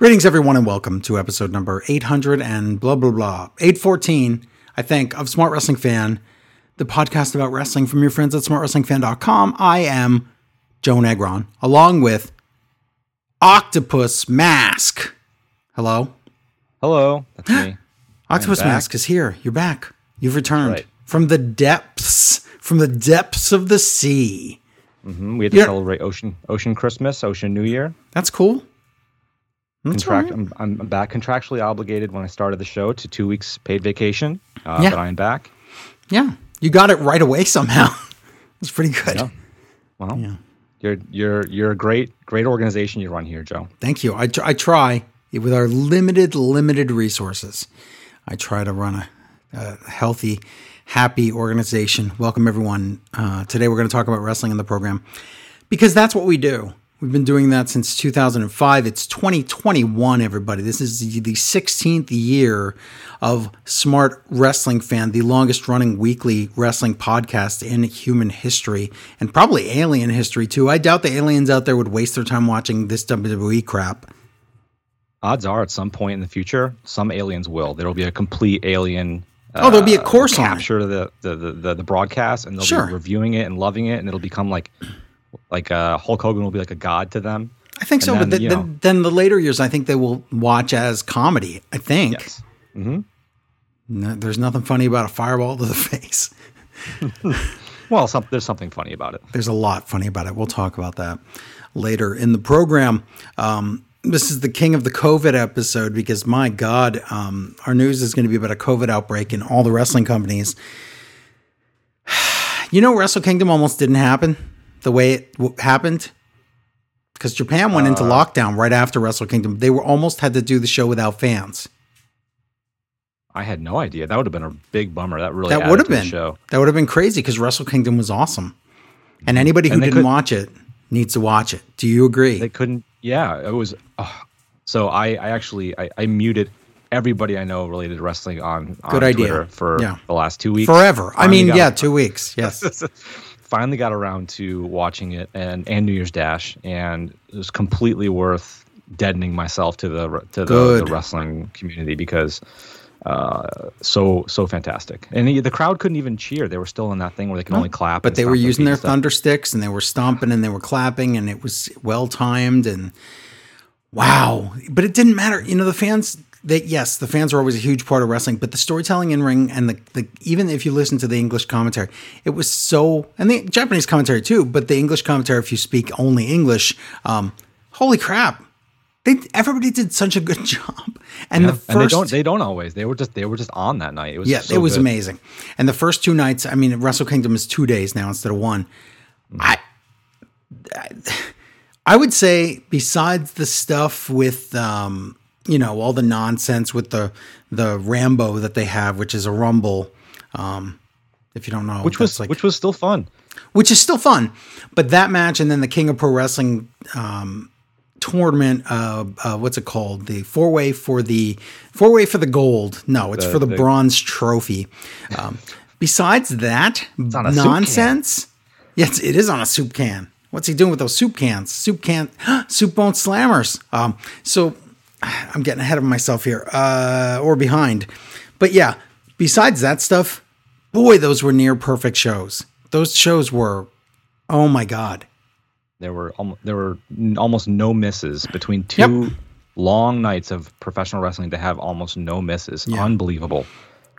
Greetings, everyone, and welcome to episode number 800 and blah, blah, blah. 814, I think, of Smart Wrestling Fan, the podcast about wrestling from your friends at smartwrestlingfan.com. I am Joe Negron, along with Octopus Mask. Hello? Hello, that's me. Octopus. Mask is here. You're back. You've returned right. from the depths, from the depths of the sea. hmm We had to Yeah. celebrate Ocean Ocean Christmas, Ocean New Year. That's cool. That's Contract. all right. I'm, I'm back contractually obligated when I started the show to two weeks paid vacation. Uh, Yeah. But I am back. Yeah. You got it right away somehow. It's pretty good. Yeah. Well, Yeah. you're you're you're a great great organization you run here, Joe. Thank you. I, tr- I try with our limited, limited resources. I try to run a, a healthy, happy organization. Welcome, everyone. Uh, today, we're going to talk about wrestling in the program because that's what we do. We've been doing that since 2005. It's 2021, everybody. This is the 16th year of Smart Wrestling Fan, the longest running weekly wrestling podcast in human history and probably alien history, too. I doubt the aliens out there would waste their time watching this WWE crap. Odds are, at some point in the future, some aliens will. There will be a complete alien. Oh, there'll be a uh, course on capture the the, the the the broadcast, and they'll Sure. be reviewing it and loving it, and it'll become like like uh, Hulk Hogan will be like a god to them. I think so, And but then, then, you then, know- then the later years, I think they will watch as comedy. I think Yes. hmm No, there's nothing funny about a fireball to the face. Well, some, there's something funny about it. There's a lot funny about it. We'll talk about that later in the program. Um, this is the king of the COVID episode because my God, um, our news is going to be about a COVID outbreak in all the wrestling companies. You know, Wrestle Kingdom almost didn't happen the way it w- happened because Japan went into uh. lockdown right after Wrestle Kingdom. They were almost had to do the show without fans. I had no idea. That would have been a big bummer. That really That would have been show. That would have been crazy because Wrestle Kingdom was awesome, and mm-hmm. anybody who And didn't could- watch it needs to watch it. Do you agree? They couldn't. Yeah, it was. oh. so I, I actually I, I muted everybody I know related to wrestling on, on Good idea. Twitter for Yeah. the last two weeks. Forever. I mean, yeah, two weeks. Yes. finally got around to watching it and and New Year's Dash, and it was completely worth deadening myself to the to the, the wrestling community because uh so so fantastic and the, the crowd couldn't even cheer they were still in that thing where they can only clap but they were using their stuff. thunder sticks and they were stomping and they were clapping and it was well timed and wow. But it didn't matter. You know, the fans. That yes, the fans are always a huge part of wrestling, but the storytelling in ring and the, the even if you listen to the English commentary, it was so and the Japanese commentary too. But the English commentary, if you speak only English, um, holy crap, they everybody did such a good job. And Yeah, the first and they don't they don't always they were just they were just on that night it was yeah, so it was good. amazing. And the first two nights, I mean, Wrestle Kingdom is two days now instead of one. I, I would say, besides the stuff with, um, you know, all the nonsense with the the Rambo that they have, which is a Rumble. Um, if you don't know, which was like which was still fun which is still fun. But that match and then the King of Pro Wrestling um, tournament, uh, uh, what's it called? The four way for the four way for the gold. No, it's The- for the, the- bronze trophy. Um, besides that on a soup can. nonsense, yes, it is on a soup can. What's he doing with those soup cans? Soup can, soup bone slammers. Um, so I'm getting ahead of myself here, uh, or behind. But yeah, besides that stuff, boy, those were near perfect shows. Those shows were, oh my god. there were almost there were n- almost no misses between two long nights of professional wrestling to have almost no misses Yeah. unbelievable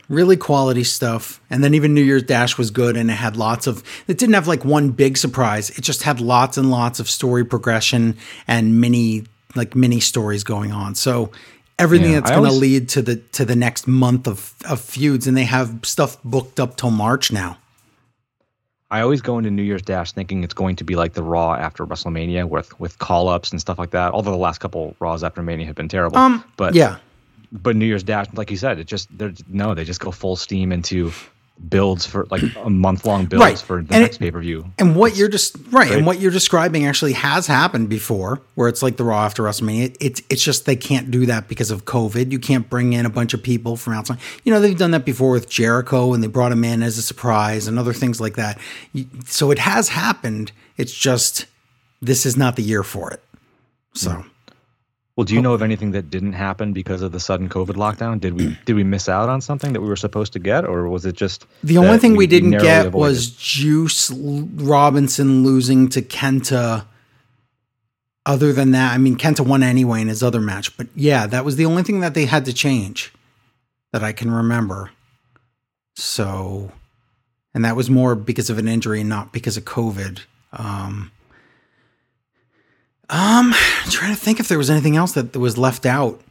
really quality stuff. And then even New Year's Dash was good and it had lots of it didn't have like one big surprise. It just had lots and lots of story progression and mini like mini stories going on. So everything Yeah, that's going to lead to the to the next month of of feuds and they have stuff booked up till March now. I always go into New Year's Dash thinking it's going to be like the Raw after WrestleMania with with call ups and stuff like that. Although the last couple Raws after Mania have been terrible. Um but yeah. but New Year's Dash, like you said, it just they're no, they just go full steam into builds for like a month long builds Right. for the And next pay per view. And what you're just right, and what you're describing actually has happened before, where it's like the Raw after WrestleMania. It, it's it's just they can't do that because of COVID. You can't bring in a bunch of people from outside. You know they've done that before with Jericho, and they brought him in as a surprise, and other things like that. So it has happened. It's just this is not the year for it. So Well, Well, do you know of anything that didn't happen because of the sudden COVID lockdown? Did we did we miss out on something that we were supposed to get, or was it just the only thing we, we didn't get avoided? was Juice Robinson losing to Kenta? Other than that, I mean, Kenta won anyway in his other match, but yeah, that was the only thing that they had to change that I can remember. So, and that was more because of an injury, not because of COVID. Um, um, I'm trying to think if there was anything else that was left out.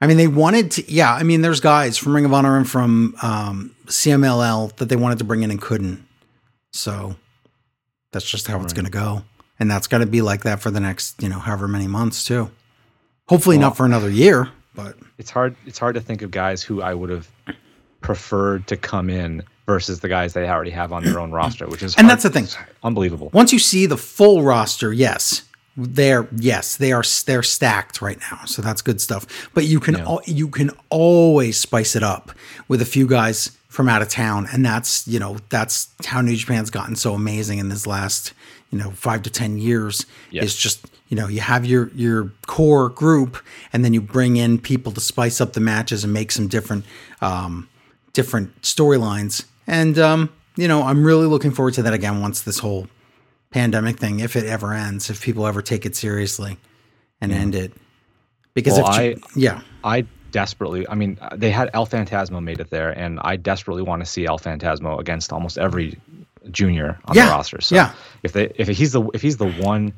I mean, they wanted to, yeah. I mean, there's guys from Ring of Honor and from um, CMLL that they wanted to bring in and couldn't. So that's just how right. it's going to go, and that's going to be like that for the next, you know, however many months too. Hopefully, well, not for another year, but it's hard. It's hard to think of guys who I would have preferred to come in versus the guys they already have on their own roster, which is and hard. that's the thing, unbelievable. Once you see the full roster, yes, they're yes they are they're stacked right now so that's good stuff but you can yeah. you can always spice it up with a few guys from out of town and that's you know that's how new japan's gotten so amazing in this last you know five to ten years yes. is just you know you have your your core group and then you bring in people to spice up the matches and make some different um different storylines and um you know i'm really looking forward to that again once this whole pandemic thing if it ever ends, if people ever take it seriously and yeah. end it. Because well, if I, yeah, I desperately, I mean, they had El Phantasmo made it there, and I desperately want to see El Phantasmo against almost every junior on yeah. the roster. So yeah. if they if he's the if he's the one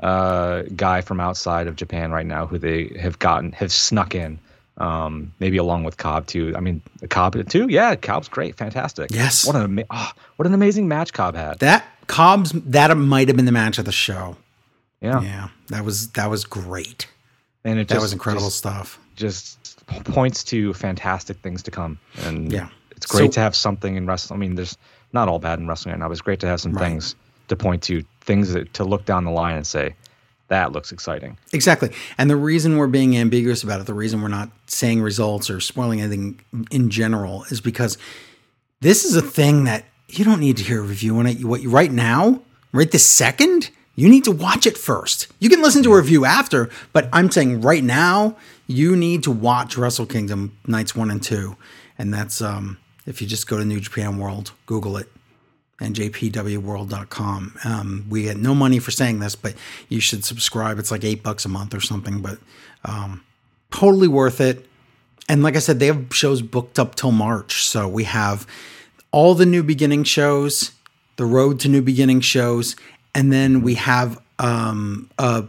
uh, guy from outside of Japan right now who they have gotten have snuck in. Um, maybe along with Cobb too. I mean, Cobb too. Yeah, Cobb's great, fantastic. Yes. What an oh, what an amazing match Cobb had. That Cobb's that might have been the match of the show. Yeah, yeah, that was that was great, and it that just, was incredible just, stuff. Just points to fantastic things to come, and yeah, it's great so, to have something in wrestling. I mean, there's not all bad in wrestling right now, but it's great to have some right. things to point to, things that, to look down the line and say, that looks exciting. Exactly. And the reason we're being ambiguous about it, the reason we're not saying results or spoiling anything in general is because this is a thing that you don't need to hear a review on it. What right now, right this second, you need to watch it first. You can listen to a review after, but I'm saying right now, you need to watch Wrestle Kingdom nights one and two, and that's um, if you just go to New Japan World, Google it, and jpwworld.com. Um, we get no money for saying this, but you should subscribe. It's like eight bucks a month or something, but um, totally worth it. And like I said, they have shows booked up till March, so we have all the New Beginning shows, the Road to New Beginning shows, and then we have um, a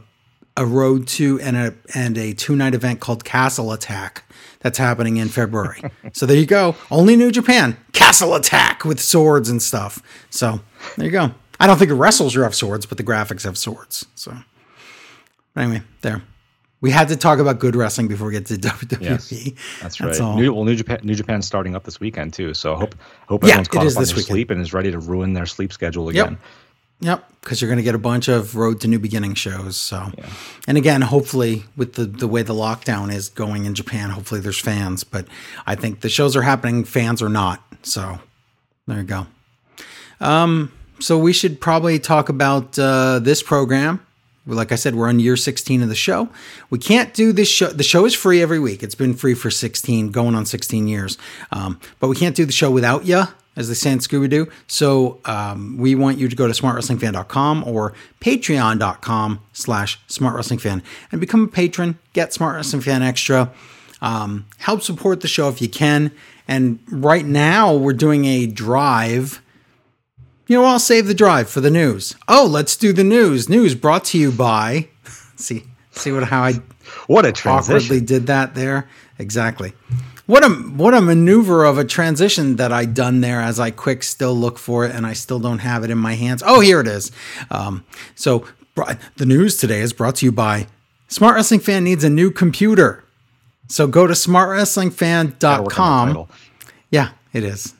a Road to and a and a two night event called Castle Attack that's happening in February. so there you go. Only New Japan Castle Attack with swords and stuff. So there you go. I don't think the wrestlers have swords, but the graphics have swords. So anyway, there. We had to talk about good wrestling before we get to WWE. Yes, that's right. That's New, well, New Japan, New Japan's starting up this weekend too, so I hope hope everyone's yeah, caught up on their weekend. sleep and is ready to ruin their sleep schedule again. Yep. Yep, because you're going to get a bunch of Road to New Beginning shows. So, yeah. and again, hopefully, with the the way the lockdown is going in Japan, hopefully there's fans. But I think the shows are happening, fans are not. So, there you go. Um, so we should probably talk about uh, this program like I said, we're on year 16 of the show. We can't do this show. The show is free every week. It's been free for 16, going on 16 years. Um, but we can't do the show without you, as they say in Scooby Doo. So um, we want you to go to smartwrestlingfan.com or patreon.com slash smartwrestlingfan and become a patron. Get Smart Wrestling Fan Extra. Um, help support the show if you can. And right now, we're doing a drive you know, I'll save the drive for the news. Oh, let's do the news. News brought to you by. see, see what how I what a transition. awkwardly did that there. Exactly. What a what a maneuver of a transition that I done there. As I quick still look for it, and I still don't have it in my hands. Oh, here it is. Um, so the news today is brought to you by Smart Wrestling Fan needs a new computer. So go to smartwrestlingfan.com. Yeah, it is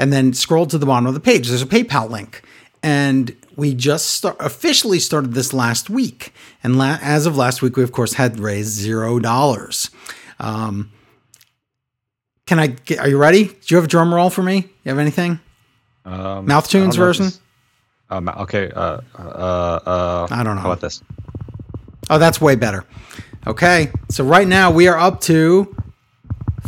and then scroll to the bottom of the page. There's a PayPal link. And we just start, officially started this last week. And la- as of last week, we of course had raised zero dollars. Um, can I get, are you ready? Do you have a drum roll for me? You have anything? Um, Mouth tunes version? Um, okay. Uh, uh, uh, I don't know. How about this? Oh, that's way better. Okay, so right now we are up to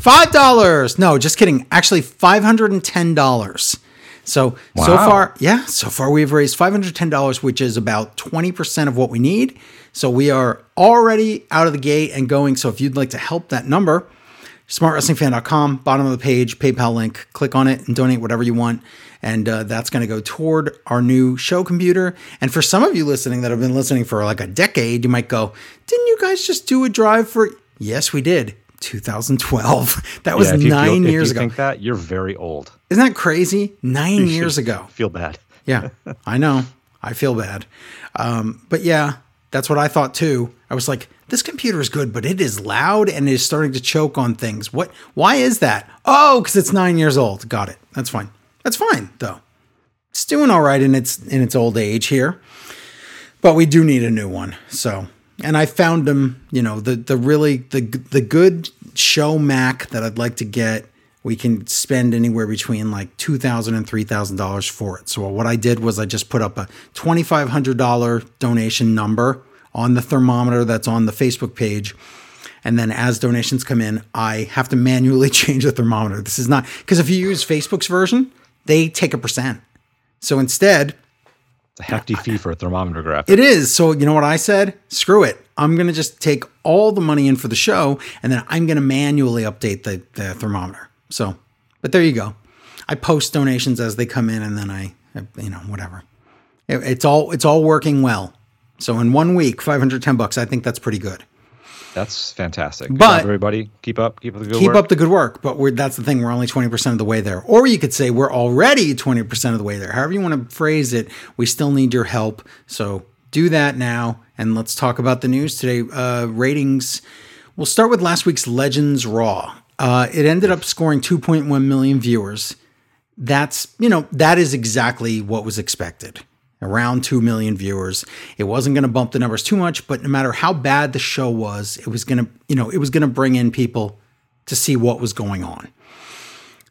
five dollars. No, just kidding. Actually, five hundred and ten dollars. So wow. so far, yeah, so far we've raised five hundred ten dollars, which is about twenty percent of what we need. So we are already out of the gate and going. So if you'd like to help that number, smartwrestlingfan.com, bottom of the page, PayPal link, click on it and donate whatever you want. And uh, that's going to go toward our new show computer. And for some of you listening that have been listening for like a decade, you might go, didn't you guys just do a drive for? Yes, we did. 2012. That was yeah, nine feel, years you ago. Think that you're very old. Isn't that crazy? Nine years ago. Feel bad. yeah, I know. I feel bad. Um, but yeah, that's what I thought too. I was like, this computer is good, but it is loud and it is starting to choke on things. What? Why is that? Oh, because it's nine years old. Got it. That's fine. That's fine though. It's doing all right in its in its old age here, but we do need a new one. So, and I found them. You know, the the really the the good show Mac that I'd like to get. We can spend anywhere between like two thousand and three thousand dollars for it. So what I did was I just put up a twenty five hundred dollar donation number on the thermometer that's on the Facebook page. And then as donations come in, I have to manually change the thermometer. This is not because if you use Facebook's version, they take a percent. So instead, a hefty fee for a thermometer graph. It is. So you know what I said? Screw it. I'm to just take all the money in for the show, and then I'm to manually update the, the thermometer. So, but there you go. I post donations as they come in, and then I, you know, whatever. It, it's all it's all working well. So in one week, 510 bucks. I think that's pretty good. That's fantastic. Good but everybody, keep up, keep up the good keep work. up the good work. But that's the thing; we're only twenty percent of the way there. Or you could say we're already twenty percent of the way there. However you want to phrase it, we still need your help. So do that now, and let's talk about the news today. Uh, ratings. We'll start with last week's Legends Raw. Uh, it ended up scoring 2.1 million viewers. That's you know that is exactly what was expected around 2 million viewers. It wasn't going to bump the numbers too much, but no matter how bad the show was, it was going to, you know, it was going to bring in people to see what was going on.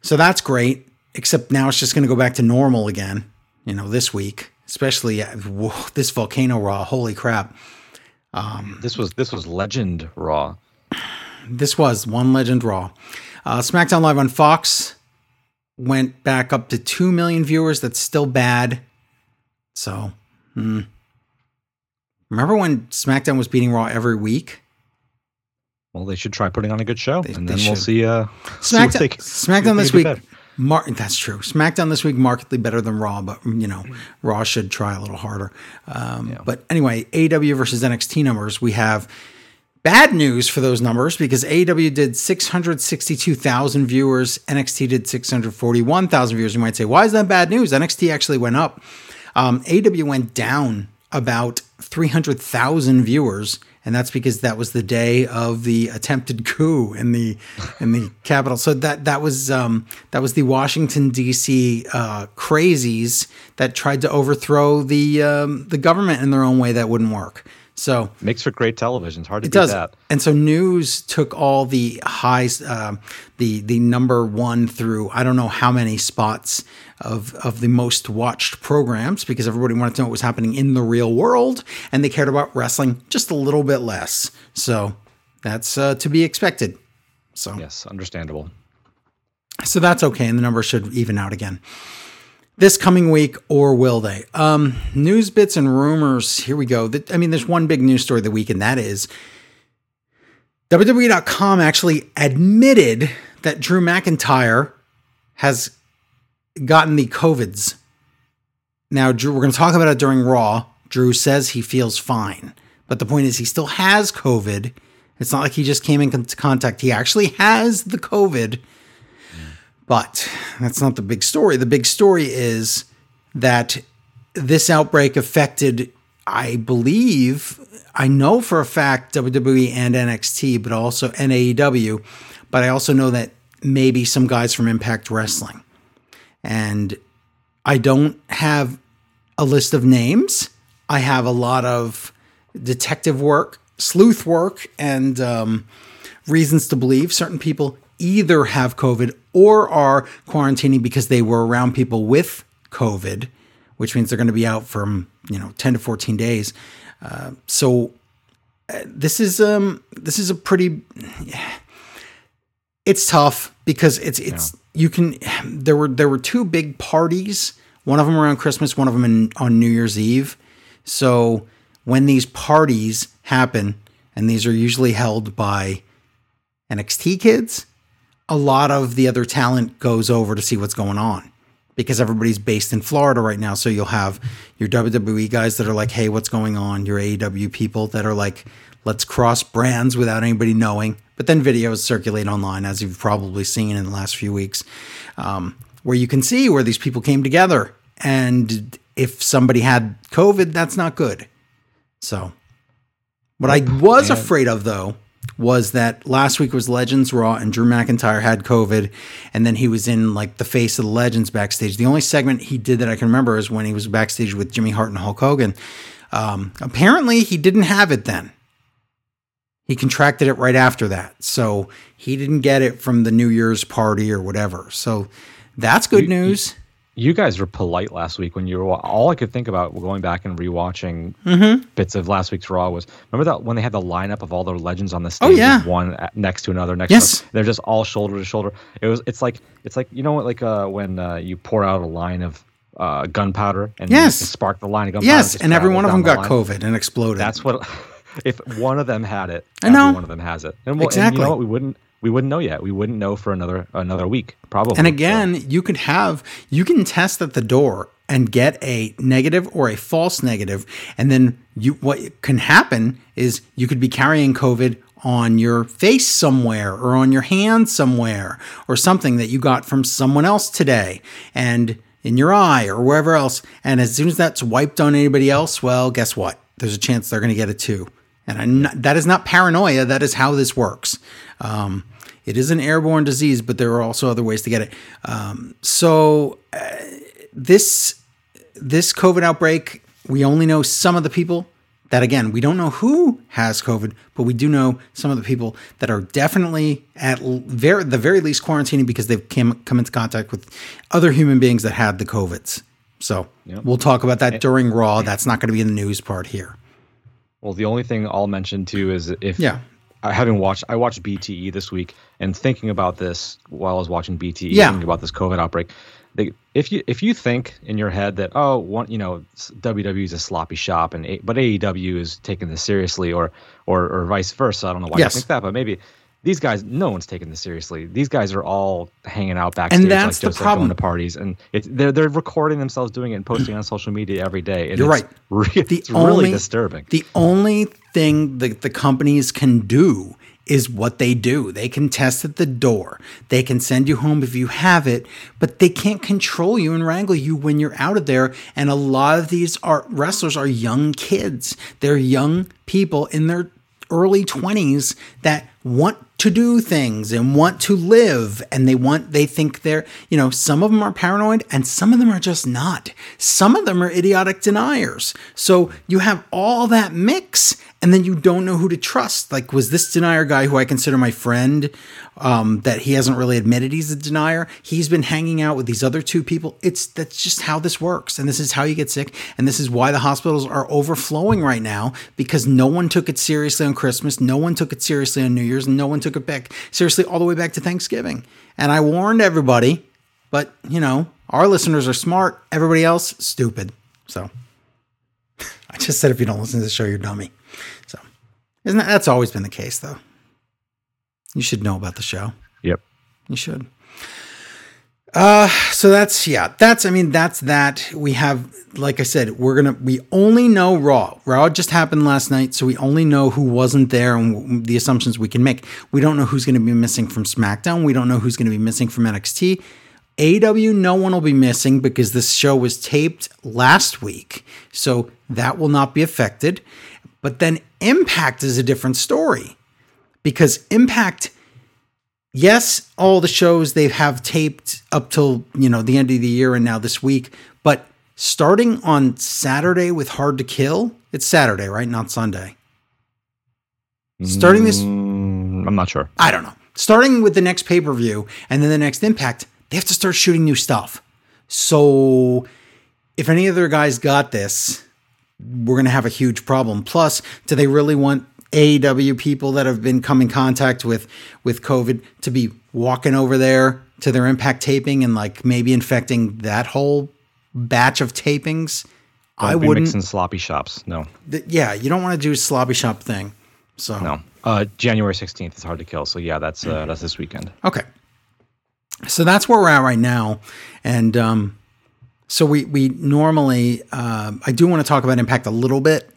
So that's great, except now it's just going to go back to normal again, you know, this week, especially whoa, this volcano raw. Holy crap. Um, this was this was legend raw. This was one legend raw. Uh, SmackDown Live on Fox went back up to 2 million viewers. That's still bad. So, hmm. remember when SmackDown was beating Raw every week? Well, they should try putting on a good show, they, and then we'll see. Uh, SmackDown, see SmackDown this week. Mar- that's true. SmackDown this week markedly better than Raw, but you know, Raw should try a little harder. Um, yeah. But anyway, AEW versus NXT numbers. We have bad news for those numbers because AEW did 662,000 viewers, NXT did 641,000 viewers. You might say, why is that bad news? NXT actually went up. Um, AEW went down about 300,000 viewers, and that's because that was the day of the attempted coup in the in the Capitol. So that that was um, that was the Washington D.C. Uh, crazies that tried to overthrow the um, the government in their own way that wouldn't work. So makes for great television. It's hard to it does. that. And so news took all the highs, uh, the the number one through I don't know how many spots of of the most watched programs because everybody wanted to know what was happening in the real world and they cared about wrestling just a little bit less. So that's uh, to be expected. So yes, understandable. So that's okay, and the number should even out again this coming week, or will they? Um, news bits and rumors. Here we go. I mean, there's one big news story of the week, and that is WWE.com actually admitted that Drew McIntyre has gotten the COVIDs. Now, Drew, we're going to talk about it during Raw. Drew says he feels fine, but the point is he still has COVID. It's not like he just came into contact. He actually has the COVID but that's not the big story. The big story is that this outbreak affected, I believe, I know for a fact WWE and NXT, but also NAEW. But I also know that maybe some guys from Impact Wrestling. And I don't have a list of names. I have a lot of detective work, sleuth work, and um, reasons to believe certain people either have COVID or are quarantining because they were around people with COVID, which means they're going to be out from you know 10 to 14 days. Uh, so this is um this is a pretty it's tough because it's it's yeah. you can there were there were two big parties one of them around christmas one of them in, on new year's eve so when these parties happen and these are usually held by nxt kids a lot of the other talent goes over to see what's going on because everybody's based in Florida right now. So you'll have your WWE guys that are like, hey, what's going on? Your AEW people that are like, let's cross brands without anybody knowing. But then videos circulate online, as you've probably seen in the last few weeks, um, where you can see where these people came together. And if somebody had COVID, that's not good. So, what I was afraid of though was that last week was Legends Raw and Drew McIntyre had COVID and then he was in like the face of the Legends backstage. The only segment he did that I can remember is when he was backstage with Jimmy Hart and Hulk Hogan. Um, apparently he didn't have it then. He contracted it right after that. So he didn't get it from the New Year's party or whatever. So that's good you, news you guys were polite last week when you were all I could think about going back and rewatching mm-hmm. bits of last week's Raw was remember that when they had the lineup of all the legends on the stage, oh, yeah. one next to another, next yes. to they're just all shoulder to shoulder. It was it's like it's like you know what like uh, when uh, you pour out a line of uh, gunpowder and yes. spark the line of gunpowder. Yes, and every one of them the got line. COVID and exploded. That's what. if one of them had it, I know one of them has it. And, well, exactly. And you know what? We wouldn't we wouldn't know yet. We wouldn't know for another another week, probably. And again, so. you could have you can test at the door and get a negative or a false negative, and then you what can happen is you could be carrying COVID on your face somewhere or on your hand somewhere or something that you got from someone else today and in your eye or wherever else. And as soon as that's wiped on anybody else, well, guess what? There's a chance they're going to get it too. And not, that is not paranoia. That is how this works. Um, it is an airborne disease, but there are also other ways to get it. Um, so uh, this this COVID outbreak, we only know some of the people that again we don't know who has COVID, but we do know some of the people that are definitely at very the very least quarantining because they've came, come into contact with other human beings that had the COVIDs. So yep. we'll talk about that during Raw. That's not going to be in the news part here. Well, the only thing I'll mention too is if yeah having watched I watched BTE this week and thinking about this while I was watching BTE, yeah. thinking about this COVID outbreak. They, if you if you think in your head that oh one you know WWE is a sloppy shop and but AEW is taking this seriously or or or vice versa, I don't know why yes. you think that, but maybe these guys, no one's taking this seriously. These guys are all hanging out backstage, and that's like the problem. going to parties, and it's they're they're recording themselves doing it and posting on social media every day. And You're right. Re- the it's only, really disturbing. The only thing that the companies can do is what they do. They can test at the door. They can send you home if you have it, but they can't control you and wrangle you when you're out of there. And a lot of these are wrestlers are young kids. They're young people in their early 20s that want to do things and want to live and they want they think they're you know some of them are paranoid and some of them are just not some of them are idiotic deniers so you have all that mix and then you don't know who to trust. Like, was this denier guy who I consider my friend, um, that he hasn't really admitted he's a denier? He's been hanging out with these other two people. It's that's just how this works, and this is how you get sick, and this is why the hospitals are overflowing right now because no one took it seriously on Christmas, no one took it seriously on New Year's, and no one took it back seriously all the way back to Thanksgiving. And I warned everybody, but you know, our listeners are smart. Everybody else, stupid. So I just said if you don't listen to the show, you're dummy. Isn't that, that's always been the case, though? You should know about the show. Yep. You should. Uh, so that's yeah, that's I mean that's that. We have like I said, we're gonna we only know Raw. Raw just happened last night, so we only know who wasn't there and the assumptions we can make. We don't know who's gonna be missing from SmackDown. We don't know who's gonna be missing from NXT. AEW, no one will be missing because this show was taped last week, so that will not be affected. But then Impact is a different story because Impact, yes, all the shows they have taped up till, you know, the end of the year and now this week, but starting on Saturday with Hard to Kill, it's Saturday, right? Not Sunday. Starting this, mm, I'm not sure. I don't know. Starting with the next pay per view and then the next Impact, they have to start shooting new stuff. So if any other guys got this, we're going to have a huge problem. Plus, do they really want AEW people that have been come in contact with with COVID to be walking over there to their impact taping and like maybe infecting that whole batch of tapings. Don't I wouldn't mixing sloppy shops. No. Th- yeah, you don't want to do a sloppy shop thing. So no. Uh, January sixteenth is hard to kill. So yeah, that's uh, that's this weekend. Okay. So that's where we're at right now, and um, so we we normally uh, I do want to talk about Impact a little bit,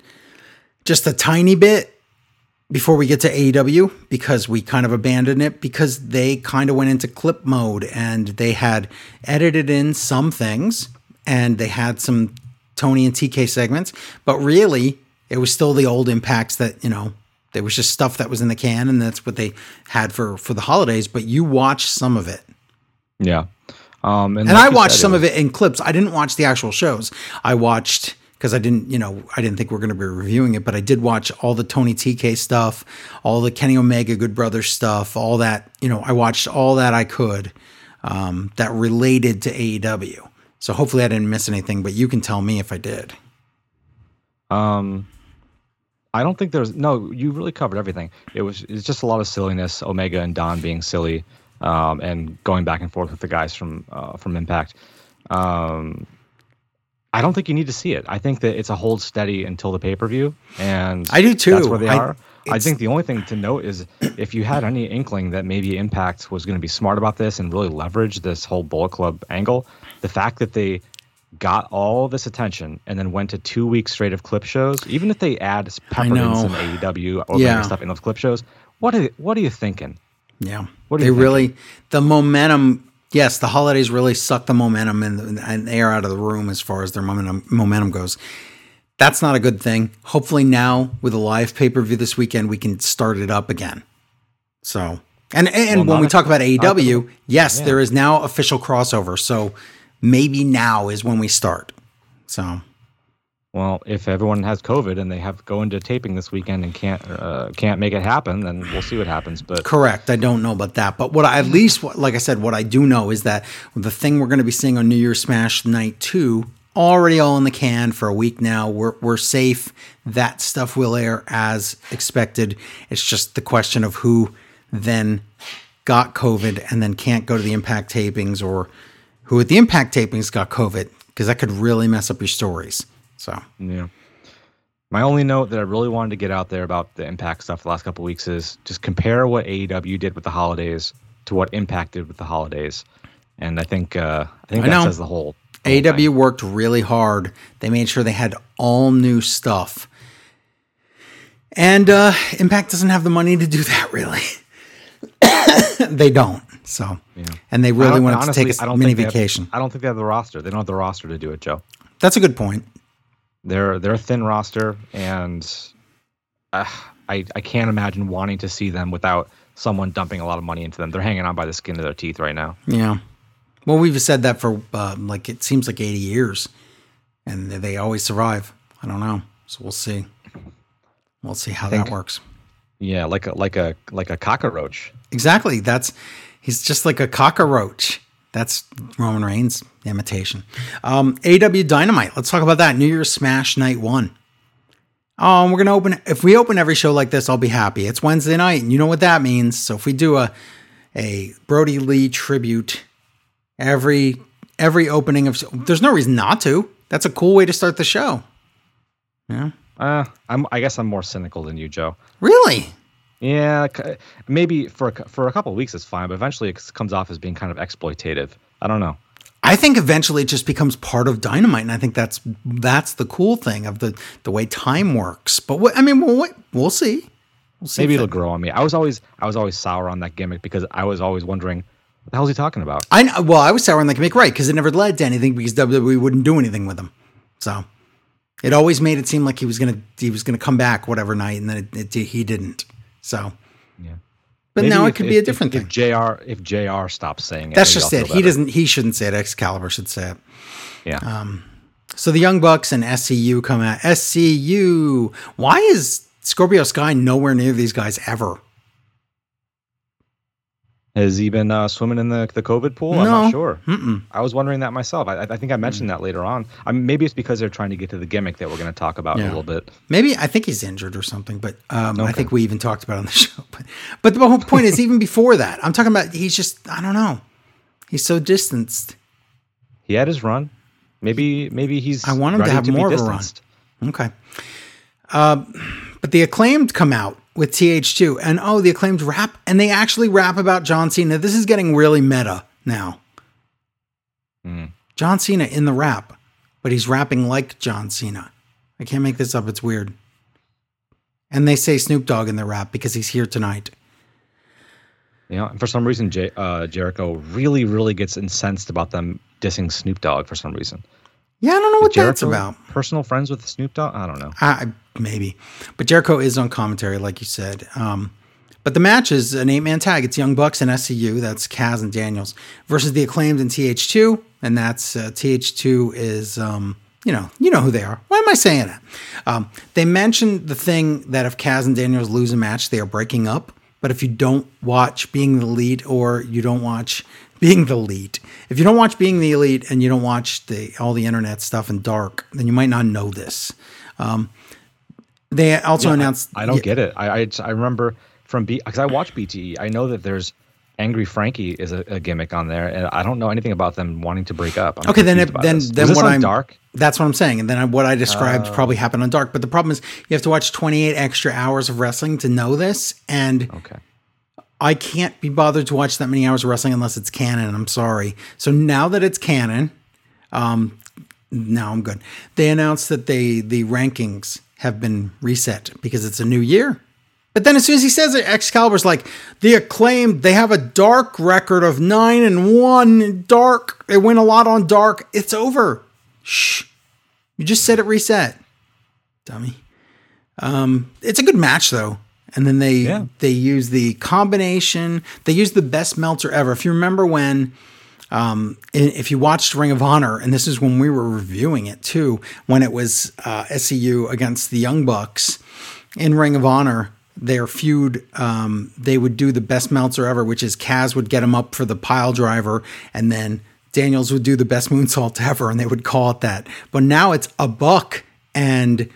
just a tiny bit before we get to AEW because we kind of abandoned it because they kind of went into clip mode and they had edited in some things and they had some Tony and TK segments, but really it was still the old impacts that, you know, there was just stuff that was in the can and that's what they had for for the holidays, but you watched some of it. Yeah. Um, and, and like I watched said, some was- of it in clips. I didn't watch the actual shows. I watched because I didn't, you know, I didn't think we are going to be reviewing it, but I did watch all the Tony TK stuff, all the Kenny Omega Good Brothers stuff, all that, you know, I watched all that I could um, that related to AEW. So hopefully I didn't miss anything, but you can tell me if I did. Um, I don't think there's no. You really covered everything. It was it's just a lot of silliness. Omega and Don being silly, um, and going back and forth with the guys from uh, from Impact. Um, I don't think you need to see it. I think that it's a hold steady until the pay per view, and I do too. That's where they I, are. I think the only thing to note is if you had any inkling that maybe Impact was going to be smart about this and really leverage this whole Bullet Club angle, the fact that they got all this attention and then went to two weeks straight of clip shows, even if they add peppered in some AEW or yeah. stuff in those clip shows, what are what are you thinking? Yeah, what they really the momentum yes, the holidays really suck the momentum and, and air out of the room as far as their momentum momentum goes. That's not a good thing. Hopefully now with a live pay per view this weekend, we can start it up again. So and and well, when we talk about AEW, yes, yeah. there is now official crossover. So maybe now is when we start. So well, if everyone has COVID and they have go into taping this weekend and can't uh, can't make it happen, then we'll see what happens. But correct, I don't know about that. But what I, at least, like I said, what I do know is that the thing we're going to be seeing on New Year's Smash Night Two already all in the can for a week now. We're we're safe. That stuff will air as expected. It's just the question of who then got COVID and then can't go to the Impact tapings, or who at the Impact tapings got COVID, because that could really mess up your stories. So yeah. My only note that I really wanted to get out there about the Impact stuff the last couple weeks is just compare what AEW did with the holidays to what Impact did with the holidays, and I think uh, I think I that know. says the whole. The AEW worked really hard. They made sure they had all new stuff, and uh, Impact doesn't have the money to do that. Really, they don't. So, yeah. and they really wanted honestly, to take a mini vacation. Have, I don't think they have the roster. They don't have the roster to do it, Joe. That's a good point. They're they're a thin roster, and uh, I I can't imagine wanting to see them without someone dumping a lot of money into them. They're hanging on by the skin of their teeth right now. Yeah. Well, we've said that for uh, like it seems like 80 years, and they always survive. I don't know, so we'll see. We'll see how think, that works. Yeah, like a like a like a cockroach. Exactly. That's he's just like a cockroach. That's Roman Reigns imitation. Um, AEW Dynamite. Let's talk about that. New Year's Smash Night One. Um, we're gonna open. If we open every show like this, I'll be happy. It's Wednesday night, and you know what that means. So if we do a a Brody Lee tribute every every opening of, there's no reason not to. That's a cool way to start the show. Yeah. Uh, I'm. I guess I'm more cynical than you, Joe. Really? Yeah, maybe for a, for a couple of weeks it's fine, but eventually it comes off as being kind of exploitative. I don't know. I think eventually it just becomes part of Dynamite, and I think that's that's the cool thing of the the way time works. But what, I mean, we'll, we'll see. We'll see. Maybe it'll grow on me. I was always I was always sour on that gimmick because I was always wondering what the hell is he talking about. I know, well, I was sour on that gimmick, right? Because it never led to anything because WWE wouldn't do anything with him. So it always made it seem like he was gonna he was gonna come back whatever night, and then it, it, he didn't. So yeah. But maybe now if, it could if, be a different if, thing. JR. If JR. stops saying it, that's just it. He doesn't. He shouldn't say it. Excalibur should say it. Yeah. Um. So the Young Bucks and SCU come out. SCU. Why is Scorpio Sky nowhere near these guys ever? Has he been uh, swimming in the the COVID pool? No. I'm not sure. Mm-mm. I was wondering that myself. I, I think I mentioned that later on. I mean, maybe it's because they're trying to get to the gimmick that we're going to talk about in Yeah. a little bit. Maybe I think he's injured or something, but um, I think we even talked about it on the show. But but the whole point is, even before that, I'm talking about he's just I don't know. He's so distanced. He had his run. Maybe maybe he's. I want him to have be more of a run. Okay. Uh, but the acclaimed come out with TH2, and oh, the acclaimed rap, and they actually rap about John Cena. This is getting really meta now. Mm. John Cena in the rap, but he's rapping like John Cena. I can't make this up. It's weird. And they say Snoop Dogg in the rap because he's here tonight. You know, and for some reason, J- uh, Jericho really, really gets incensed about them dissing Snoop Dogg for some reason. Yeah, I don't know what that's Jericho about. Personal friends with Snoop Dogg? I don't know. I, maybe, but Jericho is on commentary, like you said. Um, but the match is an eight-man tag. It's Young Bucks and SCU. That's Kaz and Daniels versus the Acclaimed and TH2, and that's uh, TH2 is um, you know you know who they are. Why am I saying that? Um, they mentioned the thing that if Kaz and Daniels lose a match, they are breaking up. But if you don't watch Being the Elite or you don't watch Being the Elite, if you don't watch Being the Elite and you don't watch the all the internet stuff in dark, then you might not know this. Um, they also Yeah, announced. I, don't yeah, get it. I I, I remember from B because I watch BTE. I know that there's Angry Frankie is a, a gimmick on there, and I don't know anything about them wanting to break up. I'm Okay, then it, then this. then what I'm dark? That's what I'm saying, and then I, what I described probably happened on dark. But the problem is you have to watch 28 extra hours of wrestling to know this, and Okay. I can't be bothered to watch that many hours of wrestling unless it's canon. I'm sorry. So now that it's canon, um, now I'm good. They announced that they the rankings have been reset because it's a new year. But then as soon as he says it, Excalibur's like the acclaimed. They have a dark record of nine and one. Dark. They win a lot on dark. It's over. Shh. You just said it reset, dummy. Um, it's a good match though. And then they Yeah. they use the combination. They use the best Meltzer ever. If you remember when, um, if you watched Ring of Honor, and this is when we were reviewing it too, when it was uh, SCU against the Young Bucks in Ring of Honor. Their feud, um, they would do the best Meltzer ever, which is Kaz would get him up for the pile driver, and then Daniels would do the best moonsault ever, and they would call it that. But now it's a buck and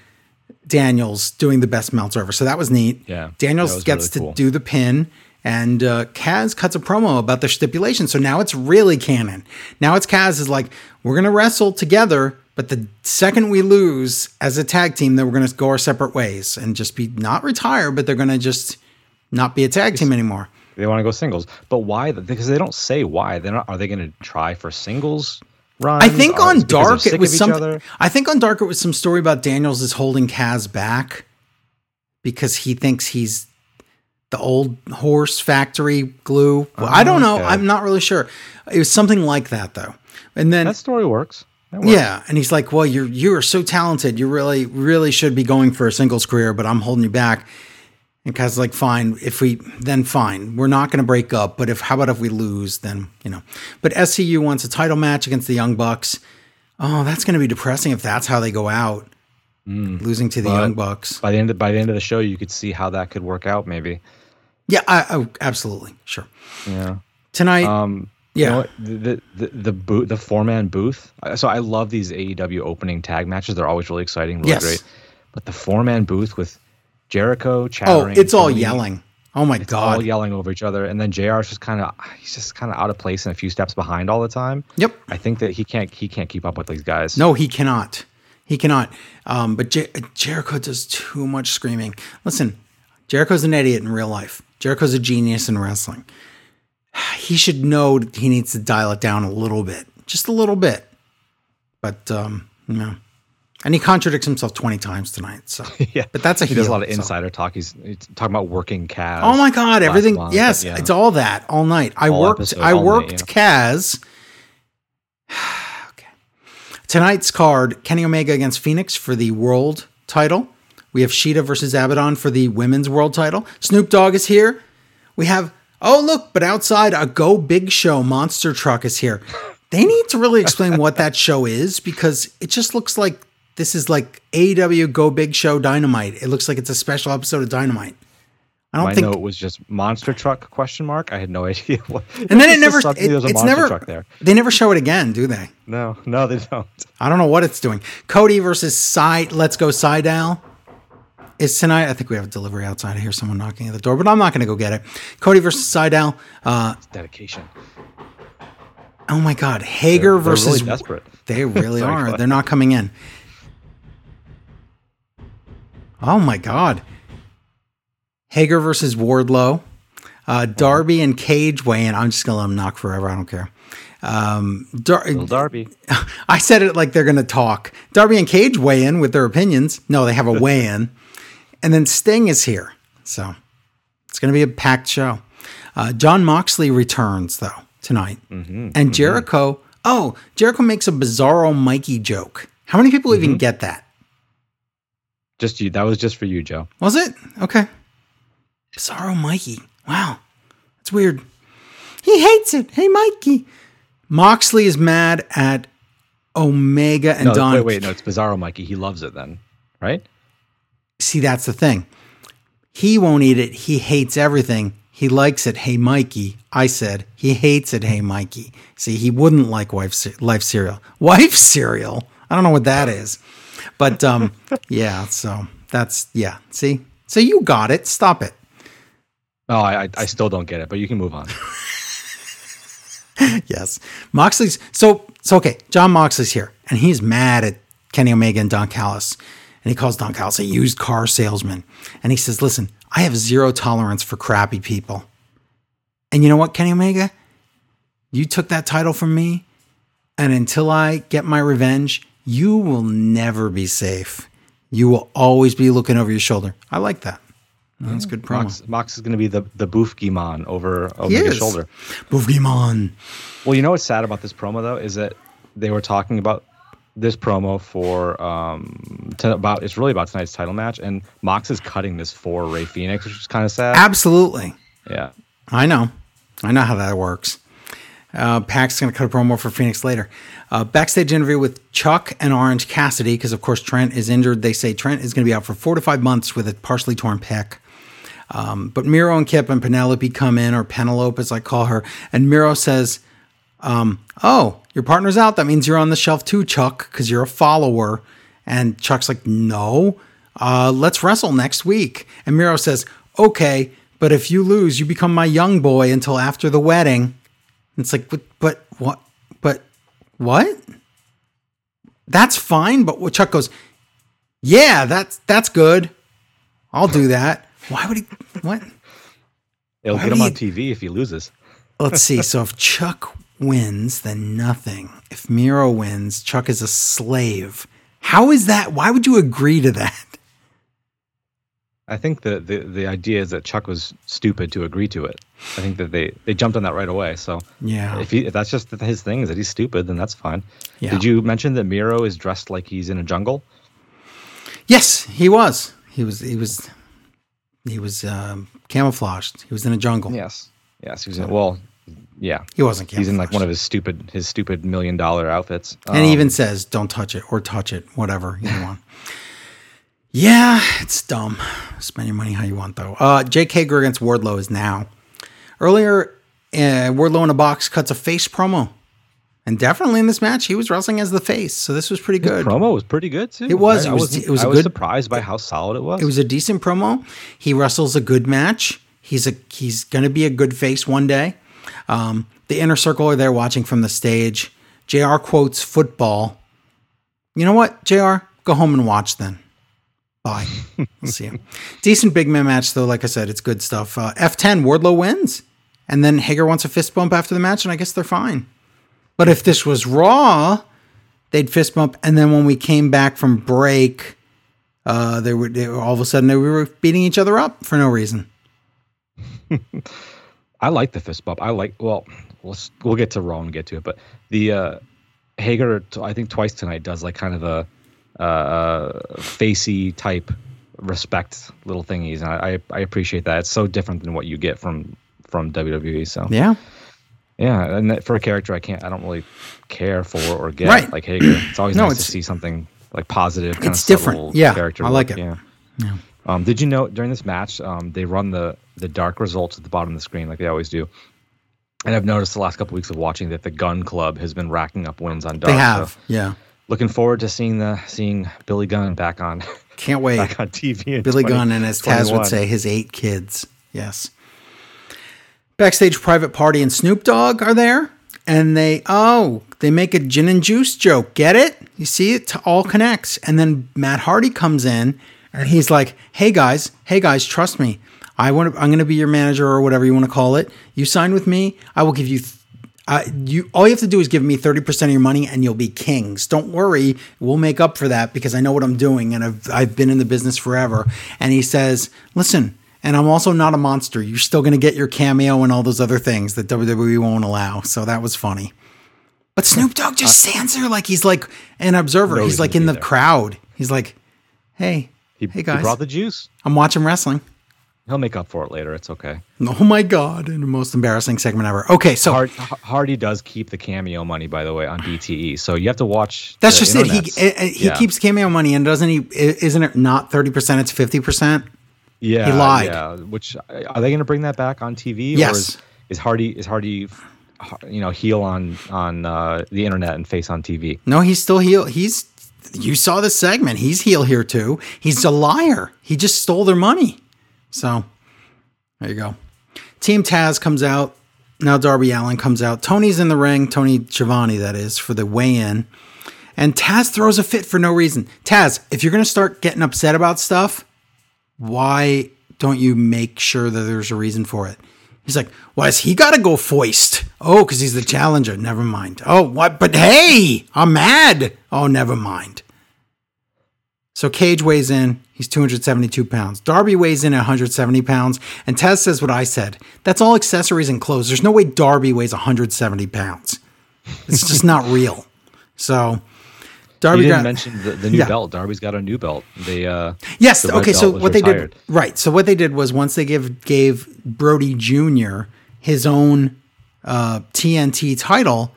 Daniels doing the best Meltzer ever. So that was neat. Yeah, Daniels was gets really to do the pin, and uh, Kaz cuts a promo about their stipulation. So now it's really canon. Now it's Kaz is like, we're going to wrestle together, but the second we lose as a tag team, then we're going to go our separate ways and just be not retire, but they're going to just not be a tag team anymore. They want to go singles, but why? Because they don't say why. They're not. Are they going to try for singles? Runs? I think on is it because they're Dark it was something. I think on Dark it was some story about Daniels is holding Kaz back because he thinks he's the old horse factory glue. Well, I don't know. okay. I'm not really sure. It was something like that though. And then That story works. That works. yeah, and he's like, "Well, you're you are so talented. You really really should be going for a singles career, but I'm holding you back." And Kaz's like, "Fine, if we then fine, we're not going to break up. But if how about if we lose, then you know." But SCU wants a title match against the Young Bucks. Oh, that's going to be depressing if that's how they go out, losing to the Mm. But- Young Bucks. By the end of, by the end of the show, you could see how that could work out. Maybe. Yeah, I, oh, absolutely, sure. Yeah. Tonight, Um, Yeah. You know the the the, booth, the four man booth. So I love these AEW opening tag matches. They're always really exciting, really Yes. great. But the four man booth with Jericho oh, it's all Tony, yelling. Oh my all god. All yelling over each other, and then JR's just kind of he's just kind of out of place and a few steps behind all the time. Yep. I think that he can't he can't keep up with these guys. No, he cannot. He cannot. Um, but Jer- Jericho does too much screaming. Listen, Jericho's an idiot in real life. Jericho's a genius in wrestling. He should know he needs to dial it down a little bit, just a little bit. But um, no, and he contradicts himself twenty times tonight. So, yeah, but that's a he does a lot of so. insider talk. He's, he's talking about working Kaz. Oh my god, everything. month, yes, yeah. it's all that all night. I All worked episode, I all night, worked Kaz. okay. Tonight's card, Kenny Omega against Phoenix for the world title. We have Shida versus Abaddon for the women's world title. Snoop Dogg is here. We have oh look, but outside a Go Big Show monster truck is here. They need to really explain what that show is because it just looks like this is like AEW Go Big Show Dynamite. It looks like it's a special episode of Dynamite. I don't think note was just monster truck question mark. I had no idea what. And then it never. It, it's never. Truck there. They never show it again, do they? No, no, they don't. I don't know what it's doing. Cody versus Side. Let's go Sydal. Is tonight? I think we have a delivery outside. I hear someone knocking at the door, but I'm not going to go get it. Cody versus Sydal. Uh, dedication. Oh my God, Hager they're, versus. They're really desperate. They really are. They're not coming in. Oh my God. Hager versus Wardlow. Uh, Darby and Cage weigh in. I'm just gonna let them knock forever. I don't care. Um, Dar- Darby. I said it like they're gonna talk. Darby and Cage weigh in with their opinions. No, they have a weigh in, and then Sting is here, so it's gonna be a packed show. Uh, Jon Moxley returns though tonight, mm-hmm, and Jericho. Mm-hmm. Oh, Jericho makes a bizarro Mikey joke. How many people mm-hmm. even get that? Just you. That was just for you, Joe. Was it? Okay. Bizarro Mikey. Wow. That's weird. He hates it. Hey, Mikey. Moxley is mad at Omega and no, Don. Wait, wait, no, it's Bizarro Mikey. He loves it then, right? See, that's the thing. He won't eat it. He hates everything. He likes it. Hey, Mikey. I said he hates it. Hey, Mikey. See, he wouldn't like wife, life cereal. Wife cereal. I don't know what that is, but um, yeah. So that's yeah. See, so you got it. Stop it. Oh, I, I still don't get it, but you can move on. yes, Moxley's so so okay. Jon Moxley's here, and he's mad at Kenny Omega and Don Callis, and he calls Don Callis a used car salesman, and he says, "Listen, I have zero tolerance for crappy people, and you know what, Kenny Omega, you took that title from me, and until I get my revenge, you will never be safe. You will always be looking over your shoulder. I like that." That's good promo. Mox, Mox is going to be the the Boofgimon over Omega's shoulder. Boofgimon. Well, you know what's sad about this promo though is that they were talking about this promo for um to, about it's really about tonight's title match, and Mox is cutting this for Rey Fenix, which is kind of sad. Absolutely. Yeah. I know. I know how that works. Uh, Pac's going to cut a promo for Fenix later. Uh, backstage interview with Chuck and Orange Cassidy, because of course Trent is injured. They say Trent is going to be out for four to five months with a partially torn pec. Um, but Miro and Kip and Penelope come in, or Penelope as I call her, and Miro says, um, "Oh, your partner's out. That means you're on the shelf too, Chuck, because you're a follower." And Chuck's like, "No, uh, let's wrestle next week." And Miro says, "Okay, but if you lose, you become my young boy until after the wedding." And it's like, but, but what? But what? That's fine. But Chuck goes, "Yeah, that's that's good. I'll do that." Why would he? What? It'll Why get him on TV if he loses. Let's see. So if Chuck wins, then nothing. If Miro wins, Chuck is a slave. How is that? Why would you agree to that? I think the, the, the idea is that Chuck was stupid to agree to it. I think that they, they jumped on that right away. So yeah, if, he, if that's just his thing is that he's stupid, then that's fine. Yeah. Did you mention that Miro is dressed like he's in a jungle? Yes, he was. He was. He was. He was um, camouflaged. He was in a jungle. Yes. Yes. He was in, well, yeah. He wasn't He's in like one of his stupid his stupid million dollar outfits. And um, he even says, "Don't touch it" or "touch it," whatever you want. yeah, it's dumb. Spend your money how you want, though. Uh, Jake Hager against Wardlow is now. Earlier, uh, Wardlow in a box cuts a face promo and definitely in this match, he was wrestling as the face, so this was pretty good. His promo was pretty good too. It was. I, it was. It was, I was surprised by how solid it was. It was a decent promo. He wrestles a good match. He's a he's going to be a good face one day. Um, the inner circle are there watching from the stage. JR. quotes football. You know what, JR. Go home and watch then. Bye. we'll see you. Decent big man match though. Like I said, it's good stuff. Uh, F10 Wardlow wins, and then Hager wants a fist bump after the match, and I guess they're fine. But if this was Raw, they'd fist bump, and then when we came back from break, uh, they were, they were all of a sudden they were beating each other up for no reason. I like the fist bump. I like well, we'll we'll get to Raw and get to it, but the uh, Hager, I think twice tonight does like kind of a uh, uh, facey type respect little thingies, and I, I appreciate that. It's so different than what you get from from WWE. So yeah, yeah, and for a character I can't, I don't really care for or get. Right. Like Hager, it's always no, nice it's, to see something like positive. Kind it's different. Yeah, character. I like it. Yeah. yeah. Um, did you know during this match um, they run the the dark results at the bottom of the screen like they always do? And I've noticed the last couple of weeks of watching that the Gunn Club has been racking up wins on dark. They have, so yeah. Looking forward to seeing the seeing Billy Gunn back on. Can't wait. back on TV. Billy 20, Gunn and as Taz 21. would say, his eight kids. Yes. Backstage private party and Snoop Dogg are there, and they oh they make a gin and juice joke. Get it? You see it all connects. And then Matt Hardy comes in and he's like, "Hey guys, hey guys, trust me. I want I'm going to be your manager or whatever you want to call it. You sign with me, I will give you uh, you all you have to do is give me 30% of your money and you'll be kings. Don't worry, we'll make up for that because I know what I'm doing and I've I've been in the business forever." And he says, "Listen, and I'm also not a monster. You're still going to get your cameo and all those other things that WWE won't allow." So that was funny. But Snoop Dogg just uh, stands there like he's like an observer. He's like in the there. crowd. He's like, "Hey, he, hey guys, he brought the juice. I'm watching wrestling. He'll make up for it later. It's okay. Oh my god! In the most embarrassing segment ever. Okay, so Hard, Hardy does keep the cameo money, by the way, on BTE. So you have to watch. That's just internets. it. He eh, eh, he yeah. keeps cameo money, and doesn't he? Isn't it not thirty percent? It's fifty percent. Yeah, he lied. Yeah, which eh, are they going to bring that back on TV? Yes. Or is, is Hardy is Hardy you know heel on on uh, the internet and face on TV. No, he's still heel. He's you saw the segment. He's heel here too. He's a liar. He just stole their money. So there you go. Team Taz comes out. Now Darby Allin comes out. Tony's in the ring. Tony Schiavone, that is, for the weigh-in. And Taz throws a fit for no reason. Taz, if you're going to start getting upset about stuff, why don't you make sure that there's a reason for it? He's like, why has he got to go foist? Oh, because he's the challenger. Never mind. Oh, what? But hey, I'm mad. Oh, never mind. So Cage weighs in. He's 272 pounds. Darby weighs in at 170 pounds. And Taz says what I said. That's all accessories and clothes. There's no way Darby weighs 170 pounds. It's just not real. So Darby you didn't got, mention the, the new yeah. belt. Darby's got a new belt. They uh yes. The okay, so what retired. they did right. So what they did was once they give gave Brodie Jr. his own uh, TNT title,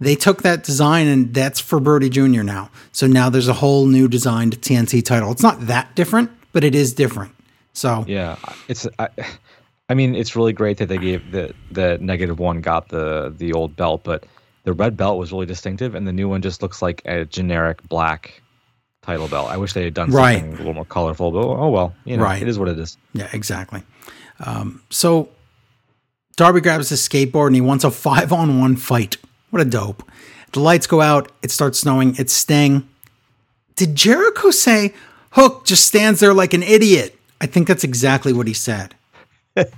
they took that design and that's for Brodie Jr. now. So now there's a whole new designed TNT title. It's not that different, but it is different. So yeah, it's. I, I mean, it's really great that they gave the the negative one got the the old belt, but the red belt was really distinctive, and the new one just looks like a generic black title belt. I wish they had done right. something a little more colorful, but oh well, you know, right. it is what it is. Yeah, exactly. Um, so Darby grabs his skateboard and he wants a five on one fight. What a dope. The lights go out, it starts snowing, it's Sting. Did Jericho say Hook just stands there like an idiot? I think that's exactly what he said.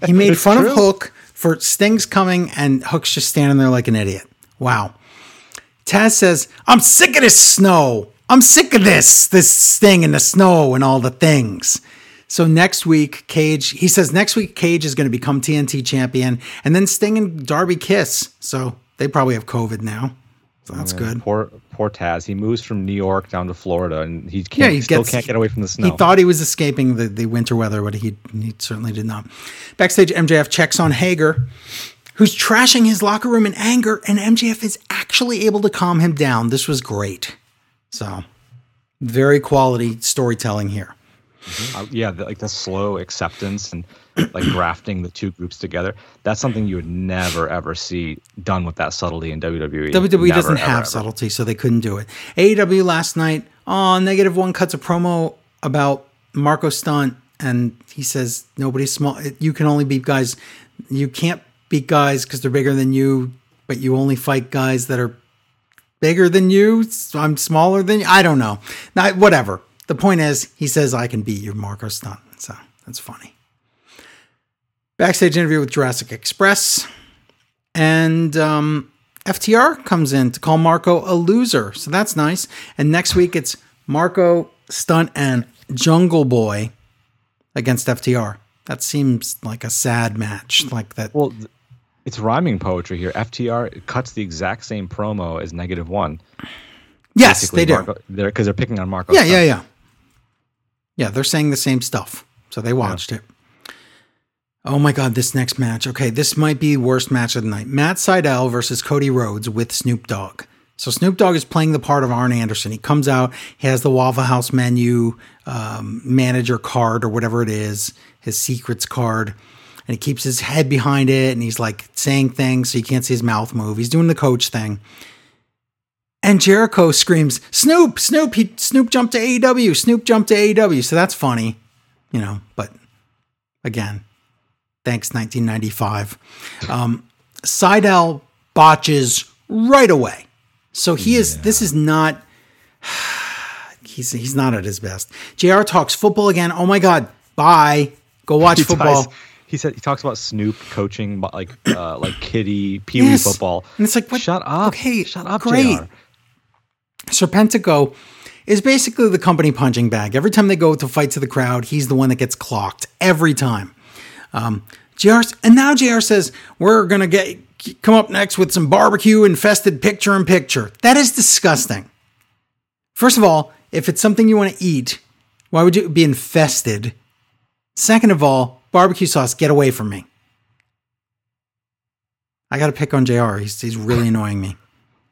He made fun true. of Hook for Sting's coming and Hook's just standing there like an idiot. Wow. Taz says, I'm sick of this snow. I'm sick of this, this thing in the snow and all the things. So next week, Cage, he says next week, Cage is going to become TNT champion and then Sting and Darby kiss. So they probably have COVID now. So that's yeah, good. Poor, poor Taz. He moves from New York down to Florida, and he can't. Yeah, he still gets, can't get away from the snow. He thought he was escaping the, the winter weather, but he he certainly did not. Backstage, MJF checks on Hager, who's trashing his locker room in anger, and MJF is actually able to calm him down. This was great. So, very quality storytelling here. Mm-hmm. Uh, yeah, the, like the slow acceptance and like grafting the two groups together. That's something you would never ever see done with that subtlety in WWE. WWE never, doesn't ever, have ever. subtlety, so they couldn't do it. AEW last night on negative one cuts a promo about Marko Stunt, and he says nobody's small. You can only be guys. You can't beat guys because they're bigger than you, but you only fight guys that are bigger than you. So I'm smaller than you. I don't know. Now, whatever. The point is, he says I can beat you, Marko Stunt. So that's funny. Backstage interview with Jurassic Express, and um, FTR comes in to call Marko a loser. So that's nice. And next week it's Marko Stunt and Jungle Boy against FTR. That seems like a sad match. Like that. Well, it's rhyming poetry here. FTR cuts the exact same promo as Negative One. Yes, Basically, they do. they're because they're picking on Marko. Yeah, Stunt. yeah, yeah. Yeah, they're saying the same stuff. So they watched yeah. it. Oh my God, this next match. Okay, this might be worst match of the night. Matt Sydal versus Cody Rhodes with Snoop Dogg. So Snoop Dogg is playing the part of Arn Anderson. He comes out, he has the Waffle House menu um, manager card or whatever it is, his secrets card, and he keeps his head behind it and he's like saying things so you can't see his mouth move. He's doing the coach thing. And Jericho screams, Snoop, Snoop, he, Snoop jumped to AEW, Snoop jumped to AEW. So that's funny, you know, but again, thanks 1995. Um, Sydal botches right away. So he is, this is not, he's, he's not at his best. JR talks football again. Oh my God, bye. Go watch he football. Ties, he said he talks about Snoop coaching like uh, like kiddie pee wee yes. football. And it's like, what? shut up. Okay, shut up, great. JR. Serpentico is basically the company punching bag. Every time they go to fight to the crowd, he's the one that gets clocked every time. Um, JR and now JR says we're gonna get come up next with some barbecue infested picture in picture. That is disgusting. First of all, if it's something you want to eat, why would you be infested? Second of all, barbecue sauce, get away from me. I got to pick on JR. He's, he's really annoying me.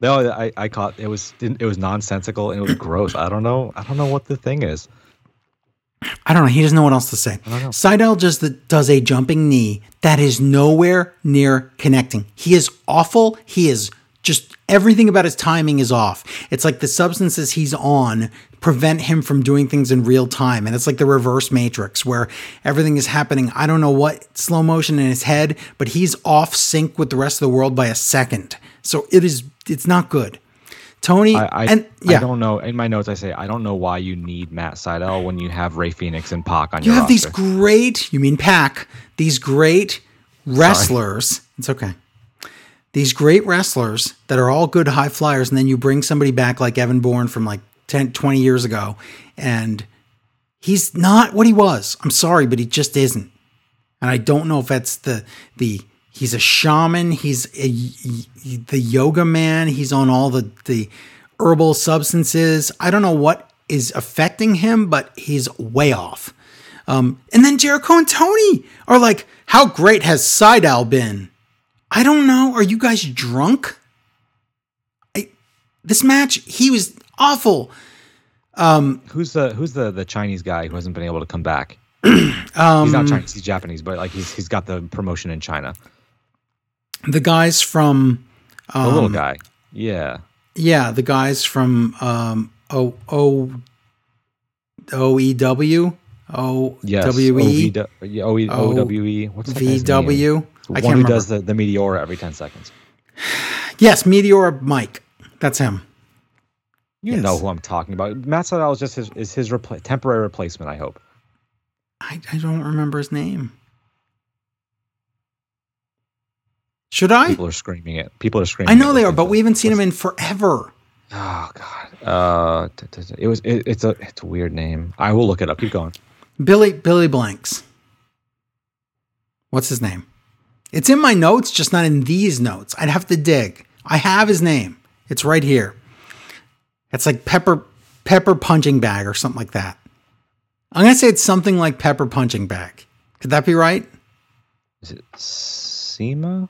No, I, I caught it was it was nonsensical and it was gross. I don't know. I don't know what the thing is. I don't know. He doesn't know what else to say. Sydal just does a jumping knee that is nowhere near connecting. He is awful. He is just everything about his timing is off. It's like the substances he's on prevent him from doing things in real time. And it's like the reverse matrix where everything is happening. I don't know what slow motion in his head, but he's off sync with the rest of the world by a second. So it is it's not good. Tony I, I, and yeah. I don't know. In my notes, I say I don't know why you need Matt Sydal when you have Rey Fenix and Pac on you your. You have roster. these great. You mean Pac? These great wrestlers. Sorry. It's okay. These great wrestlers that are all good high flyers, and then you bring somebody back like Evan Bourne from like 10, 20 years ago, and he's not what he was. I'm sorry, but he just isn't. And I don't know if that's the the He's a shaman. He's a, the yoga man. He's on all the, the herbal substances. I don't know what is affecting him, but he's way off. Um, and then Jericho and Tony are like, How great has Sydal been? I don't know. Are you guys drunk? I, this match, he was awful. Um, who's the who's the the Chinese guy who hasn't been able to come back? um, he's not Chinese. He's Japanese, but like he's he's got the promotion in China the guys from um, the little um, guy, yeah, yeah, the guys from um, O O O E W O W E O E O W E what's V W. I can't remember. does the the Meteora every ten seconds. Yes, Meteora Mike. That's him. You yes. know who I'm talking about. Matt Sydal is just his is his repl- temporary replacement. I hope. I, I don't remember his name. Should I? People are screaming it. People are screaming. I know they are, but we haven't seen him in forever. Oh God. Uh, it was. It, it's a. It's a weird name. I will look it up. Keep going. Billy Billy Blanks. What's his name? It's in my notes, just not in these notes. I'd have to dig. I have his name. It's right here. It's like pepper pepper punching bag or something like that. I'm gonna say it's something like pepper punching bag. Could that be right? Is it CIMA?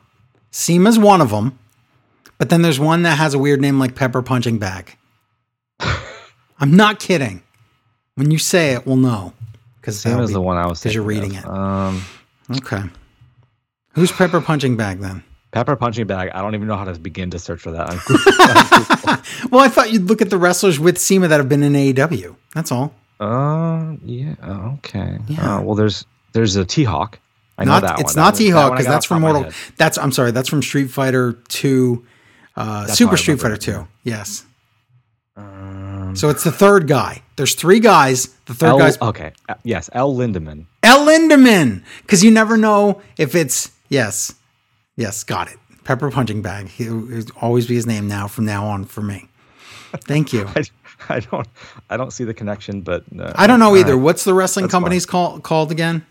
CIMA's one of them, but then there's one that has a weird name like Pepper Punching Bag. I'm not kidding. When you say it, we'll know because CIMA's be, the one I was because you're reading of. it. Um, okay. Who's Pepper Punching Bag then? Pepper Punching Bag. I don't even know how to begin to search for that. well, I thought you'd look at the wrestlers with CIMA that have been in AEW. That's all. Uh, yeah. Okay. Yeah. Uh, well, there's there's a T Hawk. I not, that It's one. not T Hawk because that's from Mortal. That's I'm sorry. That's from Street Fighter Two, uh, Super Street Fighter Two. Yes. Um, so it's the third guy. There's three guys. The third L, guy's okay. Uh, yes, El Lindaman. El Lindaman, because you never know if it's yes, yes, got it. Pepper Punching Bag. He'll always be his name now from now on for me. Thank you. I, I, don't, I don't see the connection, but uh, I don't know either. Right. What's the wrestling That's company's call, called again?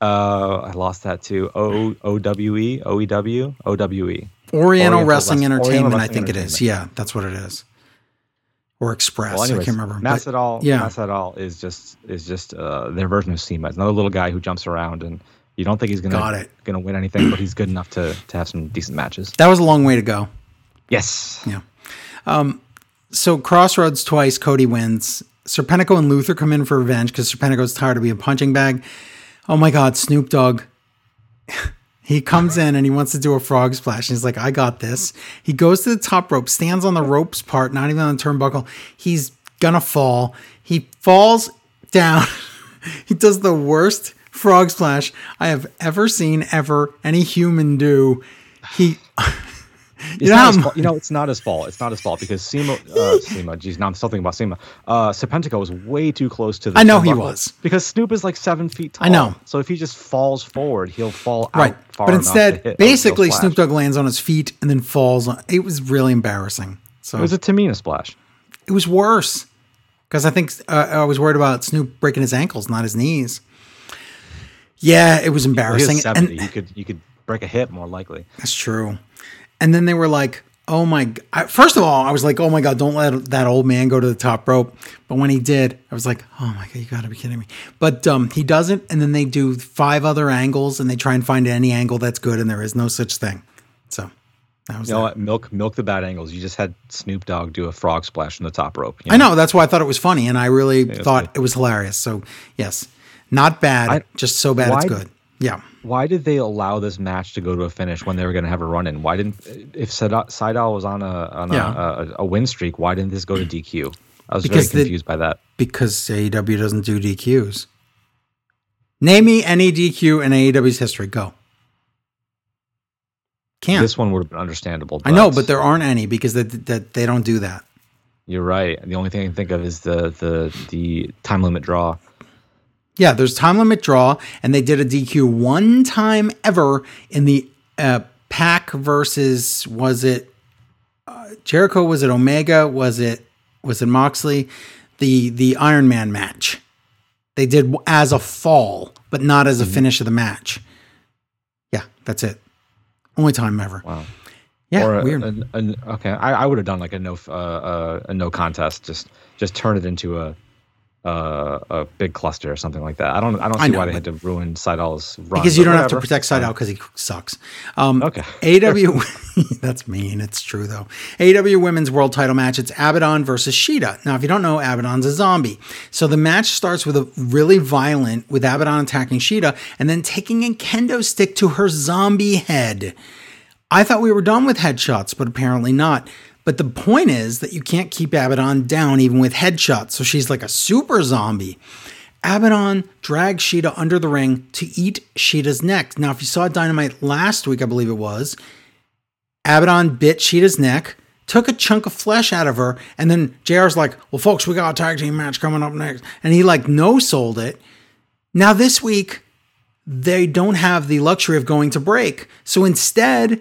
Uh, I lost that too. O O W E O E W O W E. Oriental Wrestling Entertainment, I think it is. Yeah, that's what it is. Or Express, well, anyways, I can't remember. Matt Sydal, yeah, Matt Sydal is just is just uh, their version of CIMA. It's another little guy who jumps around, and you don't think he's gonna gonna win anything, but he's good enough to to have some decent matches. That was a long way to go. Yes. Yeah. Um, so Cross Rhodes twice, Cody wins. Serpentico and Luther come in for revenge because Serpentico's tired of being a punching bag. Oh my God, Snoop Dogg. he comes in and he wants to do a frog splash. And he's like, I got this. He goes to the top rope, stands on the ropes part, not even on the turnbuckle. He's gonna fall. He falls down. he does the worst frog splash I have ever seen ever any human do. He you know, how, you know, it's not his fault. It's not his fault because CIMA, uh, CIMA, geez, now I'm still thinking about CIMA. Uh, Serpentico was way too close to the. I know he was because Snoop is like seven feet tall. I know. So if he just falls forward, he'll fall right. but instead, basically, Snoop Dogg lands on his feet and then falls. On, it was really embarrassing. So it was a Tamina splash. It was worse because I think uh, I was worried about Snoop breaking his ankles, not his knees. Yeah, it was embarrassing. Well, 70. And you could you could break a hip more likely. That's true. And then they were like, "Oh my!" I, first of all, I was like, "Oh my god, don't let that old man go to the top rope." But when he did, I was like, "Oh my god, you got to be kidding me!" But um, he doesn't, and then they do five other angles, and they try and find any angle that's good, and there is no such thing. So that was you know what? Milk, milk the bad angles. You just had Snoop Dogg do a frog splash from the top rope. You know? I know that's why I thought it was funny, and I really it thought it was hilarious. So yes, not bad, I, just so bad it's good. Yeah why did they allow this match to go to a finish when they were going to have a run in? Why didn't if Sydal was on a on yeah. a, a, a, win streak? Why didn't this go to DQ? I was because very confused the, by that. Because AEW doesn't do DQs. Name me any DQ in AEW's history. Go. Can't. This one would have been understandable. I know, but there aren't any because they, they, they don't do that. You're right. The only thing I can think of is the the the time limit draw. Yeah, there's time limit draw, and they did a DQ one time ever in the uh, Pac versus was it uh, Jericho? Was it Omega? Was it was it Moxley? The the Iron Man match. They did as a fall, but not as a mm-hmm. finish of the match. Yeah, that's it. Only time ever. Wow. Yeah, or a, weird. A, a, okay, I, I would have done like a no uh, uh, a no contest. Just just turn it into a uh, a big cluster or something like that. I don't I don't see I know, why they had to ruin Sydal's run. Because you don't whatever. have to protect Sydal because he sucks. Um, okay. AEW that's mean. It's true though. AEW Women's World Title match. It's Abaddon versus Shida. Now, if you don't know, Abaddon's a zombie. So the match starts with a really violent with Abaddon attacking Shida and then taking a kendo stick to her zombie head. I thought we were done with headshots, but apparently not. But the point is that you can't keep Abaddon down even with headshots, so she's like a super zombie. Abaddon drags Shida under the ring to eat Shida's neck. Now, if you saw Dynamite last week, I believe it was, Abaddon bit Shida's neck, took a chunk of flesh out of her, and then JR's like, well, folks, we got a tag team match coming up next. And he like no sold it. Now, this week, they don't have the luxury of going to break. So instead,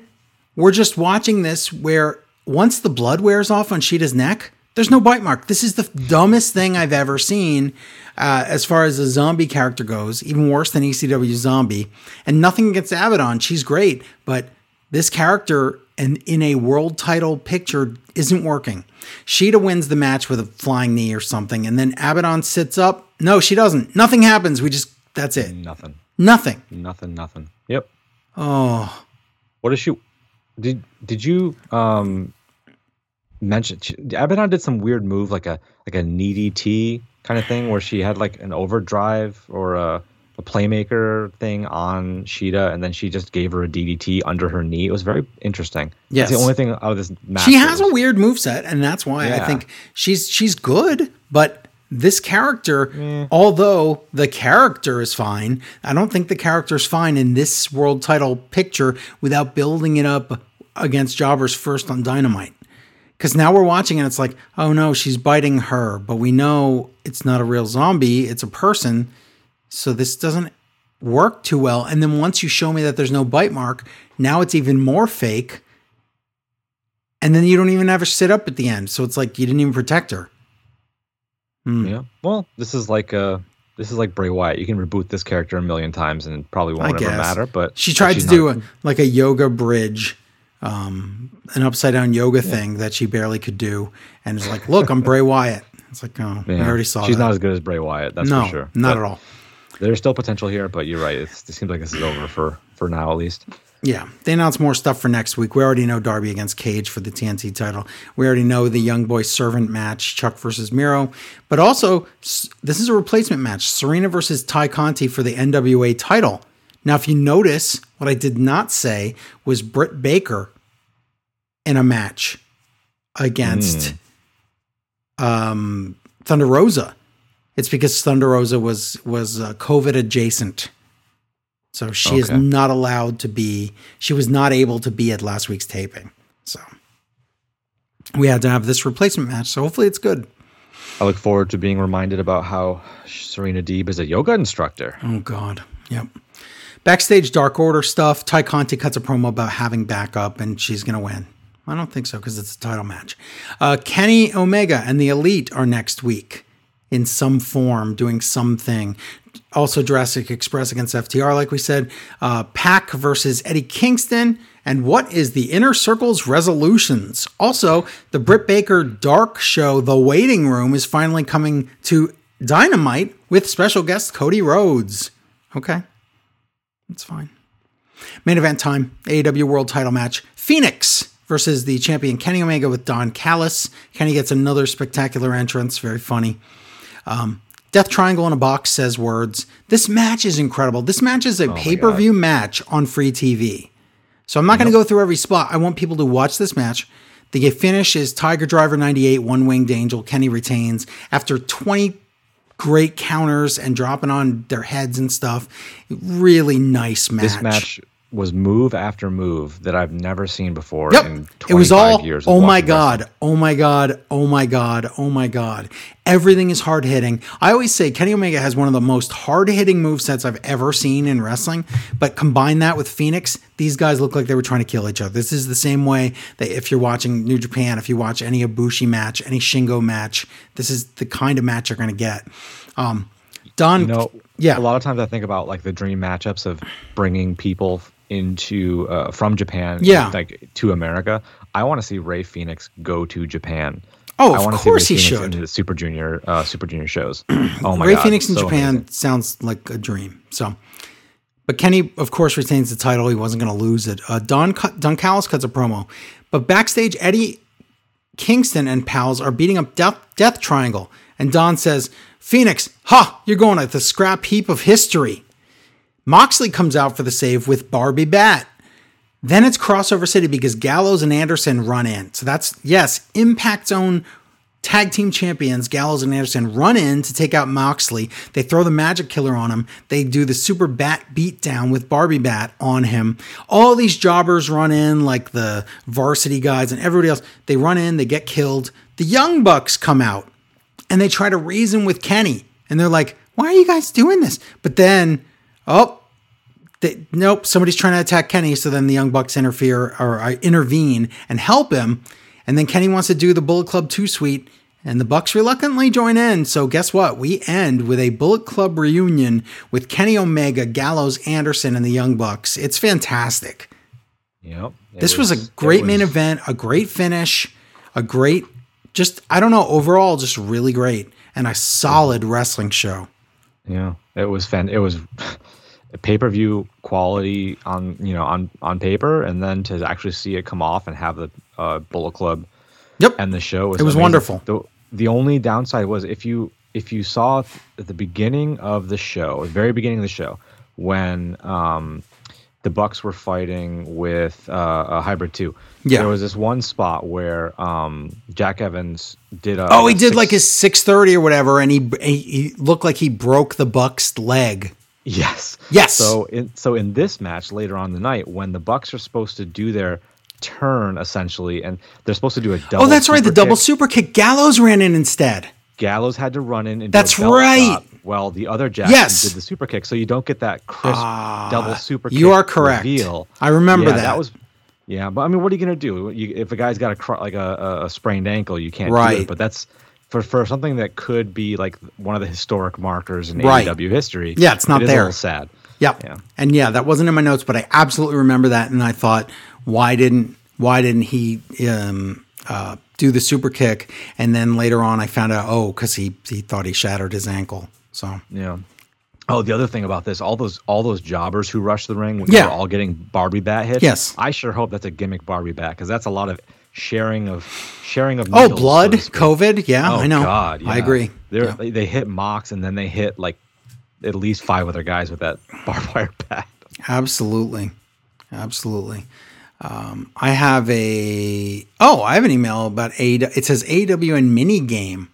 we're just watching this where once the blood wears off on Shida's neck, there's no bite mark. This is the dumbest thing I've ever seen uh, as far as a zombie character goes, even worse than ECW Zombie. And nothing against Abaddon, she's great, but this character and in a world title picture isn't working. Shida wins the match with a flying knee or something, and then Abaddon sits up. No, she doesn't. Nothing happens. We just that's it. Nothing. Nothing. Nothing. Nothing. Yep. Oh. What is she? Did did you um mention Abaddon did some weird move like a like a needy T kind of thing where she had like an overdrive or a, a playmaker thing on Shida and then she just gave her a DDT under her knee. It was very interesting. Yes. That's the only thing out of this match. She has was, a weird move set and that's why yeah. I think she's she's good, but this character, although the character is fine, I don't think the character is fine in this world title picture without building it up against Jobbers first on Dynamite. Because now we're watching and it's like, oh no, she's biting her, but we know it's not a real zombie, it's a person. So this doesn't work too well. And then once you show me that there's no bite mark, now it's even more fake. And then you don't even have her sit up at the end. So it's like you didn't even protect her. Mm. Yeah. Well, this is like uh this is like Bray Wyatt. You can reboot this character a million times and it probably won't ever matter. But she tried to do a, like a yoga bridge, um, an upside down yoga yeah. thing that she barely could do, and it's like, look, I'm Bray Wyatt. It's like, oh, yeah. I already saw. She's that. not as good as Bray Wyatt. That's no, for sure. Not but at all. There's still potential here, but you're right. It's, it seems like this is over for for now at least. Yeah, they announced more stuff for next week. We already know Darby against Cage for the TNT title. We already know the Young Boy Servant match, Chuck versus Miro. But also, this is a replacement match Serena versus Tay Conti for the NWA title. Now, if you notice, what I did not say was Britt Baker in a match against mm. um, Thunder Rosa. It's because Thunder Rosa was was uh, COVID adjacent. So she okay. is not allowed to be, she was not able to be at last week's taping. So we had to have this replacement match. So hopefully it's good. I look forward to being reminded about how Serena Deeb is a yoga instructor. Oh, God. Yep. Backstage Dark Order stuff. Tay Conti cuts a promo about having backup and she's going to win. I don't think so because it's a title match. Uh, Kenny Omega and the Elite are next week in some form doing something also Jurassic Express against FTR, like we said. Uh, Pac versus Eddie Kingston. And what is the Inner Circle's resolutions? Also, the Britt Baker Dark show, The Waiting Room, is finally coming to Dynamite with special guest Cody Rhodes. Okay, that's fine. Main event time AEW World Title match Fenix versus the champion Kenny Omega with Don Callis. Kenny gets another spectacular entrance, very funny. Um, Death Triangle in a Box says words. This match is incredible. This match is a oh pay per view match on free TV. So I'm not going to go through every spot. I want people to watch this match. The finish is Tiger Driver 98, One Winged Angel. Kenny retains after 20 great counters and dropping on their heads and stuff. Really nice match. This match was move after move that I've never seen before yep. in 25 it was all, years. Oh my god, oh my god, oh my god, oh my god. Everything is hard hitting. I always say Kenny Omega has one of the most hard hitting move sets I've ever seen in wrestling. But combine that with Fenix, these guys look like they were trying to kill each other. This is the same way that if you're watching New Japan, if you watch any Ibushi match, any Shingo match, this is the kind of match you're going to get. Um, Don, you know, yeah. A lot of times I think about like the dream matchups of bringing people into uh, from Japan, yeah. like to America. I want to see Rey Fenix go to Japan. Oh, I of course he should. Into the Super Junior, uh, Super Junior shows. Oh my Rey God, Fenix in so Japan amazing. sounds like a dream. So, but Kenny, of course, retains the title. He wasn't going to lose it. Uh, Don Don Callis cuts a promo, but backstage, Eddie Kingston and pals are beating up Death, Death Triangle, and Don says, "Fenix, ha! You're going at the scrap heap of history." Moxley comes out for the save with Barbie Bat. Then it's crossover city because Gallows and Anderson run in. So that's, yes, Impact Zone tag team champions, Gallows and Anderson, run in to take out Moxley. They throw the magic killer on him. They do the super bat beatdown with Barbie Bat on him. All these jobbers run in, like the varsity guys and everybody else. They run in, they get killed. The Young Bucks come out and they try to reason with Kenny. And they're like, why are you guys doing this? But then oh, they, nope, somebody's trying to attack Kenny. So then the Young Bucks interfere or uh, intervene and help him. And then Kenny wants to do the Bullet Club Too Sweet, and the Bucks reluctantly join in. So guess what? We end with a Bullet Club reunion with Kenny Omega, Gallows, Anderson, and the Young Bucks. It's fantastic. Yep. This was, was, a great was... main event, a great finish, a great, just, I don't know, overall, just really great, and a solid wrestling show. Yeah, it was fan. It was pay per view quality on you know on on paper, and then to actually see it come off and have the uh, Bullet Club. Yep. And the show was it was amazing. wonderful. The, the only downside was if you if you saw at the beginning of the show, the very beginning of the show, when um, the Bucks were fighting with uh, a hybrid two. Yeah. There was this one spot where um, Jack Evans did a. Oh, he did six, like his six thirty or whatever, and he, he, looked like he broke the Bucks' leg. Yes. Yes. So in so in this match later on the night, when the Bucks are supposed to do their turn essentially, and they're supposed to do a double. Oh, that's right, the double super kick. Gallows ran in instead. Gallows had to run in and that's right. Stop. Well, the other Jackson yes. did the super kick, so you don't get that crisp uh, double super kick. You are correct. Reveal. I remember yeah, that. That was yeah, but I mean, what are you gonna do? You, if a guy's got a like a, a sprained ankle, you can't right. do it. But that's for for something that could be like one of the historic markers in right. AEW history. Yeah, it's not it there. sad. Yep. Yeah. And yeah, that wasn't in my notes, but I absolutely remember that, and I thought, why didn't why didn't he um, uh, do the super kick? And then later on, I found out, oh, because he he thought he shattered his ankle. So yeah. Oh, the other thing about this, all those all those jobbers who rush the ring, yeah, all getting Barbie bat hits. Yes, I sure hope that's a gimmick Barbie bat because that's a lot of sharing of sharing of. Oh, blood, so COVID. Yeah, oh, I know. God, yeah. I agree. Yeah. They hit Mox and then they hit like at least five other guys with that barbed wire bat. Absolutely, absolutely. Um, I have a oh, I have an email about a. It says AWN mini game.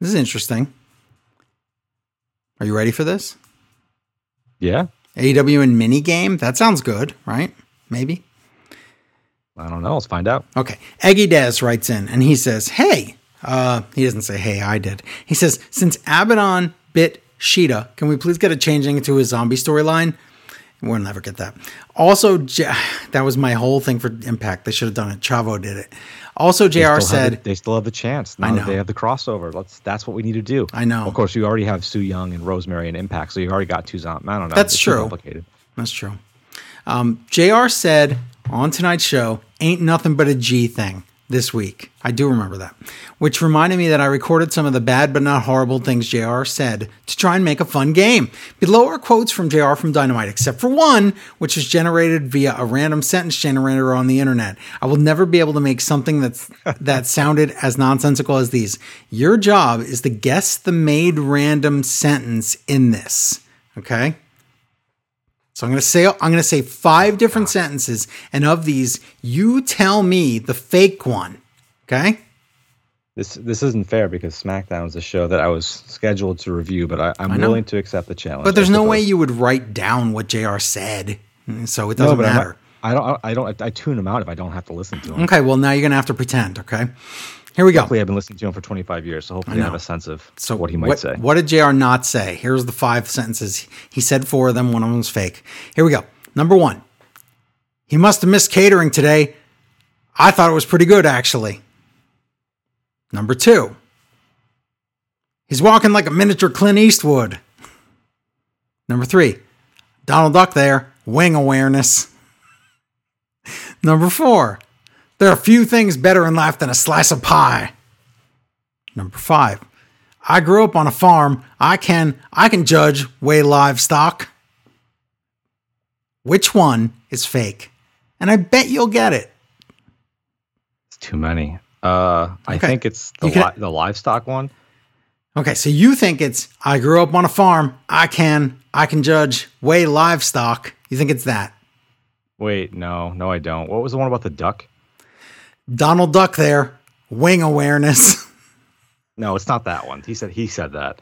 This is interesting. Are you ready for this? Yeah. AWN mini game. That sounds good, right? Maybe. I don't know. Let's find out. Okay. Eggy Dez writes in and he says, Hey, uh, he doesn't say, Hey, I did. He says, Since Abaddon bit Shida, can we please get a changing to his zombie storyline? We'll never get that. Also, that was my whole thing for Impact. They should have done it. Chavo did it. Also, JR. said the, they still have the chance. Now I know they have the crossover. Let's. That's what we need to do. I know. Of course, you already have Su Yung and Rosemary and Impact, so you already got two zombies. I don't know. That's it's true. Complicated. That's true. Um, JR. said on tonight's show, "Ain't nothing but a G thing." This week. I do remember that. Which reminded me that I recorded some of the bad but not horrible things JR said to try and make a fun game. Below are quotes from JR from Dynamite, except for one, which was generated via a random sentence generator on the internet. I will never be able to make something that's that sounded as nonsensical as these. Your job is to guess the made random sentence in this. Okay? So I'm going to say I'm going to say five different sentences, and of these, you tell me the fake one. Okay. This this isn't fair because SmackDown is a show that I was scheduled to review, but I, am willing to accept the challenge. But there's no way you would write down what JR. said, so it doesn't no, matter. I don't. I don't. I tune him out if I don't have to listen to him. Okay. Well, now you're going to have to pretend. Okay. Here we go. Hopefully, I've been listening to him for 25 years, so hopefully, I, I have a sense of so what he might what, say. What did JR not say? Here's the five sentences. He said four of them, one of them was fake. Here we go. Number one, he must have missed catering today. I thought it was pretty good, actually. Number two, he's walking like a miniature Clint Eastwood. Number three, Donald Duck there, wing awareness. Number four, there are few things better in life than a slice of pie. Number five, I grew up on a farm. I can I can judge weigh livestock. Which one is fake? And I bet you'll get it. It's too many. Uh, I okay. think it's the, li- the livestock one. Okay, so you think it's I grew up on a farm. I can I can judge weigh livestock. You think it's that? Wait, no, no, I don't. What was the one about the duck? Donald Duck there, wing awareness. no, it's not that one. He said he said that.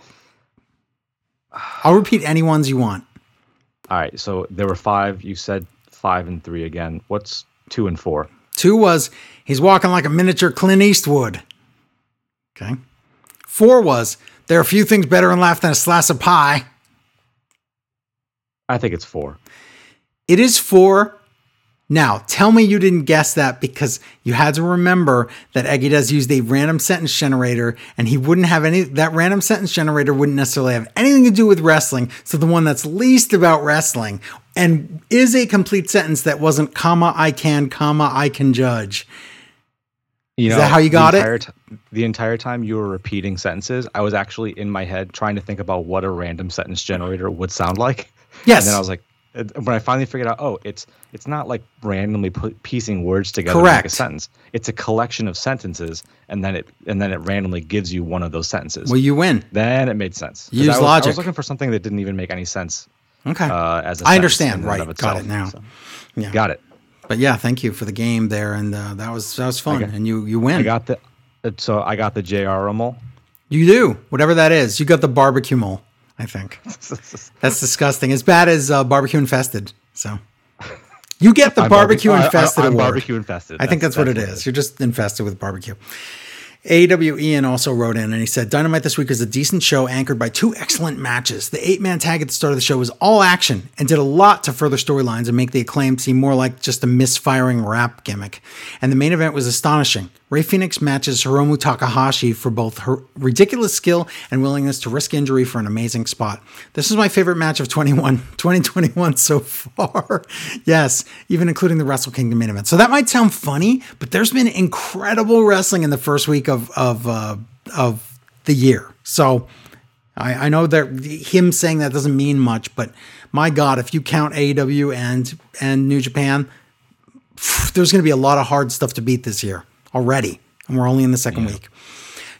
I'll repeat any ones you want. All right, so there were five. You said five and three again. What's two and four? Two was he's walking like a miniature Clint Eastwood. Okay. Four was there are a few things better in life than a slice of pie. I think it's four. It is four now, tell me you didn't guess that because you had to remember that Eggy does use a random sentence generator and he wouldn't have any, that random sentence generator wouldn't necessarily have anything to do with wrestling. So the one that's least about wrestling and is a complete sentence that wasn't comma, I can, comma, I can judge. You know, is that how you got it? T- the entire time you were repeating sentences, I was actually in my head trying to think about what a random sentence generator would sound like. Yes. And then I was like, when I finally figured out, oh, it's it's not like randomly piecing words together Correct. to make a sentence. It's a collection of sentences, and then it and then it randomly gives you one of those sentences. Well, you win. Then it made sense. Use I was, logic. I was looking for something that didn't even make any sense. Okay. Uh, as I understand. Right. Got it now. So. Yeah. Got it. But yeah, thank you for the game there, and uh, that was that was fun, got, and you you win. I got the so I got the JR mole. You do whatever that is. You got the barbecue mole. I think that's disgusting. As bad as uh, barbecue infested. So you get the barbecue barbe- infested I, I, Barbecue infested. I think that's, that's what it is. You're just infested with barbecue. AW Ian also wrote in and he said, Dynamite this week is a decent show anchored by two excellent matches. The eight man tag at the start of the show was all action and did a lot to further storylines and make the acclaim seem more like just a misfiring rap gimmick. And the main event was astonishing. Rey Fenix matches Hiromu Takahashi for both her ridiculous skill and willingness to risk injury for an amazing spot. This is my favorite match of 21, 2021 so far. yes, even including the Wrestle Kingdom main event. So that might sound funny, but there's been incredible wrestling in the first week of of uh, of the year. So I, I know that him saying that doesn't mean much, but my God, if you count AEW and and New Japan, there's going to be a lot of hard stuff to beat this year already, and we're only in the second yeah. week.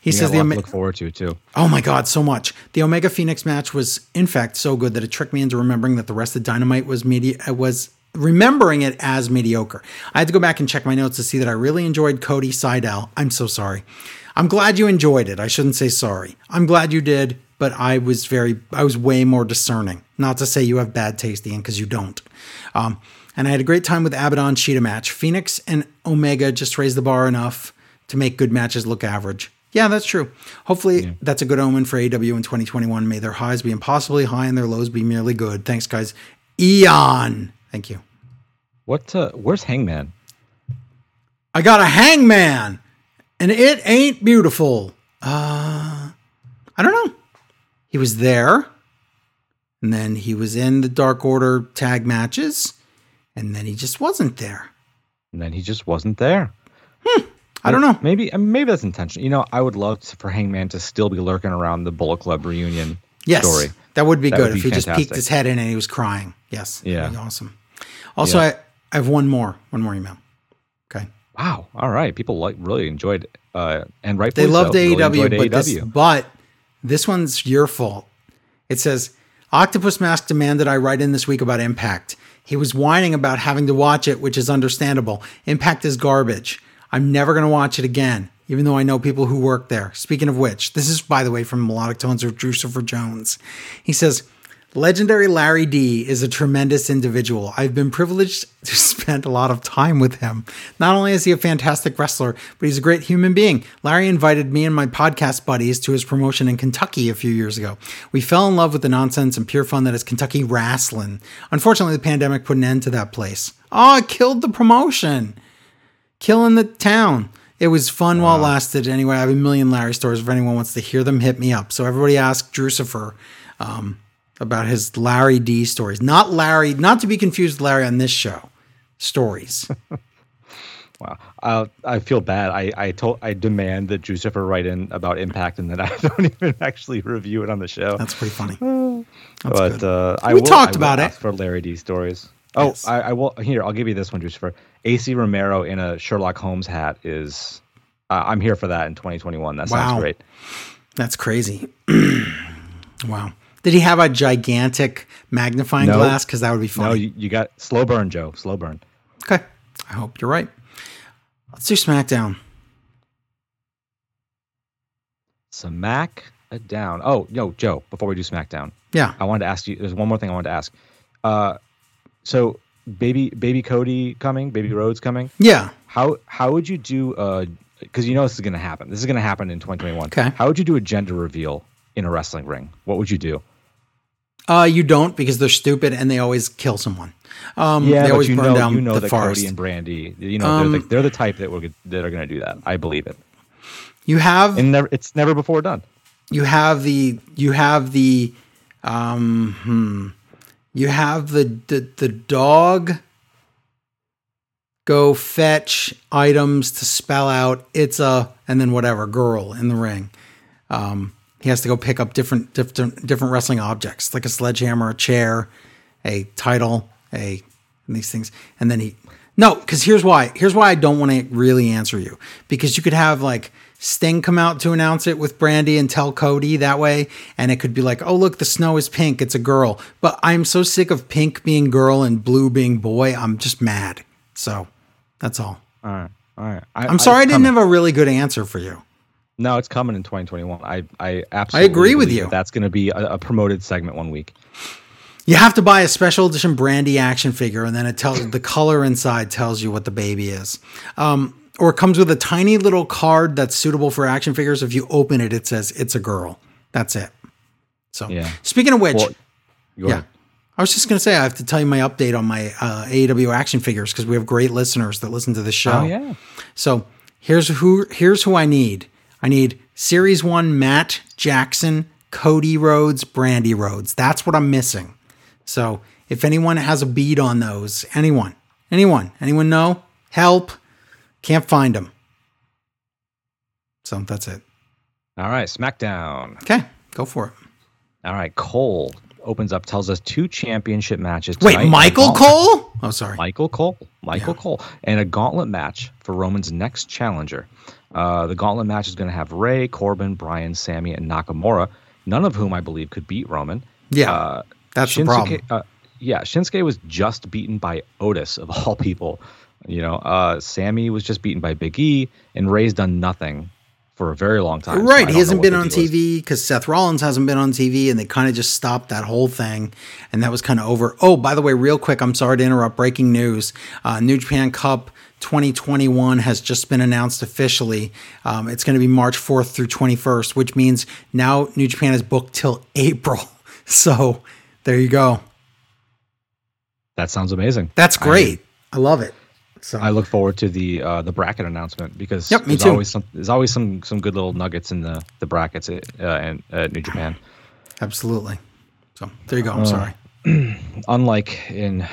He you says the Ome- look forward to it too. Oh my God, so much. The Omega Fenix match was in fact so good that it tricked me into remembering that the rest of Dynamite was media was remembering it as mediocre. I had to go back and check my notes to see that I really enjoyed Cody Sydal. I'm so sorry. I'm glad you enjoyed it. I shouldn't say sorry. I'm glad you did, but I was very, I was way more discerning. Not to say you have bad taste, Ian, because you don't. Um, and I had a great time with Abaddon Shida match. Fenix and Omega just raised the bar enough to make good matches look average. Yeah, that's true. Hopefully, yeah. that's a good omen for AEW in 2021. May their highs be impossibly high and their lows be merely good. Thanks, guys. Eon. Thank you. What? Uh, where's Hangman? I got a Hangman, and it ain't beautiful. Uh, I don't know. He was there, and then he was in the Dark Order tag matches, and then he just wasn't there. And then he just wasn't there. Hmm. I don't know. Maybe maybe that's intentional. You know, I would love to, for Hangman to still be lurking around the Bullet Club reunion yes, story. That would be that good would be if he just peeked his head in and he was crying. Yes. Yeah. awesome. Also, yeah. I, I have one more, one more email. Okay. Wow. All right. People like really enjoyed uh and right They loved so. AEW, really but, AEW. This, but this one's your fault. It says Octopus Mask demanded I write in this week about Impact. He was whining about having to watch it, which is understandable. Impact is garbage. I'm never going to watch it again, even though I know people who work there. Speaking of which, this is, by the way, from Melodic Tones of Drusifer Jones. He says, Legendary Larry D is a tremendous individual. I've been privileged to spend a lot of time with him. Not only is he a fantastic wrestler, but he's a great human being. Larry invited me and my podcast buddies to his promotion in Kentucky a few years ago. We fell in love with the nonsense and pure fun that is Kentucky wrestling. Unfortunately, the pandemic put an end to that place. Oh, it killed the promotion killing the town. It was fun wow. while it lasted. Anyway, I have a million Larry stories. If anyone wants to hear them, hit me up. So everybody ask Drusifer um, about his Larry D stories. Not Larry, not to be confused with Larry on this show. Stories. wow. Uh, I feel bad. I, I told I demand that Drusifer write in about Impact and that I don't even actually review it on the show. That's pretty funny. That's but uh, I we will, talked I about it for Larry D stories. Oh, yes. I, I, will. Here, I'll give you this one, Drusifer. AC Romero in a Sherlock Holmes hat is. Uh, I'm here for that in 2021. That sounds wow. great. That's crazy. wow. Did he have a gigantic magnifying no, glass? Because that would be fun. No, you, you, got slow burn, Joe. Slow burn. Okay. I hope you're right. Let's do SmackDown. SmackDown. Oh, no, Joe. Before we do SmackDown, yeah, I wanted to ask you. There's one more thing I wanted to ask. Uh, so baby baby Cody coming, baby Rhodes coming. Yeah. How how would you do uh because you know this is going to happen. This is going to happen in 2021. Okay. How would you do a gender reveal in a wrestling ring? What would you do? Uh, you don't because they're stupid and they always kill someone. Um, yeah, they always you burn know, down you know the that forest. Cody and Brandi, you know, um, they're, the, they're the type that will that are going to do that. I believe it. You have and never, it's never before done. You have the you have the um hmm, you have the the, the dog go fetch items to spell out it's a and then whatever girl in the ring. Um, he has to go pick up different different different wrestling objects like a sledgehammer, a chair, a title, a these things, and then he no because here's why here's why I don't want to really answer you because you could have like Sting come out to announce it with Brandi and tell Cody that way. And it could be like, oh, look, the snow is pink. It's a girl. But I'm so sick of pink being girl and blue being boy. I'm just mad. So that's all. All right. All right. I, am sorry I, I didn't have a really good answer for you. No, it's coming in 2021. I, I absolutely I agree with you. That's going to be a, a promoted segment one week. You have to buy a special edition Brandi action figure, and then it tells the color inside tells you what the baby is. Um, or it comes with a tiny little card that's suitable for action figures. If you open it, it says it's a girl. That's it. So, yeah. speaking of which, well, yeah, I was just going to say I have to tell you my update on my uh, AEW action figures because we have great listeners that listen to the show. Oh yeah. So here's who here's who I need. I need Series One Matt Jackson, Cody Rhodes, Brandi Rhodes. That's what I'm missing. So if anyone has a bead on those, anyone, anyone, anyone know? Help. Can't find them. So that's it. All right, SmackDown. Okay, go for it. All right, Cole opens up, tells us two championship matches. Wait, Michael Cole? Oh, sorry. Michael Cole. Michael yeah. Cole. And a gauntlet match for Roman's next challenger. Uh, the gauntlet match is going to have Rey, Corbin, Bryan, Sami, and Nakamura, none of whom I believe could beat Roman. Yeah. Uh, that's Shinsuke, the problem. Uh, yeah, Shinsuke was just beaten by Otis, of all people. You know, uh, Sami was just beaten by Big E, and Rey's done nothing for a very long time. Right. So he hasn't been on TV because Seth Rollins hasn't been on TV and they kind of just stopped that whole thing. And that was kind of over. Oh, by the way, real quick, I'm sorry to interrupt. Breaking news uh, New Japan Cup 2021 has just been announced officially. Um, it's going to be March 4th through 21st, which means now New Japan is booked till April. So there you go. That sounds amazing. That's great. I, I love it. So I look forward to the uh, the bracket announcement because yep, there's always some there's always some some good little nuggets in the the brackets at, uh, in, at New Japan. Absolutely. So there you go. I'm uh, sorry. unlike in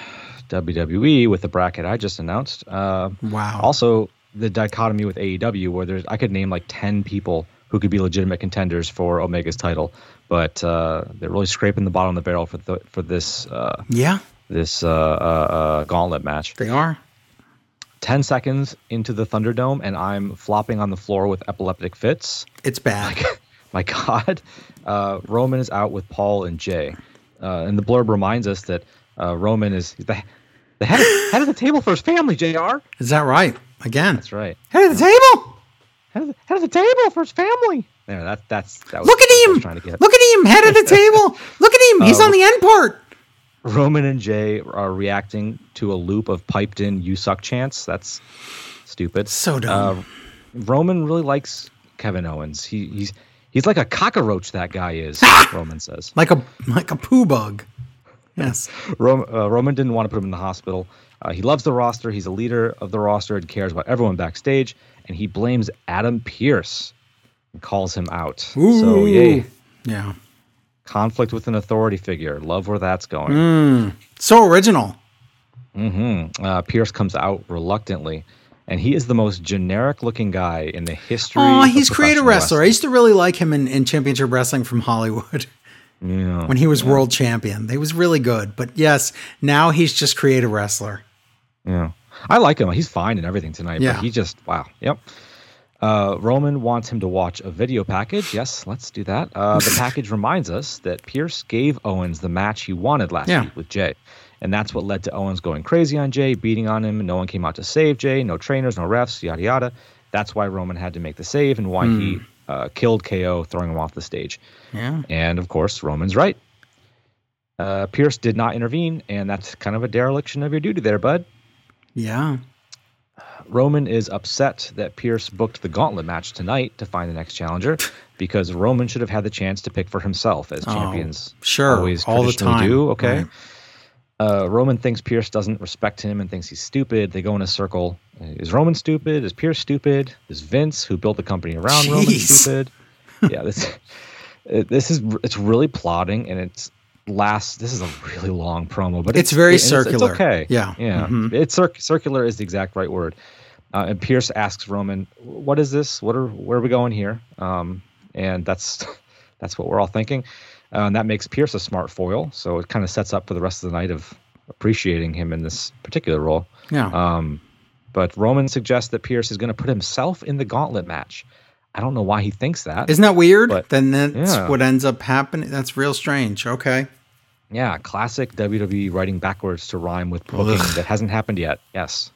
WWE with the bracket I just announced. Uh, wow. Also, the dichotomy with AEW where there's I could name like ten people who could be legitimate contenders for Omega's title, but uh, they're really scraping the bottom of the barrel for the for this. Uh, yeah. This uh, uh, gauntlet match. They are. 10 seconds into the Thunderdome and I'm flopping on the floor with epileptic fits. It's bad. my God. Uh, Roman is out with Paul and Jay. Uh, and the blurb reminds us that uh, Roman is the, the head, of, head of the table for his family, JR. Is that right? Again. That's right. Head of the table? Head of the, head of the table for his family. There, that, that's, that was Look at him. Trying to get. Look at him. Head of the table. Look at him. He's uh, on the end part. Roman and Jay are reacting to a loop of piped in "You suck" chants. That's stupid. So dumb. Uh, Roman really likes Kevin Owens. He, he's he's like a cockroach. That guy is. Roman says like a like a poo bug. Yes. Roman, uh, Roman didn't want to put him in the hospital. Uh, he loves the roster. He's a leader of the roster and cares about everyone backstage. And he blames Adam Pearce and calls him out. Ooh. So yay. Yeah conflict with an authority figure. Love where that's going. Mm, so original. Mm-hmm. Uh, Pearce comes out reluctantly, and he is the most generic-looking guy in the history. Oh, he's creator wrestler. Wrestling. I used to really like him in, in Championship Wrestling from Hollywood. Yeah, when he was yeah. world champion, he was really good. But yes, now he's just creative wrestler. Yeah, I like him. He's fine and everything tonight. Yeah, but he just wow. Yep. Uh, Roman wants him to watch a video package. Yes, let's do that. Uh, the package reminds us that Pearce gave Owens the match he wanted last yeah. week with Jay. And that's what led to Owens going crazy on Jay, beating on him. No one came out to save Jay. No trainers, no refs, yada, yada. That's why Roman had to make the save and why mm. he hmm. uh, killed KO, throwing him off the stage. Yeah. And of course, Roman's right. Uh, Pearce did not intervene, and that's kind of a dereliction of your duty there, bud. Yeah. Roman is upset that Pearce booked the gauntlet match tonight to find the next challenger because Roman should have had the chance to pick for himself as oh, champions sure, always all the time. do. Okay. Right. Uh, Roman thinks Pearce doesn't respect him and thinks he's stupid. They go in a circle. Is Roman stupid? Is Pearce stupid? Is Vince, who built the company around Jeez. Roman, stupid? yeah, this this is it's really plotting and it's lasts. This is a really long promo, but it's, it's very circular. It's, okay. Yeah, yeah. Mm-hmm. It's cir- circular is the exact right word. Uh, and Pearce asks Roman, "What is this? What are where are we going here?" Um, and that's that's what we're all thinking. Uh, and that makes Pearce a smart foil, so it kind of sets up for the rest of the night of appreciating him in this particular role. Yeah. Um, but Roman suggests that Pearce is going to put himself in the gauntlet match. I don't know why he thinks that. Isn't that weird? But, then that's yeah. what ends up happening. That's real strange. Okay. Yeah, classic WWE writing backwards to rhyme with booking that hasn't happened yet. Yes.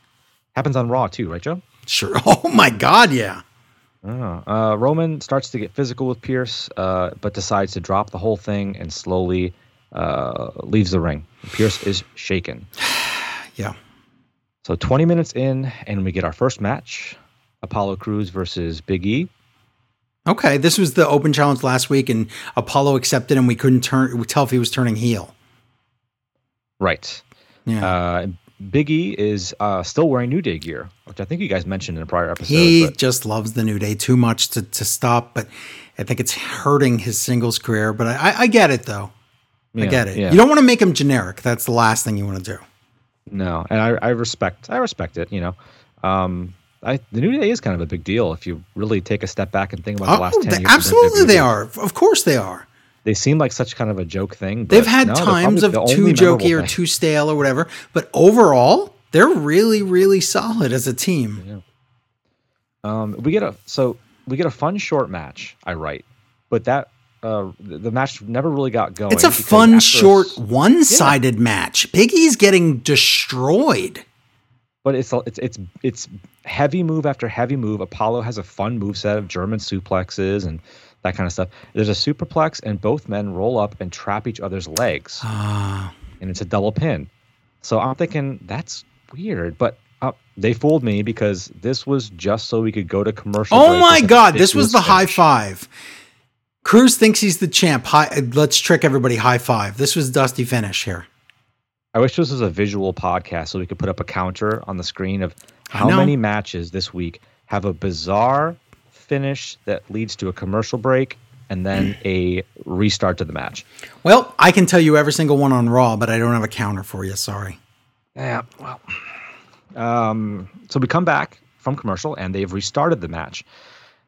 Happens on Raw too, right, Joe? Sure. Oh my God, yeah. Oh, uh, Roman starts to get physical with Pearce, uh, but decides to drop the whole thing and slowly uh, leaves the ring. Pearce is shaken. yeah. So 20 minutes in, and we get our first match Apollo Crews versus Big E. Okay, this was the open challenge last week, and Apollo accepted, and we couldn't turn tell if he was turning heel. Right. Yeah. Uh, Biggie is uh, still wearing New Day gear, which I think you guys mentioned in a prior episode. He but. just loves the New Day too much to, to stop, but I think it's hurting his singles career. But I, I get it though. Yeah, I get it. Yeah. You don't want to make him generic. That's the last thing you want to do. No, and I, I respect I respect it. You know, um, I, the New Day is kind of a big deal if you really take a step back and think about the last oh, ten years. Absolutely, they are. Of course, they are. they seem like such kind of a joke thing. They've had no, times of too jokey or thing. too stale or whatever, but overall, they're really, really solid as a team. Yeah. Um, we get a so we get a fun short match. I write, but that uh, the match never really got going. It's a fun short a, one-sided yeah. match. Big E's getting destroyed. But it's it's it's it's heavy move after heavy move. Apollo has a fun move set of German suplexes and that kind of stuff. There's a superplex, and both men roll up and trap each other's legs, ah. and it's a double pin. So I'm thinking that's weird, but uh, they fooled me because this was just so we could go to commercial. Oh my god, this was the finish. high five. Crews thinks he's the champ. High, let's trick everybody. High five. This was Dusty finish here. I wish this was a visual podcast so we could put up a counter on the screen of how many matches this week have a bizarre finish that leads to a commercial break and then a restart to the match. Well, I can tell you every single one on Raw, but I don't have a counter for you. Sorry. Yeah, well. Um, so we come back from commercial and they've restarted the match.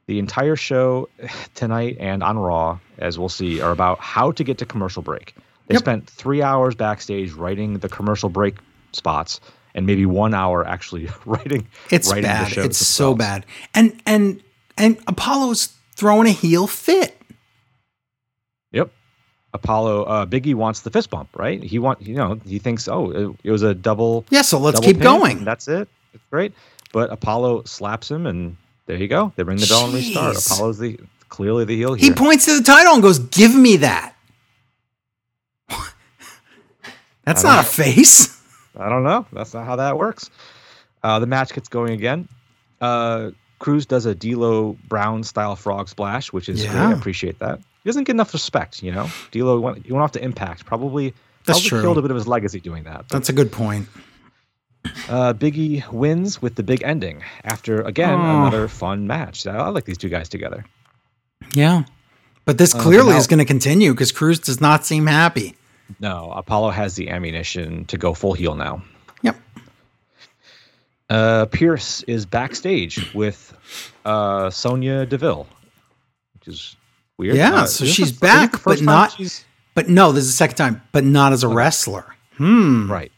The entire show tonight and on Raw, as we'll see, are about how to get to commercial break. They yep. spent three hours backstage writing the commercial break spots and maybe one hour actually writing. It's writing bad. it's themselves. so bad. And and and Apollo's throwing a heel fit. Yep. Apollo, uh, Biggie wants the fist bump, right? He want, you know, he thinks, oh, it, it was a double. Yeah, so let's keep going. That's it. It's great. But Apollo slaps him, and there you go. They ring the bell and restart. Apollo's the clearly the heel here. He points to the title and goes, "Give me that." That's not a face. I don't know. That's not how that works. Uh, the match gets going again. Uh, Crews does a D'Lo Brown style frog splash, which is yeah. great. I appreciate that. He doesn't get enough respect, you know. D'Lo went, he went off to Impact. Probably, That's probably true. killed a bit of his legacy doing that. That's a good point. Uh, Biggie wins with the big ending after again oh. another fun match. I like these two guys together. Yeah, but this uh, clearly uh, now, is going to continue because Crews does not seem happy. No, Apollo has the ammunition to go full heel now. Yep. Uh, Pearce is backstage with uh, Sonya Deville, which is weird. Yeah, uh, so she's back, but not. But no, this is the second time, but not as a okay. wrestler. Hmm. Right.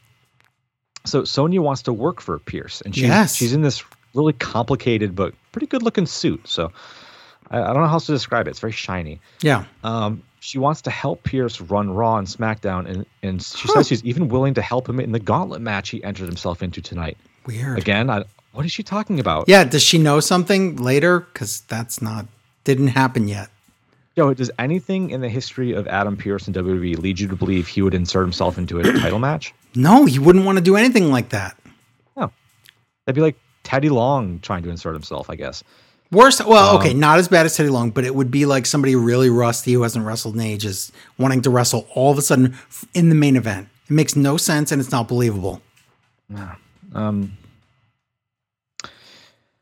So Sonya wants to work for Pearce, and she's yes. she's in this really complicated but pretty good looking suit. So I, I, don't know how else to describe it. It's very shiny. Yeah. Um, she wants to help Pearce run Raw and SmackDown, and and she huh. says she's even willing to help him in the Gauntlet match he entered himself into tonight. Weird. Again, I, what is she talking about? Yeah. Does she know something later? Because that's not didn't happen yet. Yo, does anything in the history of Adam Pearce and WWE lead you to believe he would insert himself into a title match? No, he wouldn't want to do anything like that. No, that'd be like Teddy Long trying to insert himself, I guess. Worst, well, um, okay, not as bad as Teddy Long, but it would be like somebody really rusty who hasn't wrestled in ages wanting to wrestle all of a sudden in the main event. It makes no sense and it's not believable. Yeah. Um,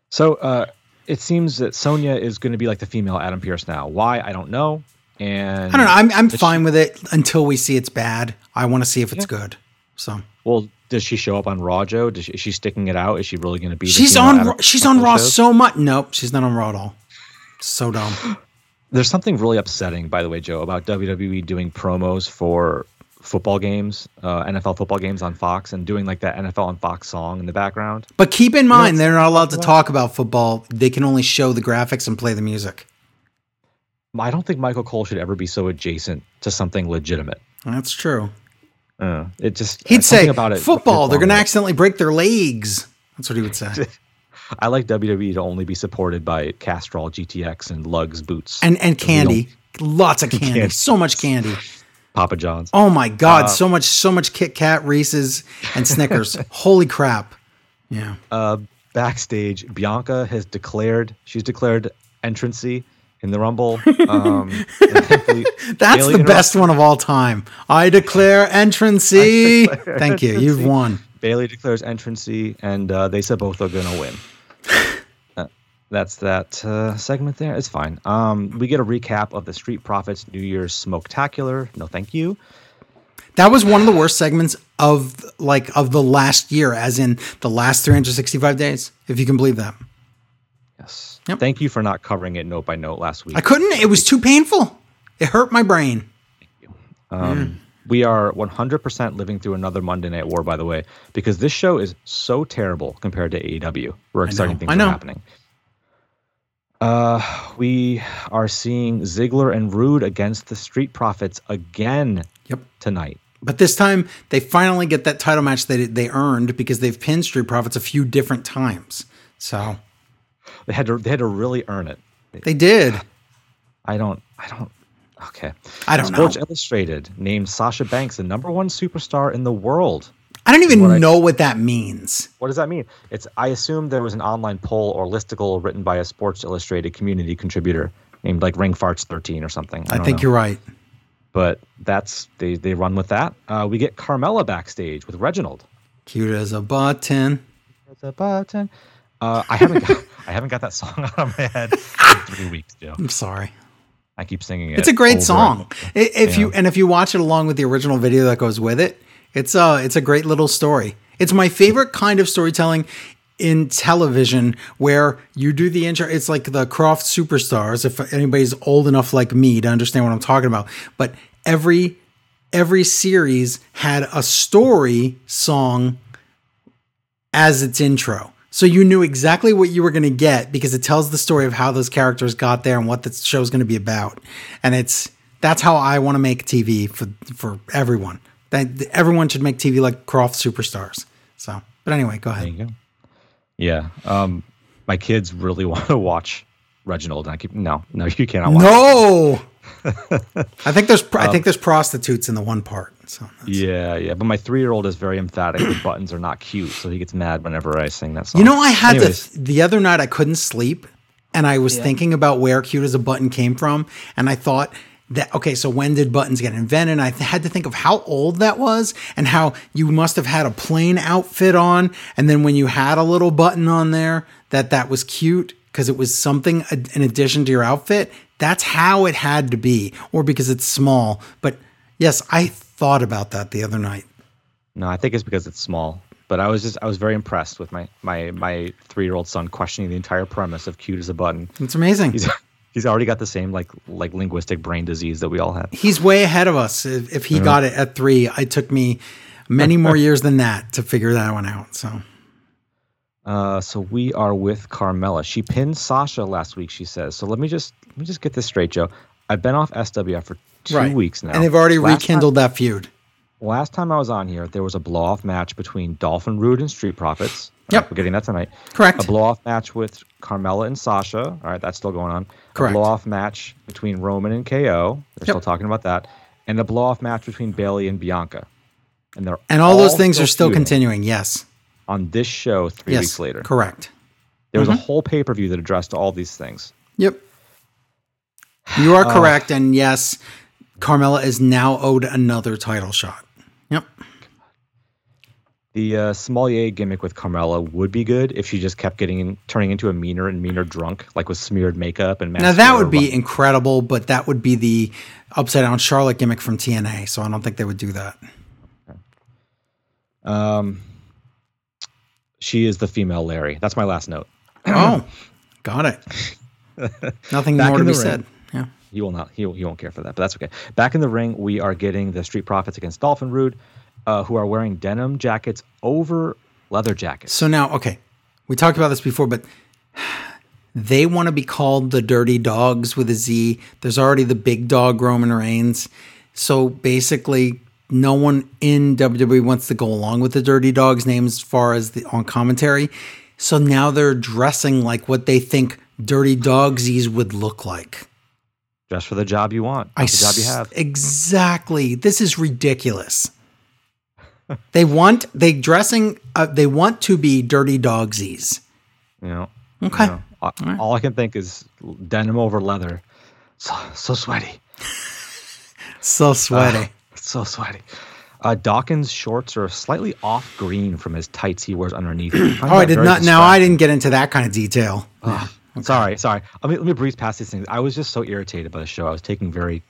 so uh, it seems that Sonya is going to be like the female Adam Pearce now. Why? I don't know. And I don't know. I'm I'm fine she, with it until we see it's bad. I want to see if it's yeah. good. So well, does she show up on Raw, Joe? Does she, is she sticking it out? Is she really going to be? She's on. Adam, she's on Raw shows? so much. Nope, she's not on Raw at all. So dumb. There's something really upsetting, by the way, Joe, about WWE doing promos for football games, uh, NFL football games on Fox, and doing like that NFL on Fox song in the background. But keep in mind, you know, they're not allowed to talk about football. They can only show the graphics and play the music. I don't think Michael Cole should ever be so adjacent to something legitimate. That's true. Uh, it just he'd say about it football. They're going to accidentally break their legs. That's what he would say. I like WWE to only be supported by Castrol GTX and Lugz boots and and candy, lots of candy, candy, so much candy. Papa John's. Oh my God, uh, so much, so much Kit Kat, Reese's, and Snickers. Holy crap! Yeah. Uh, backstage, Bianca has declared she's declared entrancy in the Rumble. Um, That's the best one of all time. I declare entrancy. Thank you. You've won. Bayley declares entrancy, and uh, they said both are going to win. uh, that's that uh, segment there. It's fine. Um, we get a recap of the Street Profits New Year's Smoketacular. No, thank you. That was one of the worst segments of like of the last year, as in the last 365 days, if you can believe that. Yep. Thank you for not covering it note by note last week. I couldn't. It was too painful. It hurt my brain. Um, We are 100% living through another Monday Night War, by the way, because this show is so terrible compared to AEW, where exciting things are happening. Uh, we are seeing Ziggler and Roode against the Street Profits again yep. tonight. But this time, they finally get that title match that they earned because they've pinned Street Profits a few different times. So they had to they had to really earn it. They did. I don't. I don't. Okay. I don't Sports know. Illustrated named Sasha Banks the number one superstar in the world. I don't even what know I, what that means. What does that mean? It's I assume there was an online poll or listicle written by a Sports Illustrated community contributor named like Ring Farts 13 or something. I, I think know. you're right. But that's they they run with that. Uh, we get Carmella backstage with Reginald. Cute as a button. As a button. Uh, I haven't got, I haven't got that song out of my head in three weeks, Joe. I'm sorry. I keep singing it. It's a great song. If yeah. you and if you watch it along with the original video that goes with it, it's a it's a great little story. It's my favorite kind of storytelling in television where you do the intro. It's like the Krofft Superstars. If anybody's old enough like me to understand what I'm talking about, but every every series had a story song as its intro. So you knew exactly what you were going to get because it tells the story of how those characters got there and what the show's going to be about. And it's that's how I want to make TV for for everyone. That everyone should make TV like Krofft Superstars. So, but anyway, go ahead. Go. Yeah, um, my kids really want to watch Reginald, and I keep no, no, you cannot. watch No, I think there's I think um, there's prostitutes in the one part. So yeah, yeah. But my three year old is very emphatic. the buttons are not cute, so he gets mad whenever I sing that song. You know, I had Anyways. to the other night. I couldn't sleep, and I was yeah. thinking about where "cute as a button" came from, and I thought that okay so when did buttons get invented and i had to think of how old that was and how you must have had a plain outfit on and then when you had a little button on there that that was cute because it was something in addition to your outfit that's how it had to be or because it's small but yes i thought about that the other night. No, I think it's because it's small. But I was just I was very impressed with my my my three year old son questioning the entire premise of cute as a button. It's amazing. He's he's already got the same like like linguistic brain disease that we all have. He's way ahead of us. If, if he mm-hmm. got it at three, it took me many more years than that to figure that one out. So. Uh, so we are with Carmella. She pinned Sasha last week. She says. So let me just let me just get this straight, Joe. I've been off SWF for two right. weeks now. And they've already last rekindled time, that feud. Last time I was on here, there was a blow off match between Dolphin Roode and Street Profits. Yep. Right, we're getting that tonight. Correct. A blow off match with Carmella and Sasha. All right, that's still going on. Correct. A blow off match between Roman and KO. They're yep. still talking about that. And a blow off match between Bayley and Bianca. And they're and all, all those things are still continuing. Yes. On this show, three yes, weeks later. Correct. There was mm-hmm. a whole pay per view that addressed all these things. Yep. You are uh, correct, and yes, Carmella is now owed another title shot. Yep. The uh, Sommelier gimmick with Carmella would be good if she just kept getting in, turning into a meaner and meaner drunk, like with smeared makeup and. Now that would be incredible, but that would be the upside down Charlotte gimmick from TNA. So I don't think they would do that. Okay. Um, she is the female Larry. That's my last note. oh, got it. Nothing more to be ring. said. He will not. He, he won't care for that, but that's okay. Back in the ring, we are getting the Street Profits against Dolphin Roode, uh, who are wearing denim jackets over leather jackets. So now, okay, we talked about this before, but they want to be called the Dirty Dogs with a Z. There's already the big dog Roman Reigns. So basically, no one in WWE wants to go along with the Dirty Dogs name as far as the on commentary. So now they're dressing like what they think Dirty Dogsies would look like. Just for the job you want, I the job you have. Exactly. This is ridiculous. they want they dressing uh, they want to be dirty dogsies. You know. Okay. You know, all, right. all, I can think is denim over leather. So so sweaty. so sweaty. Uh, so sweaty. Uh, Dawkins' shorts are slightly off green from his tights he wears underneath. oh, I did not. Now I didn't get into that kind of detail. Okay. Sorry, sorry. Let me let me breeze past these things. I was just so irritated by the show. I was taking very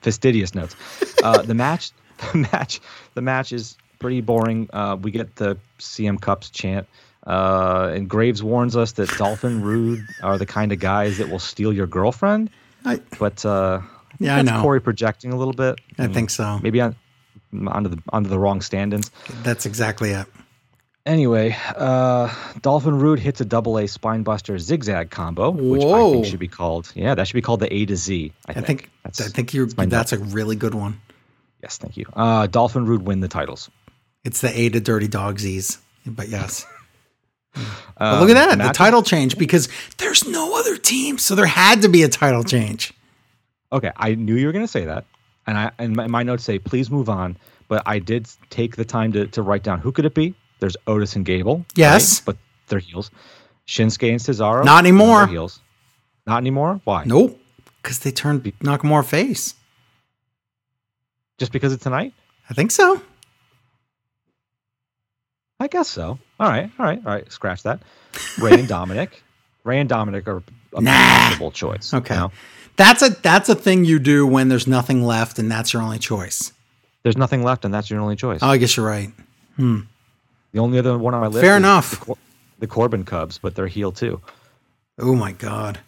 fastidious notes. Uh, the match, the match, the match is pretty boring. Uh, we get the CM Cups chant, uh, and Graves warns us that Dolphin Roode are the kind of guys that will steal your girlfriend. I, but uh, Yeah, I know. Corey projecting a little bit. I, I think so. Maybe on onto the onto the wrong stand-ins. That's exactly it. Anyway, uh, Dolphin Roode hits a double A spinebuster zigzag combo, which Whoa. I think should be called. Yeah, that should be called the A to Z. I, I think. think. that's. I think you're. That's, that's a really good one. Yes, thank you. Uh, Dolphin Roode win the titles. It's the A to Dirty Dogsies, but yes. Um, look at that, the title change because there's no other team, so there had to be a title change. Okay, I knew you were going to say that, and I and my, my, notes say please move on, but I did take the time to to write down who could it be. There's Otis and Gable. Yes, right? but they're heels. Shinsuke and Cesaro. Not anymore. Heels. Not anymore. Why? Nope. Because they turned Nakamura face. Just because it's tonight? I think so. I guess so. All right, all right, all right. Scratch that. Rey and Dominic. Rey and Dominic are a nah. possible choice. Okay, you know? that's a that's a thing you do when there's nothing left and that's your only choice. There's nothing left and that's your only choice. Oh, I guess you're right. Hmm. The only other one on my list. Fair enough. The, the Corbin Cubs, but they're heel too. Oh my god,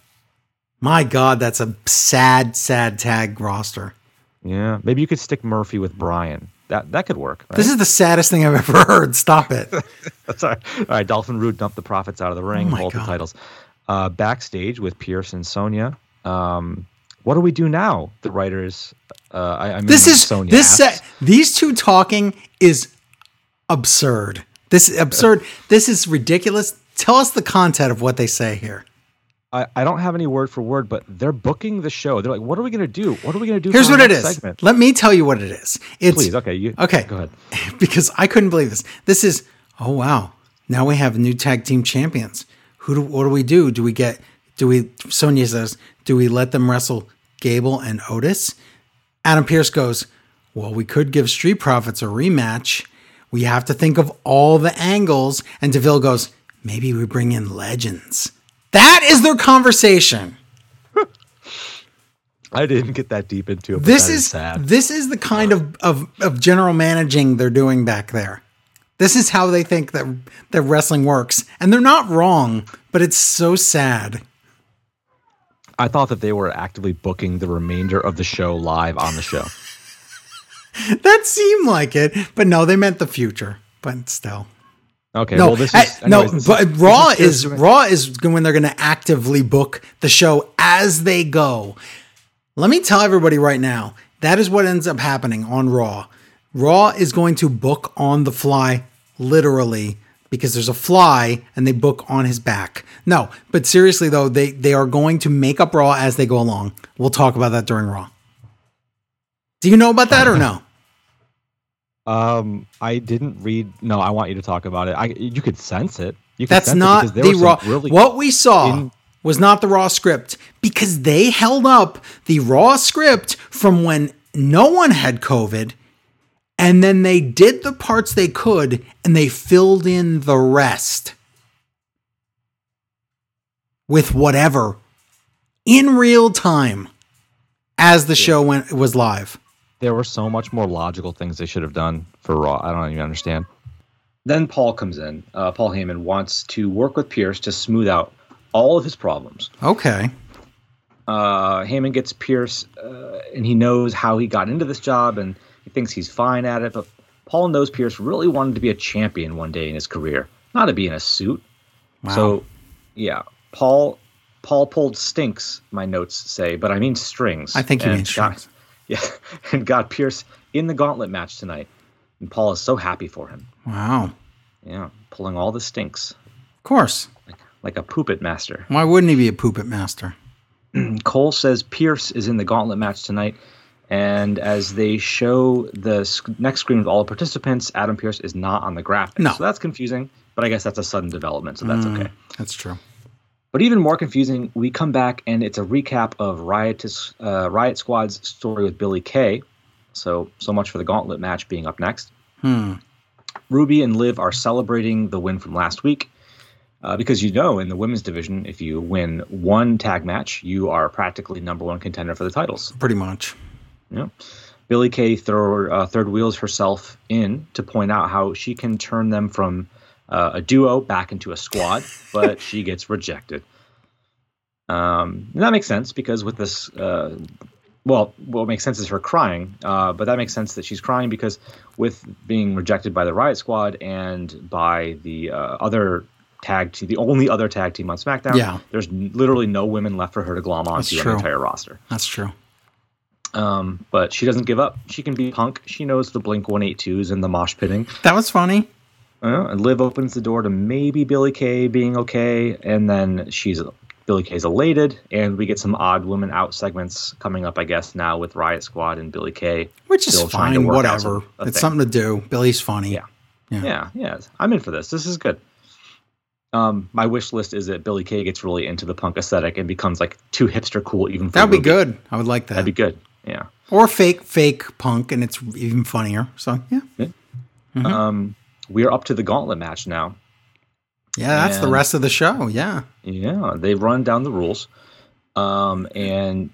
my god, that's a sad, sad tag roster. Yeah, maybe you could stick Murphy with Brian. That that could work. Right? This is the saddest thing I've ever heard. Stop it. That's all right. All right, Dolphin Roode dumped the profits out of the ring, oh hold the titles. Uh, backstage with Pearce and Sonya. Um, what do we do now? The writers. Uh, I, I mean, this is Sonya this. Uh, these two talking is absurd. This is absurd. this is ridiculous. Tell us the content of what they say here. I, I don't have any word for word, but they're booking the show. They're like, what are we going to do? What are we going to do? Here's what it is. Segment? Let me tell you what it is. It's, Please, okay. You, okay. Go ahead. Because I couldn't believe this. This is, oh, wow. Now we have new tag team champions. Who do, what do we do? Do we get, do we, Sonya says, do we let them wrestle Gable and Otis? Adam Pearce goes, well, we could give Street Profits a rematch. We have to think of all the angles. And DeVille goes, maybe we bring in legends. That is their conversation. I didn't get that deep into it. This is, sad. this is the kind of, of of general managing they're doing back there. This is how they think that that wrestling works, and they're not wrong, but it's so sad. I thought that they were actively booking the remainder of the show live on the show. That seemed like it, but no, they meant the future. But still. Okay. No, well, this is, anyways, no, but is, Raw is, is Raw is when they're going to actively book the show as they go. Let me tell everybody right now that is what ends up happening on Raw. Raw is going to book on the fly, literally, because there's a fly and they book on his back. No, but seriously though, they they are going to make up Raw as they go along. We'll talk about that during Raw. Do you know about that or no? Um, I didn't read. No, I want you to talk about it. I you could sense it. You That's sense not it the raw. Really what we saw in, was not the raw script because they held up the raw script from when no one had COVID, and then they did the parts they could and they filled in the rest with whatever in real time as the show went was live there were so much more logical things they should have done for Raw. I don't even understand. Then Paul comes in. Uh, Paul Heyman wants to work with Pearce to smooth out all of his problems. Okay. Uh, Heyman gets Pearce, uh, and he knows how he got into this job, and he thinks he's fine at it. But Paul knows Pearce really wanted to be a champion one day in his career, not to be in a suit. Wow. So, yeah, Paul Paul pulled stinks. My notes say, but I mean strings. I think you mean strings. Yeah, and got Pearce in the gauntlet match tonight. And Paul is so happy for him. Wow. Yeah, pulling all the stinks. Of course. Like, like a poopet master. Why wouldn't he be a poopet master? Cole says Pearce is in the gauntlet match tonight. And as they show the next screen with all the participants, Adam Pearce is not on the graphic. No. So that's confusing, but I guess that's a sudden development, so that's mm, okay. That's true. But even more confusing, we come back and it's a recap of Riotous, uh, Riot Squad's story with Billie Kay. So, so much for the gauntlet match being up next. Hmm. Ruby and Liv are celebrating the win from last week. Uh, because you know, in the women's division, if you win one tag match, you are practically number one contender for the titles. Pretty much. Yeah. Billie Kay throw, uh, third wheels herself in to point out how she can turn them from uh, a duo back into a squad, but she gets rejected. Um, that makes sense because with this uh, well, what makes sense is her crying, uh, but that makes sense that she's crying because with being rejected by the Riot Squad and by the uh, other tag team, the only other tag team on SmackDown, yeah. there's literally no women left for her to glom onto on the entire roster. That's true. Um, but she doesn't give up. She can be punk. She knows the Blink 182s and the mosh pitting. That was funny. Uh, and Liv opens the door to maybe Billie Kay being okay, and then she's Billie Kay's elated, and we get some odd women out segments coming up, I guess, now with Riot Squad and Billie Kay. Which is fine, whatever. It's thing. something to do. Billie's funny. Yeah. yeah. Yeah, yeah. I'm in for this. This is good. Um, my wish list is that Billie Kay gets really into the punk aesthetic and becomes like too hipster cool even That'd be good. I would like that. That'd be good. Yeah. Or fake fake punk and it's even funnier. So yeah. yeah. Mm-hmm. Um we are up to the gauntlet match now. Yeah, that's and, the rest of the show. Yeah. Yeah, they run down the rules. Um, and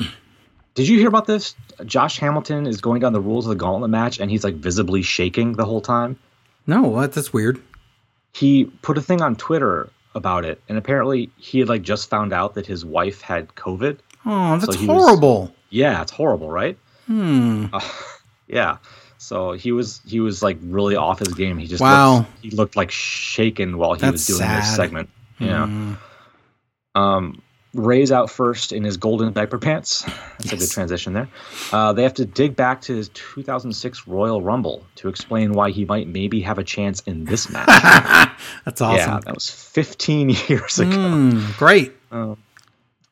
did you hear about this? Josh Hamilton is going down the rules of the gauntlet match, and he's like visibly shaking the whole time. No, what? That's weird. He put a thing on Twitter about it, and apparently he had like just found out that his wife had COVID. Oh, that's so horrible. Was, yeah, it's horrible, right? Hmm. Uh, yeah. So he was he was like really off his game. He just wow. Looked, he looked like shaken while he That's was doing sad. this segment. Yeah. Mm. Um, Rey's out first in his golden diaper pants. That's yes. a good transition there. Uh, they have to dig back to his 2006 Royal Rumble to explain why he might maybe have a chance in this match. That's awesome. Yeah, that was 15 years ago. Mm, great. Uh,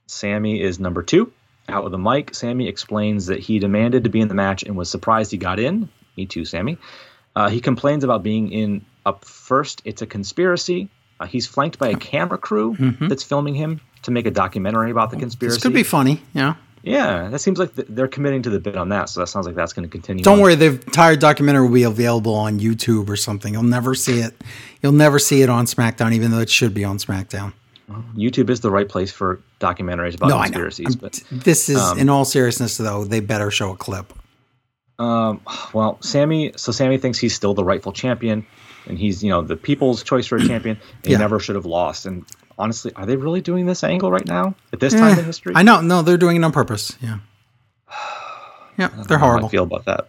Sami is number two. Out with the mic, Sami explains that he demanded to be in the match and was surprised he got in. Me too, Sami. Uh, he complains about being in up first. It's a conspiracy. Uh, he's flanked by a camera crew mm-hmm. that's filming him to make a documentary about the conspiracy. This could be funny. Yeah. Yeah, that seems like they're committing to the bit on that, so that sounds like that's going to continue. Don't on. worry, the entire documentary will be available on YouTube or something. You'll never see it. You'll never see it on SmackDown, even though it should be on SmackDown. YouTube is the right place for documentaries about no, conspiracies. But this is, um, in all seriousness, though, they better show a clip. Um, well, Sami. So Sami thinks he's still the rightful champion, and he's you know the people's choice for a champion. And yeah. He never should have lost. And honestly, are they really doing this angle right now at this time in history? I know. No, they're doing it on purpose. Yeah. Yeah, they're horrible. I feel about that.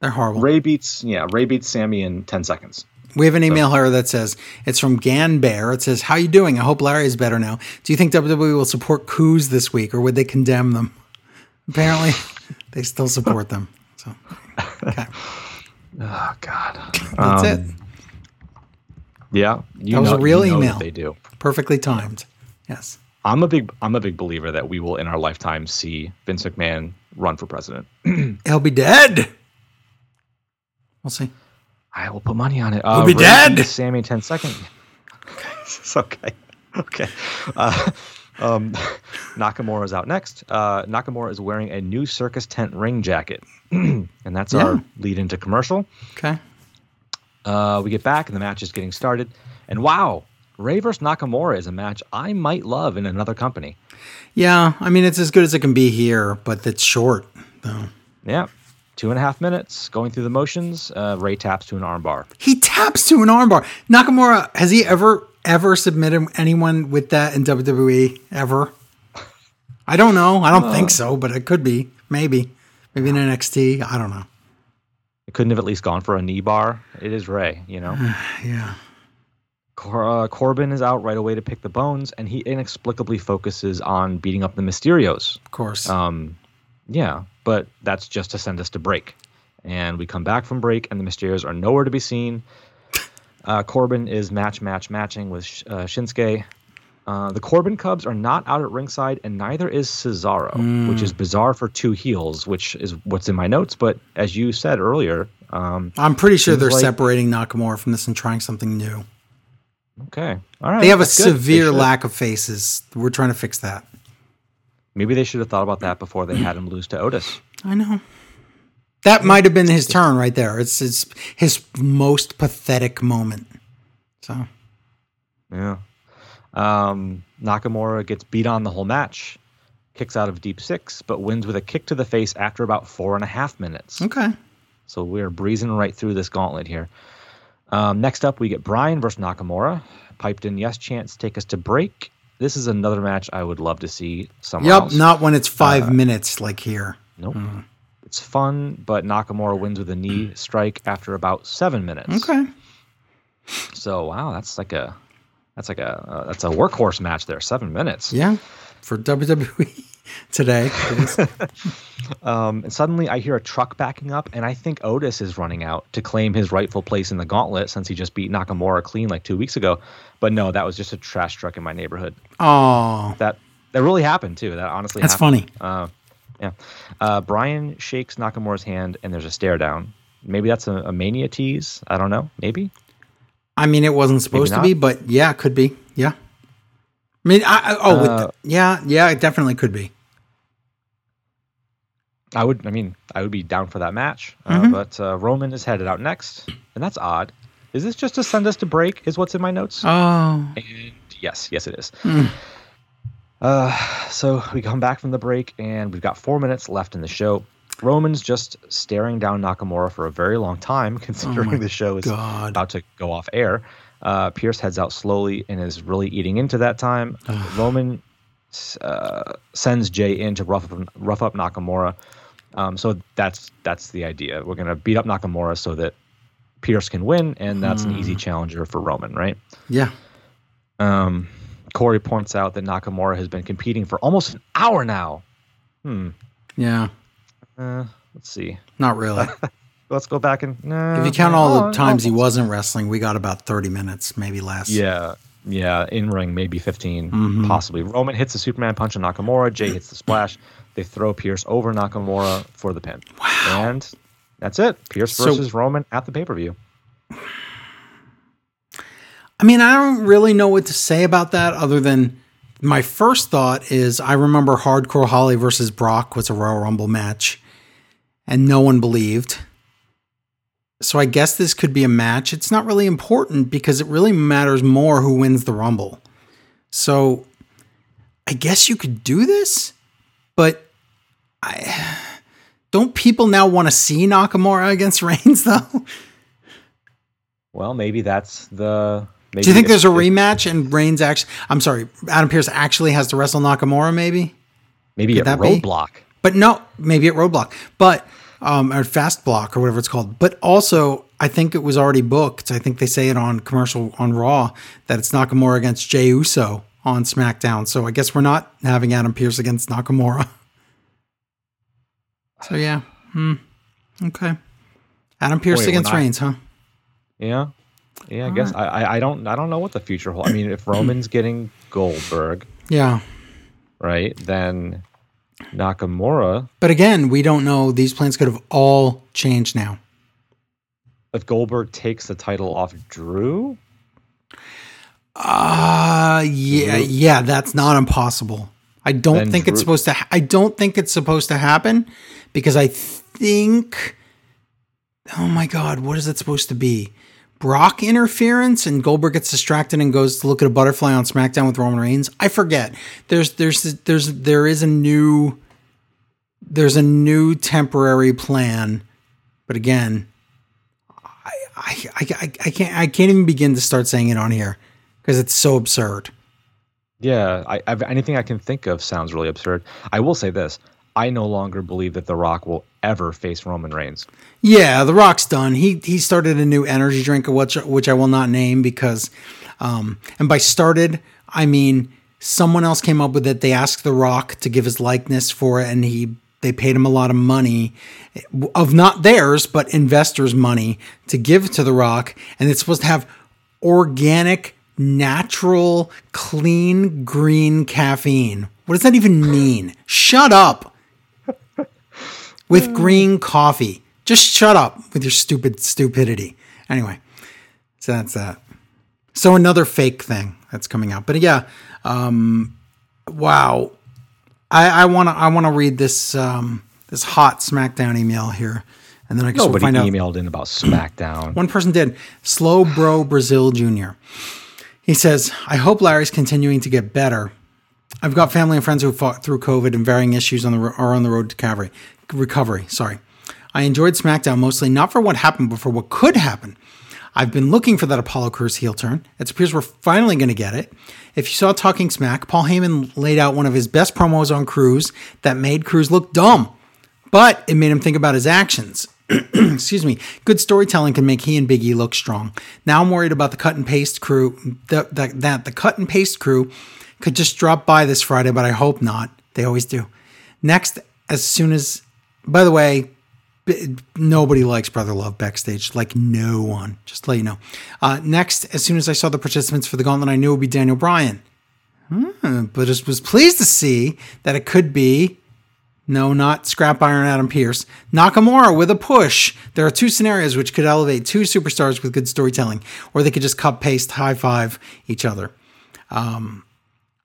They're horrible. Rey beats yeah Rey beats Sami in ten seconds. We have an email so. here that says it's from Gan Bear. It says, "How are you doing? I hope Larry is better now. Do you think WWE will support coups this week, or would they condemn them? Apparently, they still support them. So, okay. oh God, that's um, it. Yeah, that was know, a real you know email. They do perfectly timed. Yes, I'm a big I'm a big believer that we will in our lifetime see Vince McMahon run for president. He'll be dead. We'll see. I will put money on it. Uh, we'll be dead. Sami in 10 seconds. Okay. it's okay. Okay. Uh, um, Nakamura is out next. Uh, Nakamura is wearing a new circus tent ring jacket. and that's yeah. our lead into commercial. Okay. Uh, we get back and the match is getting started. And wow, Rey versus Nakamura is a match I might love in another company. Yeah, I mean it's as good as it can be here, but it's short though. Yeah, two and a half minutes going through the motions. Uh, Rey taps to an armbar. He taps to an armbar. Nakamura has he ever ever submitted anyone with that in WWE ever? I don't know. I don't uh, think so, but it could be. Maybe. Maybe in NXT. I don't know. It couldn't have at least gone for a knee bar. It is Rey, you know. yeah. Cor- uh, Corbin is out right away to pick the bones, and he inexplicably focuses on beating up the Mysterios. Of course. Um, yeah, but that's just to send us to break. And we come back from break, and the Mysterios are nowhere to be seen. Uh, Corbin is match, match, matching with uh, Shinsuke. Uh, the Corbin Cubs are not out at ringside, and neither is Cesaro, mm. which is bizarre for two heels, which is what's in my notes. But as you said earlier, um, I'm pretty sure they're like, separating Nakamura from this and trying something new. Okay, all right. They have a severe lack of faces. We're trying to fix that. Maybe they should have thought about that before they had him lose to Otis. I know. That might have been his turn right there. It's, it's his most pathetic moment. So, yeah. Um, Nakamura gets beat on the whole match, kicks out of deep six, but wins with a kick to the face after about four and a half minutes. Okay. So we're breezing right through this gauntlet here. Um, next up, we get Bryan versus Nakamura. Piped in yes chance take us to break. This is another match I would love to see somewhere yep, else. not when it's five uh, minutes like here. Nope. Mm. It's fun, but Nakamura wins with a knee strike after about seven minutes. Okay. So wow, that's like a that's like a uh, that's a workhorse match there. Seven minutes. Yeah, for WWE today. um, and suddenly I hear a truck backing up, and I think Otis is running out to claim his rightful place in the gauntlet since he just beat Nakamura clean like two weeks ago. But no, that was just a trash truck in my neighborhood. Oh, that that really happened too. That honestly, that's happened. funny. Uh, yeah, uh, Bryan shakes Nakamura's hand, and there's a stare down. Maybe that's a, a mania tease. I don't know. Maybe. I mean, it wasn't supposed to be, but yeah, it could be. Yeah. I mean, I, I oh, uh, the, yeah, yeah, it definitely could be. I would. I mean, I would be down for that match. Uh, mm-hmm. but uh, Roman is headed out next, and that's odd. Is this just to send us to break? Is what's in my notes? Oh. And yes, yes, it is. Mm. Uh, so we come back from the break, and we've got four minutes left in the show. Roman's just staring down Nakamura for a very long time, considering oh the show is God. about to go off air. Uh, Pearce heads out slowly and is really eating into that time. Roman uh, sends Jey in to rough up, rough up Nakamura. Um, so that's that's the idea. We're gonna beat up Nakamura so that Pearce can win, and that's an easy hmm. challenger for Roman, right? Yeah. Um, Corey points out that Nakamura has been competing for almost an hour now. Hmm. Yeah. Uh, let's see. Not really. let's go back and if you count all the times he wasn't wrestling, we got about thirty minutes, maybe less. Yeah, yeah, in ring maybe 15 mm-hmm. possibly. Roman hits the Superman punch on Nakamura. Jey hits the splash. They throw Pearce over Nakamura for the pin. Wow, and that's it. Pearce so, versus Roman at the pay per view. I mean, I don't really know what to say about that other than my first thought is I remember Hardcore Holly versus Brock was a Royal Rumble match, and no one believed. So I guess this could be a match. It's not really important because it really matters more who wins the Rumble. So I guess you could do this, but I don't people now want to see Nakamura against Reigns though? Well, maybe that's the. Maybe do you think there's a rematch and Reigns actually? I'm sorry, Adam Pearce actually has to wrestle Nakamura? Maybe. Maybe Could at Roadblock. Be? But no, maybe at Roadblock. But um, or Fast Block or whatever it's called. But also, I think it was already booked. I think they say it on commercial on Raw that it's Nakamura against Jey Uso on SmackDown. So I guess we're not having Adam Pearce against Nakamura. So yeah, hmm. okay. Adam Pearce Wait, against not, Reigns, huh? Yeah, yeah. I All guess right. I, I don't I don't know what the future holds. I mean, if Roman's getting Goldberg, yeah, right, then Nakamura. But again, we don't know. These plans could have all changed now. If Goldberg takes the title off Drew? Uh yeah, Drew? yeah, that's not impossible. I don't then think Drew- it's supposed to ha- I don't think it's supposed to happen because I think Oh my god, what is it supposed to be? Brock interference and Goldberg gets distracted and goes to look at a butterfly on SmackDown with Roman Reigns. I forget. There's there's there's there is a new there's a new temporary plan, but again, I I I, I can't I can't even begin to start saying it on here because it's so absurd. Yeah, I, I've, anything I can think of sounds really absurd. I will say this: I no longer believe that The Rock will ever face Roman Reigns. Yeah, The Rock's done. He he started a new energy drink, which which I will not name because, um, and by started I mean someone else came up with it. They asked The Rock to give his likeness for it, and he they paid him a lot of money of not theirs but investors' money to give to The Rock, and it's supposed to have organic, natural, clean, green caffeine. What does that even mean? Shut up with green coffee. Just shut up with your stupid stupidity. Anyway, so that's that. So another fake thing that's coming out. But yeah, um, wow. I I want to I want to read this um, this hot SmackDown email here, and then I guess Nobody we'll find emailed out. in about SmackDown. One person did. Slow Bro Brazil Jr. He says, "I hope Larry's continuing to get better. I've got family and friends who fought through COVID and varying issues on the are on the road to recovery recovery. Sorry. I enjoyed SmackDown mostly not for what happened, but for what could happen. I've been looking for that Apollo Crews heel turn. It appears we're finally going to get it. If you saw Talking Smack, Paul Heyman laid out one of his best promos on Crews that made Crews look dumb. but it made him think about his actions. Excuse me. Good storytelling can make he and Biggie look strong. Now I'm worried about the cut and paste crew. That, that, that the cut and paste crew could just drop by this Friday, but I hope not. They always do. Next, as soon as, by the way, nobody likes Brother Love backstage, like no one. Just let you know. Uh, next, as soon as I saw the participants for the gauntlet, I knew it would be Daniel Bryan. Hmm, but just was pleased to see that it could be no, not Scrap Iron Adam Pearce. Nakamura with a push. There are two scenarios which could elevate two superstars with good storytelling, or they could just cut, paste, high five each other. Um,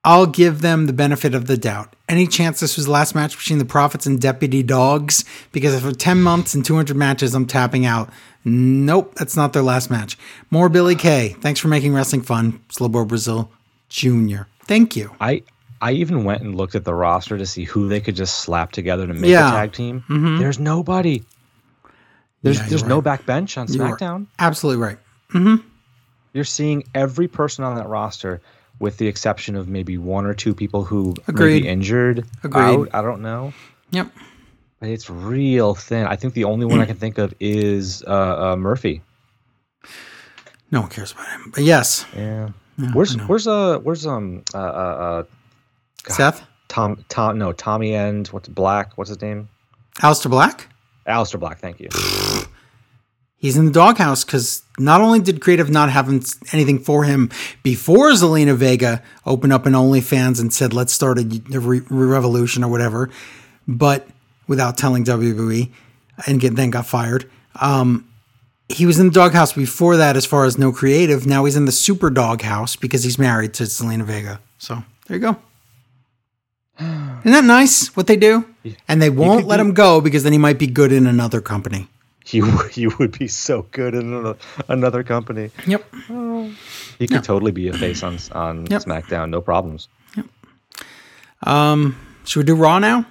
I'll give them the benefit of the doubt. Any chance this was the last match between the Profits and Deputy Dogs? Because for 10 months and 200 matches, I'm tapping out. Nope, that's not their last match. More Billie Kay. Thanks for making wrestling fun. Slowbo Brazil Jr. Thank you. I I even went and looked at the roster to see who they could just slap together to make yeah. a tag team. Mm-hmm. There's nobody. There's yeah, there's no right. backbench on SmackDown. Absolutely right. Mm-hmm. You're seeing every person on that roster with the exception of maybe one or two people who Agreed. may be injured Agreed. out. I don't know. Yep. But it's real thin. I think the only one I can think of is uh, uh, Murphy. No one cares about him, but yes. Yeah. yeah where's where's uh where's um uh uh, uh God, Seth Tom Tom no Tommy End what's Black what's his name Aleister Black Aleister Black thank you He's in the doghouse because not only did creative not have anything for him before Zelina Vega opened up an OnlyFans and said, let's start a, re- revolution or whatever, but without telling WWE and get, then got fired. Um, he was in the doghouse before that as far as no creative. Now he's in the super doghouse because he's married to Zelina Vega. So there you go. Isn't that nice what they do? And they won't let him go because then he might be good in another company he he would be so good in another, another company. Yep. he could totally be a face on on yep. SmackDown, no problems. Yep. Um, should we do Raw now?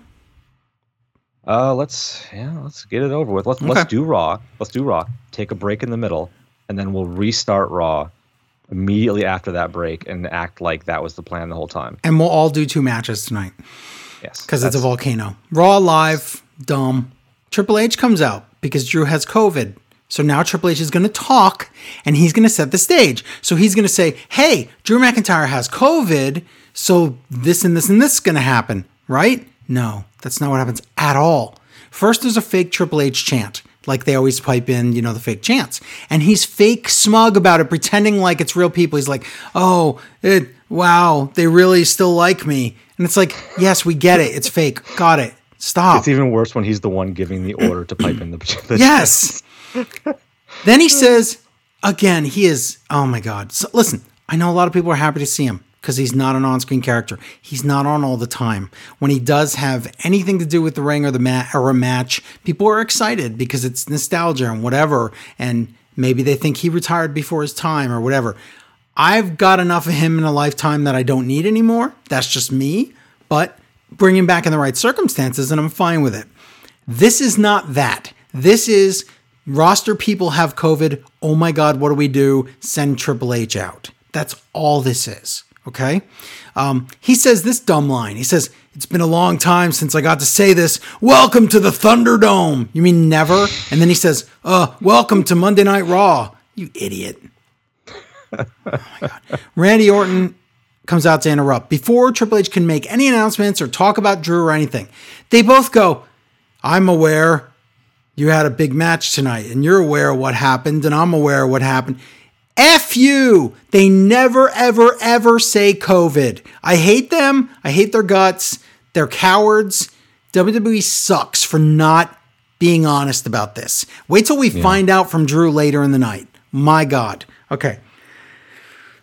Uh, let's yeah, let's get it over with. Let's okay. let's do Raw. Let's do Raw. Take a break in the middle, and then we'll restart Raw immediately after that break and act like that was the plan the whole time. And we'll all do two matches tonight. Yes, because it's a volcano. Raw live, dumb. Triple H comes out because Drew has COVID. So now Triple H is going to talk and he's going to set the stage. So he's going to say, hey, Drew McIntyre has COVID. So this and this and this is going to happen, right? No, that's not what happens at all. First, there's a fake Triple H chant, like they always pipe in, you know, the fake chants. And he's fake smug about it, pretending like it's real people. He's like, oh, it, wow, they really still like me. And it's like, yes, we get it. It's fake. Got it. Stop. It's even worse when he's the one giving the order to pipe in the. the yes. then he says, again, he is. Oh my God. So, listen, I know a lot of people are happy to see him because he's not an on-screen character. He's not on all the time. When he does have anything to do with the ring or the mat or a match, people are excited because it's nostalgia and whatever. And maybe they think he retired before his time or whatever. I've got enough of him in a lifetime that I don't need anymore. That's just me. But bring him back in the right circumstances, and I'm fine with it. This is not that. This is roster people have COVID. Oh my God, what do we do? Send Triple H out. That's all this is. Okay. Um, he says this dumb line. He says, It's been a long time since I got to say this. Welcome to the Thunderdome. You mean never? And then he says, uh, Welcome to Monday Night Raw. You idiot. oh my God. Randy Orton comes out to interrupt before Triple H can make any announcements or talk about Drew or anything. They both go, I'm aware you had a big match tonight and you're aware of what happened and I'm aware of what happened. F you! They never, ever, ever say COVID. I hate them. I hate their guts. They're cowards. WWE sucks for not being honest about this. Wait till we yeah. find out from Drew later in the night. My God. Okay.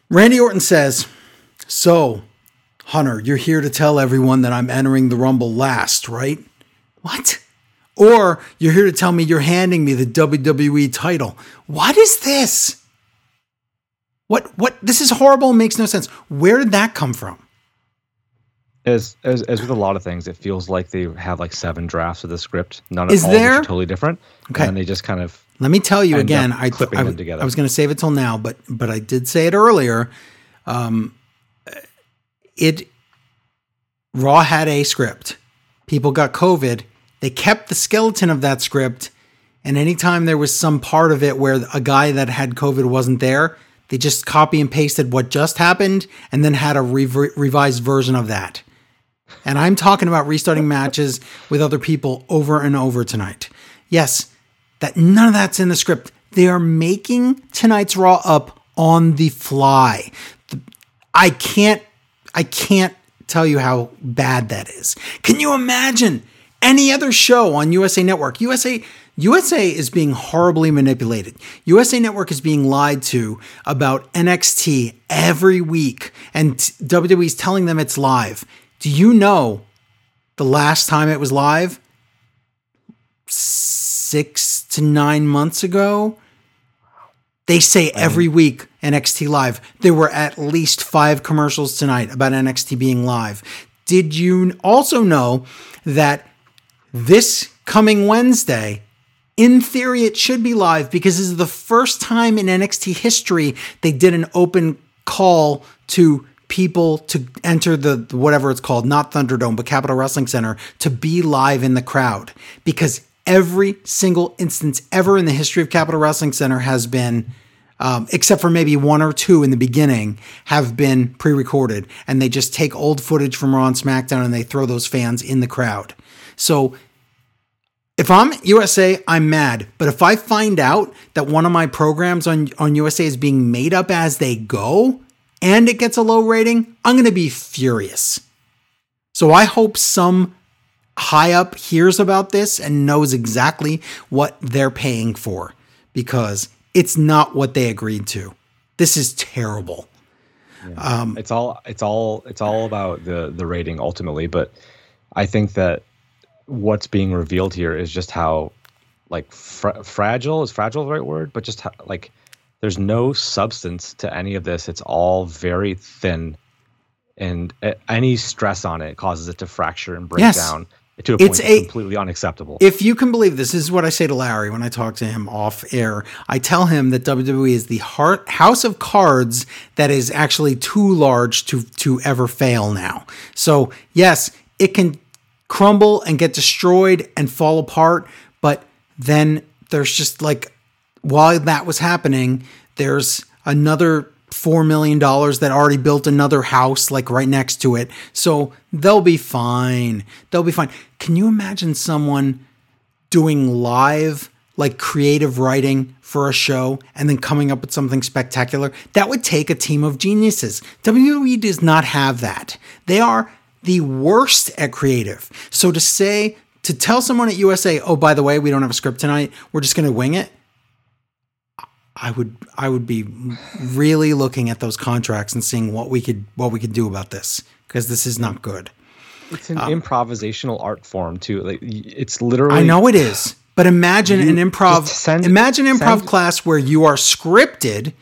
Randy Orton says, so, Hunter, you're here to tell everyone that I'm entering the Rumble last, right? What? Or you're here to tell me you're handing me the WWE title. What is this? What what this is horrible makes no sense. Where did that come from? As, as as with a lot of things, it feels like they have like seven drafts of the script. None of is all there? totally different. Okay. And they just kind of let me tell you again. I, I, I, I was going to save it till now, but but I did say it earlier. Um, it Raw had a script. People got COVID. They kept the skeleton of that script, and anytime there was some part of it where a guy that had COVID wasn't there, they just copy and pasted what just happened and then had a rev- revised version of that. And I'm talking about restarting matches with other people over and over tonight. Yes, that none of that's in the script. They are making tonight's Raw up on the fly. I can't I can't tell you how bad that is. Can you imagine any other show on USA Network? USA USA is being horribly manipulated. USA Network is being lied to about NXT every week, and WWE's telling them it's live. Do you know the last time it was live? Six to nine months ago? They say every um, week NXT live. There were at least five commercials tonight about NXT being live. Did you also know that this coming Wednesday, in theory, it should be live because this is the first time in NXT history they did an open call to people to enter the whatever it's called, not Thunderdome, but Capitol Wrestling Center to be live in the crowd because every single instance ever in the history of Capitol Wrestling Center has been um, except for maybe one or two in the beginning, have been pre recorded. And they just take old footage from Raw and SmackDown and they throw those fans in the crowd. So if I'm USA, I'm mad. But if I find out that one of my programs on, on USA is being made up as they go and it gets a low rating, I'm going to be furious. So I hope some high up hears about this and knows exactly what they're paying for because it's not what they agreed to. This is terrible. Yeah. Um, it's all it's all it's all about the the rating ultimately, but I think that what's being revealed here is just how like fra- fragile is fragile the right word, but just how, like there's no substance to any of this. It's all very thin, and any stress on it causes it to fracture and break yes. down to a it's a, completely unacceptable. If you can believe this, this is what I say to Larry when I talk to him off air. I tell him that WWE is the heart, house of cards that is actually too large to to ever fail now. So yes, it can crumble and get destroyed and fall apart, but then there's just like while that was happening, there's another $4 million that already built another house like right next to it. So they'll be fine. They'll be fine. Can you imagine someone doing live, like creative writing for a show and then coming up with something spectacular? That would take a team of geniuses. WWE does not have that. They are the worst at creative. So to say, to tell someone at USA, oh, by the way, we don't have a script tonight, we're just going to wing it I would I would be really looking at those contracts and seeing what we could what we could do about this because this is not good. It's an um, improvisational art form too. Like it's literally. I know it is, but imagine an improv. Send, imagine improv send, class where you are scripted,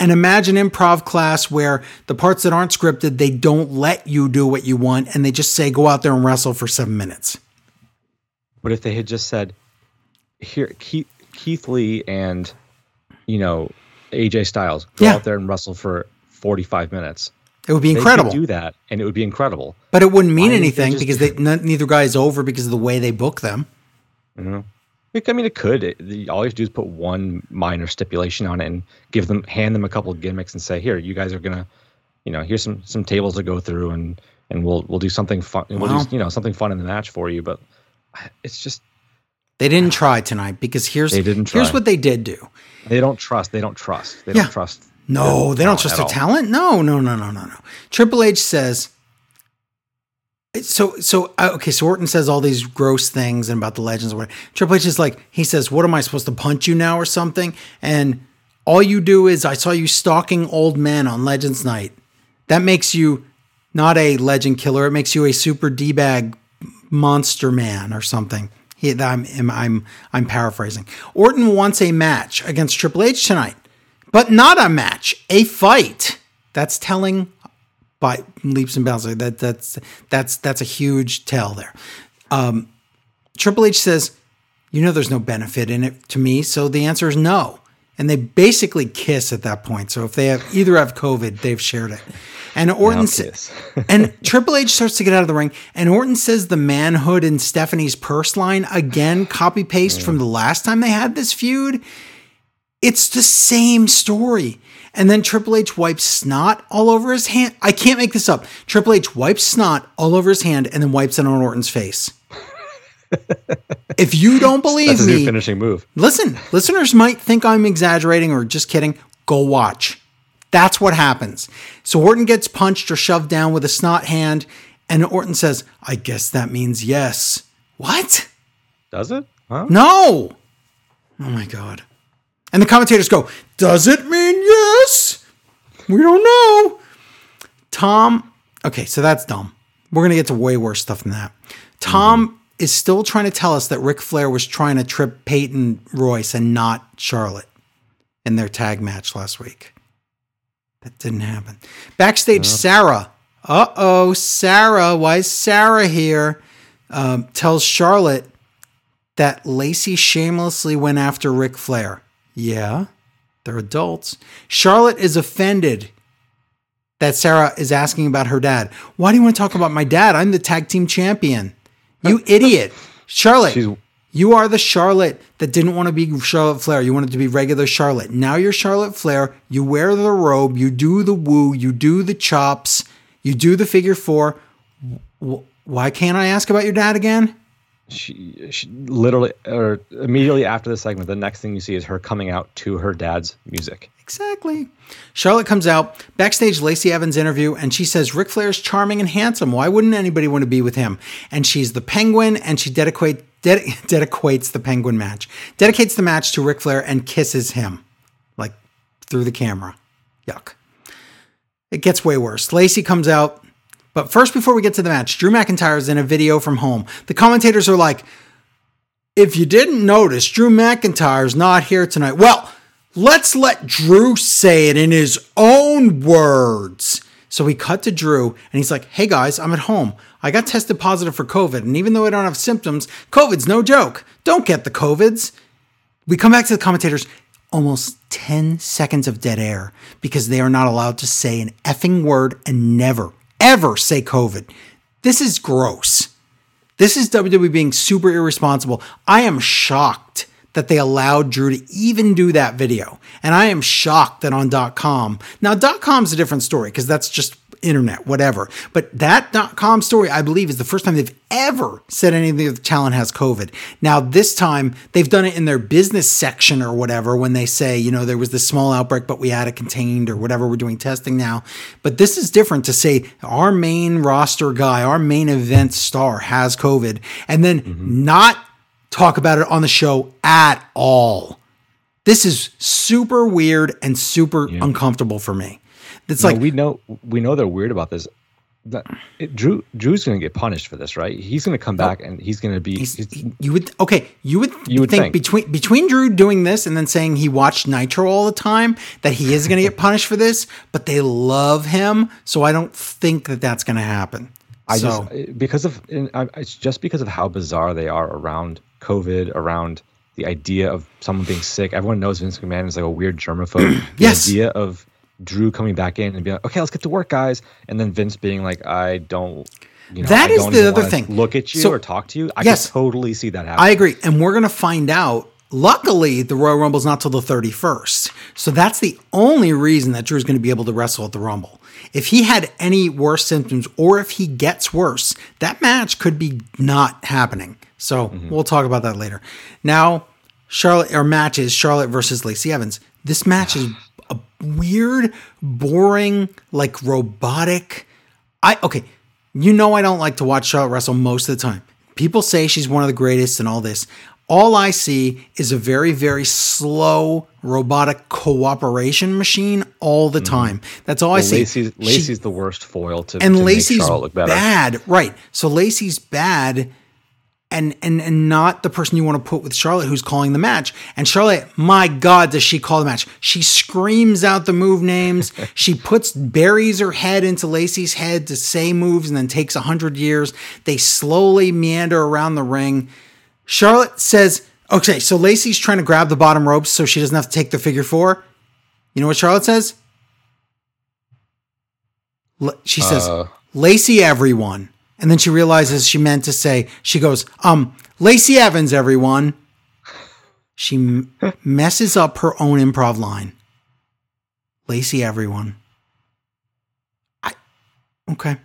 and imagine improv class where the parts that aren't scripted they don't let you do what you want, and they just say go out there and wrestle for seven minutes. What if they had just said, "Here, Keith, Keith Lee and you know, AJ Styles go yeah. out there and wrestle for 45 minutes. It would be incredible. do that, and it would be incredible. But it wouldn't mean Why anything they because they, neither guy is over because of the way they book them. Mm-hmm. I mean, it could. It, all you have to do is put one minor stipulation on it and give them, hand them a couple of gimmicks and say, "Here, you guys are gonna, you know, here's some some tables to go through, and and we'll we'll do something fun. We'll do you know something fun in the match for you." But it's just they didn't try tonight because here's they didn't here's what they did do. They don't trust. They don't trust. They yeah. don't trust. No, they don't trust the talent. No, no, no, no, no, no. Triple H says. So so uh, okay. So Orton says all these gross things and about the legends or whatever. Triple H is like he says, "What am I supposed to punch you now or something?" And all you do is I saw you stalking old men on Legends Night. That makes you not a legend killer. It makes you a super d bag monster man or something. He, I'm, I'm, I'm paraphrasing. Orton wants a match against Triple H tonight, but not a match, a fight. That's telling by leaps and bounds. That that's that's that's a huge tell there. Um, Triple H says, "You know, there's no benefit in it to me." So the answer is no. And they basically kiss at that point. So if they have either have COVID, they've shared it. And Orton says, and Triple H starts to get out of the ring, and Orton says the manhood in Stephanie's purse line again, copy paste from the last time they had this feud. It's the same story. And then Triple H wipes snot all over his hand. I can't make this up. Triple H wipes snot all over his hand and then wipes it on Orton's face. If you don't believe That's me, finishing move. Listen, listeners might think I'm exaggerating or just kidding. Go watch. That's what happens. So Orton gets punched or shoved down with a snot hand, and Orton says, I guess that means yes. What? Does it? Huh? No. Oh my God. And the commentators go, Does it mean yes? We don't know. Tom, okay, so that's dumb. We're to get to way worse stuff than that. Tom. Is still trying to tell us that Ric Flair was trying to trip Peyton Royce and not Charlotte in their tag match last week. That didn't happen. Backstage, no. Sarah. Uh oh, Sarah. Why is Sarah here? Um, tells Charlotte that Lacey shamelessly went after Ric Flair. Yeah, they're adults. Charlotte is offended that Sarah is asking about her dad. Why do you want to talk about my dad? I'm the tag team champion. You idiot. Charlotte, She's... you are the Charlotte that didn't want to be Charlotte Flair. You wanted to be regular Charlotte. Now you're Charlotte Flair. You wear the robe, you do the woo, you do the chops, you do the figure four. Why can't I ask about your dad again? she, she literally or immediately after the segment the next thing you see is her coming out to her dad's music exactly. Charlotte comes out backstage lacey evans interview and she says Ric flair is charming and handsome. Why wouldn't anybody want to be with him? And she's the penguin and she dedicate, ded- dedicates the penguin match. Dedicates the match to Ric flair and kisses him like through the camera. Yuck. It gets way worse. Lacey comes out but first, before we get to the match, Drew McIntyre is in a video from home. The commentators are like, if you didn't notice, Drew McIntyre's not here tonight. Well, let's let Drew say it in his own words. So we cut to Drew and he's like, Hey guys, I'm at home. I got tested positive for COVID. And even though I don't have symptoms, COVID's no joke. Don't get the COVIDs. We come back to the commentators, almost 10 seconds of dead air because they are not allowed to say an effing word and never, ever say COVID. This is gross. This is WWE being super irresponsible. I am shocked that they allowed Drew to even do that video. And I am shocked that on .com. Now .com's a different story because that's just internet, whatever. But that .com story, I believe, is the first time they've ever said any of the talent has COVID. Now, this time they've done it in their business section or whatever when they say, you know, there was this small outbreak, but we had it contained or whatever. We're doing testing now. But this is different to say our main roster guy, our main event star has COVID, and then mm-hmm. not talk about it on the show at all. This is super weird and super yeah. uncomfortable for me. It's no, like we know we know they're weird about this. That it, Drew Drew's going to get punished for this, right? He's going to come back and he's going to be. you would okay. You would you would think, think, between between Drew doing this and then saying he watched Nitro all the time that he is going to get punished for this, but they love him, so I don't think that that's going to happen. I so. just because of it's just because of how bizarre they are around COVID, around the idea of someone being sick. Everyone knows Vince McMahon is like a weird germaphobe. the yes. idea of Drew coming back in and being like, okay, let's get to work, guys. And then Vince being like, I don't. You know, that I is the other thing. Look at you so, or talk to you. I yes, can totally see that happen. I agree. And we're going to find out. Luckily, the Royal Rumble is not till the 31st. So that's the only reason that Drew's going to be able to wrestle at the Rumble. If he had any worse symptoms or if he gets worse, that match could be not happening. So mm-hmm. we'll talk about that later. Now, Charlotte, our match is Charlotte versus Lacey Evans. This match is a weird, boring, like robotic. I okay, you know I don't like to watch Charlotte wrestle most of the time. People say she's one of the greatest and all this. All I see is a very, very slow robotic cooperation machine all the mm-hmm. time. That's all well, I see. Lacey's, Lacey's she, the worst foil to, and to Lacey's bad, right? So Lacey's bad and and and not the person you want to put with Charlotte who's calling the match. And Charlotte, my God, does she call the match? She screams out the move names. she puts buries her head into Lacey's head to say moves and then takes a hundred years. They slowly meander around the ring. Charlotte says, Okay, so Lacey's trying to grab the bottom ropes so she doesn't have to take the figure four. You know what Charlotte says? L- she says, uh. Lacey everyone. And then she realizes she meant to say, she goes, um, Lacey Evans, everyone. She m- messes up her own improv line. Lacey everyone. I, okay.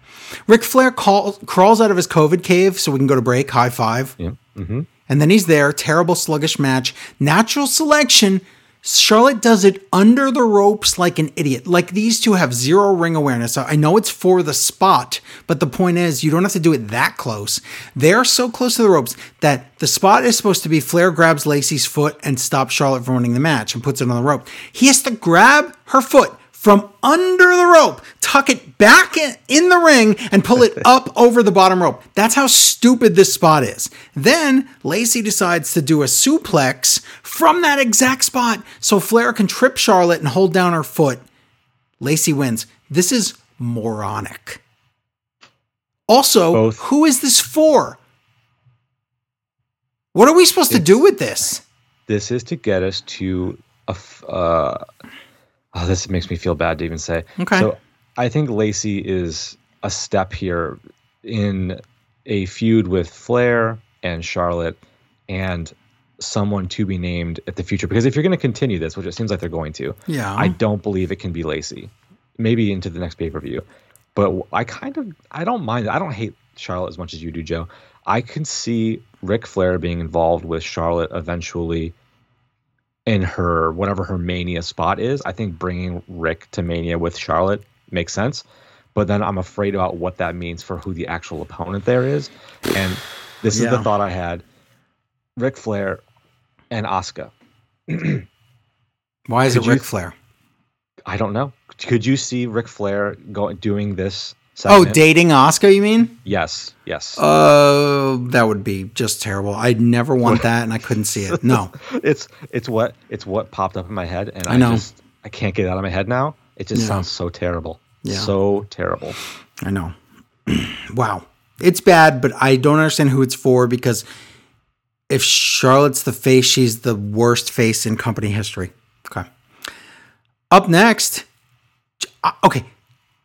Ric Flair call, crawls out of his COVID cave so we can go to break. High five. Yeah. Mm-hmm. And then he's there. Terrible, sluggish match. Natural selection. Charlotte does it under the ropes like an idiot. Like these two have zero ring awareness. I know it's for the spot, but the point is, you don't have to do it that close. They're so close to the ropes that the spot is supposed to be Flair grabs Lacey's foot and stops Charlotte from winning the match and puts it on the rope. He has to grab her foot from under the rope, tuck it back in the ring, and pull it up over the bottom rope. That's how stupid this spot is. Then Lacey decides to do a suplex from that exact spot so Flair can trip Charlotte and hold down her foot. Lacey wins. This is moronic. Also, Both. who is this for? What are we supposed it's, to do with this? This is to get us to a. Uh, Oh, this makes me feel bad to even say. Okay. So I think Lacey is a step here in a feud with Flair and Charlotte and someone to be named at the future. Because if you're going to continue this, which it seems like they're going to, yeah, I don't believe it can be Lacey. Maybe into the next pay per view, but I kind of I don't mind. I don't hate Charlotte as much as you do, Joe. I can see Ric Flair being involved with Charlotte eventually in her whatever her mania spot is. I think bringing Ric to mania with Charlotte makes sense, but then I'm afraid about what that means for who the actual opponent there is. And this yeah. is the thought I had: Ric Flair and Oscar. Why is Could it Ric Flair? I don't know. Could you see Ric Flair going doing this Segment. Oh, dating Oscar, you mean? Yes, yes. Uh, that would be just terrible. I'd never want that, and I couldn't see it. No, it's it's what it's what popped up in my head, and I, I know. just I can't get it out of my head now. It just yeah. sounds so terrible. Yeah. so terrible. I know. wow, it's bad, but I don't understand who it's for because if Charlotte's the face, she's the worst face in company history. Okay. Up next, uh, okay,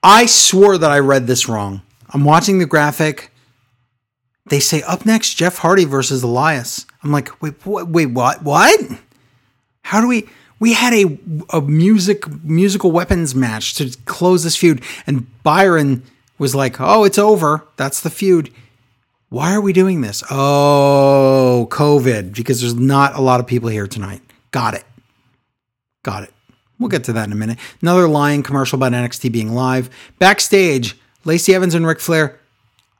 I swore that I read this wrong. I'm watching the graphic. They say up next Jeff Hardy versus Elias. I'm like, wait, what, wait, what? What? How do we? We had a a music musical weapons match to close this feud, and Byron was like, "Oh, it's over. That's the feud." Why are we doing this? Oh, COVID, because there's not a lot of people here tonight. Got it. Got it. We'll get to that in a minute. Another lying commercial about NXT being live. Backstage, Lacey Evans and Ric Flair,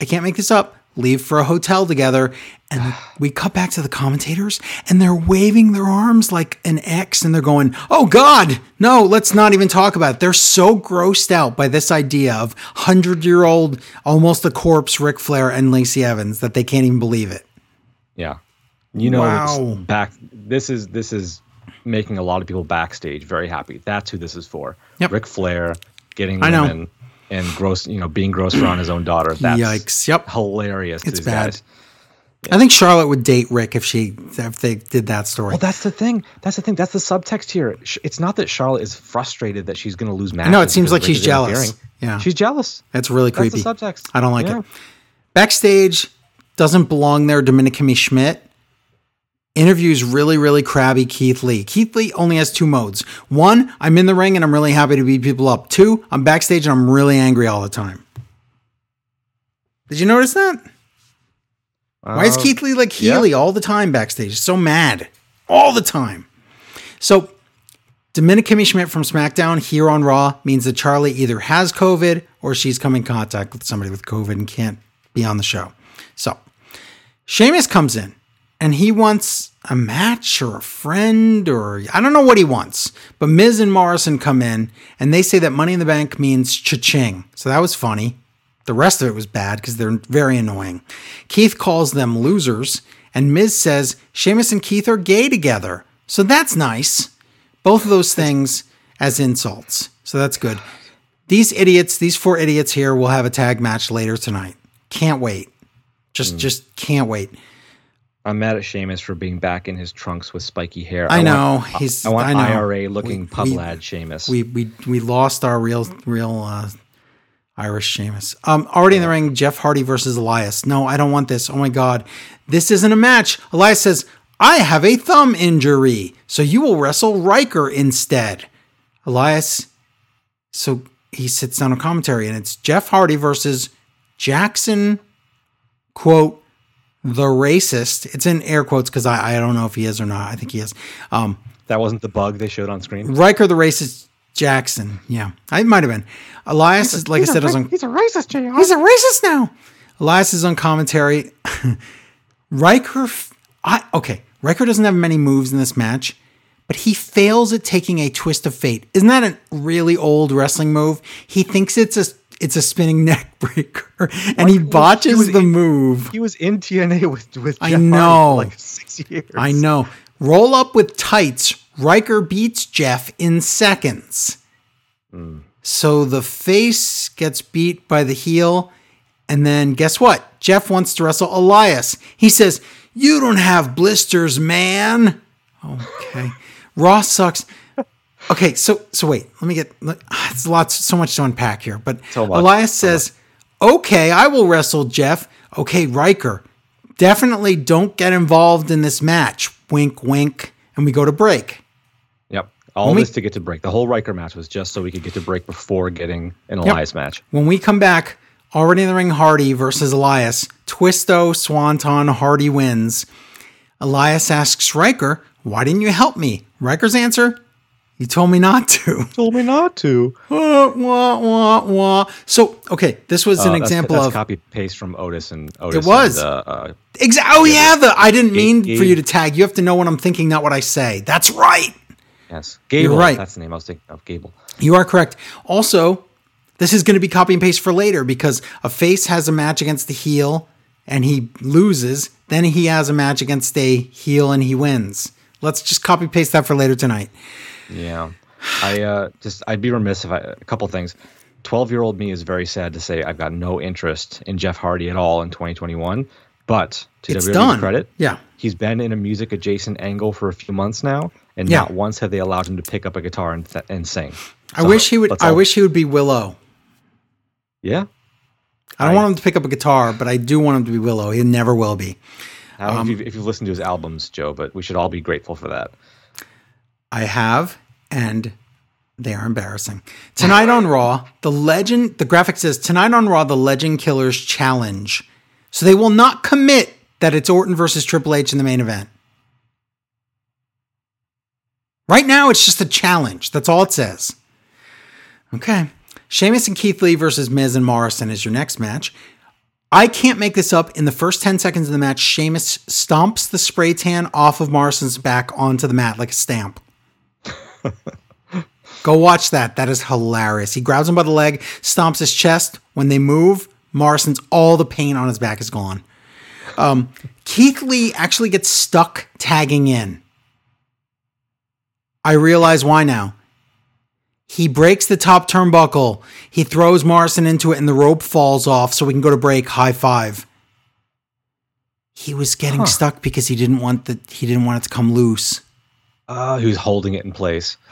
I can't make this up, leave for a hotel together. And we cut back to the commentators and they're waving their arms like an X and they're going, Oh God, no, let's not even talk about it. They're so grossed out by this idea of 100 year old, almost a corpse Ric Flair and Lacey Evans that they can't even believe it. Yeah. You know, wow. back, this is, this is making a lot of people backstage very happy. That's who this is for. Yep. Ric Flair getting I women know. and gross, you know, being gross around his own daughter. That's Yikes! Yep, hilarious. It's bad. Yeah. I think Charlotte would date Ric if she if they did that story. Well, that's the thing. That's the thing. That's the subtext here. It's not that Charlotte is frustrated that she's going to lose matches. No, it seems like Ric she's jealous. Yeah, she's jealous. That's really creepy. That's the subtext. I don't like yeah. it. Backstage doesn't belong there. Dominica Schmidt interviews really, really crabby Keith Lee. Keith Lee only has two modes. One, I'm in the ring and I'm really happy to beat people up. Two, I'm backstage and I'm really angry all the time. Did you notice that? Uh, Why is uh, Keith Lee like Healy yeah. all the time backstage? So mad. All the time. So Dominica Kimmy Schmidt from SmackDown here on Raw means that Charlie either has COVID or she's come in contact with somebody with COVID and can't be on the show. So Sheamus comes in and he wants a match or a friend or I don't know what he wants. But Miz and Morrison come in and they say that Money in the Bank means cha-ching. So that was funny. The rest of it was bad because they're very annoying. Keith calls them losers, and Miz says Sheamus and Keith are gay together. So that's nice. Both of those things as insults. So that's good. These idiots, these four idiots here, will have a tag match later tonight. Can't wait. Just, mm. just can't wait. I'm mad at Sheamus for being back in his trunks with spiky hair. I, I know want, he's. I want I know. IRA looking we, pub we, lad Sheamus. We we we lost our real real uh, Irish Sheamus. Um, already in the ring, Jeff Hardy versus Elias. No, I don't want this. Oh my god, this isn't a match. Elias says, "I have a thumb injury, so you will wrestle Ryker instead." Elias, so he sits down on commentary, and it's Jeff Hardy versus Jaxson. Quote the racist. It's in air quotes because I, I don't know if he is or not. I think he is. Um, that wasn't the bug they showed on screen. Ryker the racist Jaxson. Yeah, it might have been. Elias is like I said, a, on, he's a racist. JR. He's a racist now. Elias is on commentary. Ryker, I, okay. Ryker doesn't have many moves in this match, but he fails at taking a twist of fate. Isn't that a really old wrestling move? He thinks it's a it's a spinning neck breaker, and he botches he the move. He was in TNA with with. Jeff I know, like six years. I know. Roll up with tights. Ryker beats Jeff in seconds. Mm. So the face gets beat by the heel, and then guess what? Jeff wants to wrestle Elias. He says, "You don't have blisters, man." Okay. Ross sucks. Okay, so so wait, let me get. Ah, it's lots, so much to unpack here. But so Elias says, "Okay, I will wrestle Jeff." Okay, Ryker, definitely don't get involved in this match. Wink, wink, and we go to break. Yep, all when this we, to get to break. The whole Ryker match was just so we could get to break before getting an Elias match. When we come back, already in the ring, Hardy versus Elias. Twisto, Swanton, Hardy wins. Elias asks Ryker, "Why didn't you help me?" Ryker's answer, you told me not to. Told me not to. wah, wah, wah, wah. So, okay, this was uh, an example that's of copy paste from Otis and Otis. It was. And, uh, uh, exactly. Oh yeah, the I didn't mean Gabe, for you to tag. You have to know what I'm thinking, not what I say. That's right. Yes, Gable. You're right. That's the name I was thinking of. Gable. You are correct. Also, this is going to be copy and paste for later because a face has a match against the heel and he loses. Then he has a match against a heel and he wins. Let's just copy paste that for later tonight. Yeah, I uh, just I'd be remiss if I a couple things. Twelve year old me is very sad to say I've got no interest in Jeff Hardy at all in 2021. But to it's WWE's done. credit, yeah, he's been in a music adjacent angle for a few months now, and yeah. not once have they allowed him to pick up a guitar and, th- and sing. I wish he would. I wish he would be Willow. Yeah, I don't I, want him to pick up a guitar, but I do want him to be Willow. He never will be. I don't um, know if um, you've, if you've listened to his albums, Joe, but we should all be grateful for that. I have, and they are embarrassing. Tonight on Raw, the legend, the graphic says, tonight on Raw, the Legend Killers challenge. So they will not commit that it's Orton versus Triple H in the main event. Right now, it's just a challenge. That's all it says. Okay. Sheamus and Keith Lee versus Miz and Morrison is your next match. I can't make this up. In the first 10 seconds of the match, Sheamus stomps the spray tan off of Morrison's back onto the mat like a stamp. Go watch that. That is hilarious. He grabs him by the leg, stomps his chest. When they move, Morrison's all the pain on his back is gone. Um, Keith Lee actually gets stuck tagging in. I realize why now. He breaks the top turnbuckle. He throws Morrison into it, and the rope falls off, so we can go to break. High five. He was getting huh. stuck because he didn't want the he didn't want it to come loose. Uh, who's holding it in place?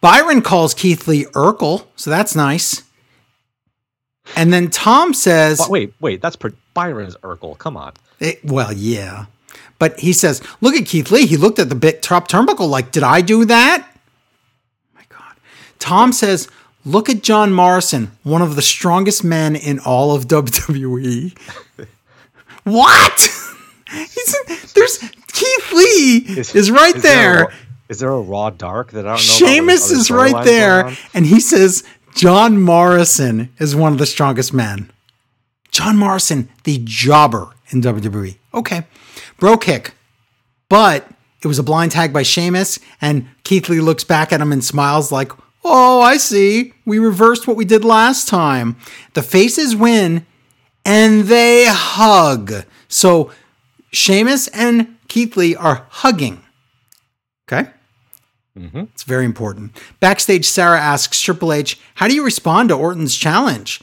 Byron calls Keith Lee Urkel, so that's nice. And then Tom says, "Wait, wait, that's per- Byron's Urkel. Come on." It, well, yeah, but he says, "Look at Keith Lee. He looked at the bit top turnbuckle like, did I do that?" my God. Tom says, "Look at John Morrison, one of the strongest men in all of WWE." what? He's there's Keith Lee is, is right is there. there a, is there a raw dark that I don't know? Sheamus is right there, and he says John Morrison is one of the strongest men. John Morrison, the jobber in WWE. Okay, Brogue Kick, but it was a blind tag by Sheamus, and Keith Lee looks back at him and smiles like, "Oh, I see. We reversed what we did last time." The faces win, and they hug. So Sheamus and Keith Lee are hugging. Okay? Mm-hmm. It's very important. Backstage, Sarah asks Triple H, How do you respond to Orton's challenge?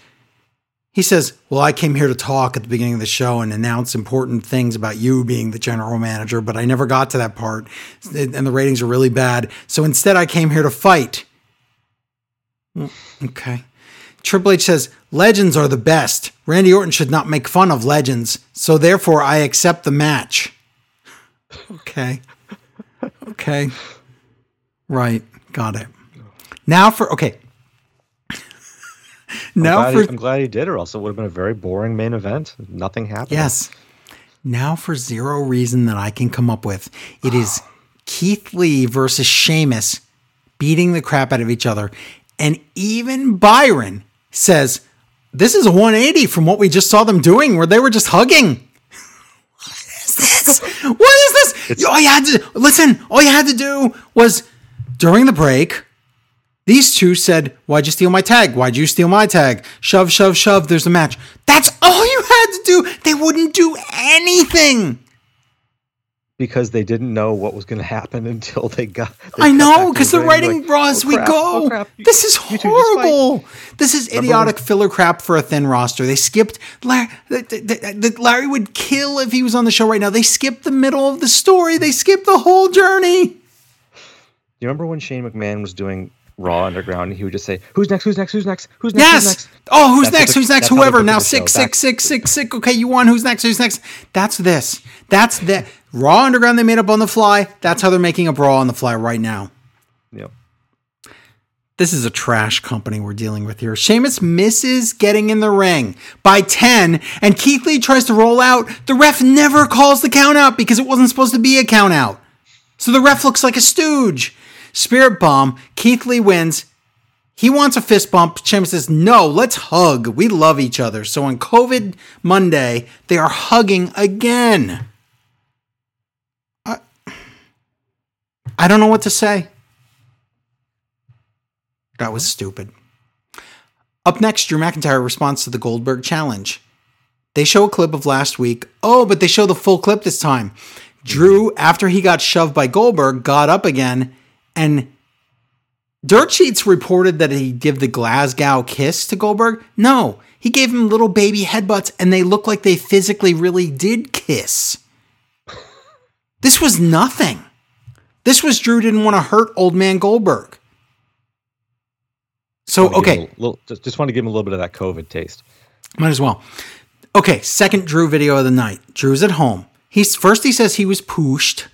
he says, Well, I came here to talk at the beginning of the show and announce important things about you being the general manager, but I never got to that part. And the ratings are really bad. So instead, I came here to fight. Okay. Triple H says, Legends are the best. Randy Orton should not make fun of legends. So therefore, I accept the match. Okay. Okay. Right. Got it. Now for, okay. now I'm for he, I'm glad he did, or else it would have been a very boring main event. Nothing happened. Yes. Now for zero reason that I can come up with, it is Keith Lee versus Sheamus beating the crap out of each other, and even Byron says this is a 180 from what we just saw them doing, where they were just hugging. What is this? What is this? It's, all you had to listen. All you had to do was during the break these two said, Why'd you steal my tag? Why'd you steal my tag? Shove, shove, shove, there's a match. That's all you had to do. They wouldn't do anything. Because they didn't know what was going to happen until they got. They I know, because they're writing like, raw as oh, we crap, go. Oh, this is horrible. This is idiotic filler crap for a thin roster. They skipped. Larry, the, the, the, Larry would kill if he was on the show right now. They skipped the middle of the story, they skipped the whole journey. Do you remember when Shane McMahon was doing Raw Underground, he would just say, "Who's next? Who's next? Who's next? Who's next? Yes. Who's next? Oh, who's that's next? Who's next? Whoever. Now six, six, six, six, six. Okay, you won. Who's next? Who's next? That's this. That's the Raw Underground they made up on the fly. That's how they're making up Raw on the fly right now. Yep. This is a trash company we're dealing with here. Sheamus misses getting in the ring by 10, and Keith Lee tries to roll out. The ref never calls the count out because it wasn't supposed to be a count out. So the ref looks like a stooge. Spirit Bomb, Keith Lee wins. He wants a fist bump. Sheamus says, no, let's hug. We love each other. So on COVID Monday, they are hugging again. I don't know what to say. That was stupid. Up next, Drew McIntyre responds to the Goldberg challenge. They show a clip of last week. Oh, but they show the full clip this time. Drew, after he got shoved by Goldberg, got up again and Dirt Sheets reported that he gave the Glasgow kiss to Goldberg. No, he gave him little baby headbutts, and they look like they physically really did kiss. This was nothing. This was Drew didn't want to hurt old man Goldberg. So okay, little, just, just want to give him a little bit of that COVID taste. Might as well. Okay, second Drew video of the night. Drew's at home. He's first he says he was pushed.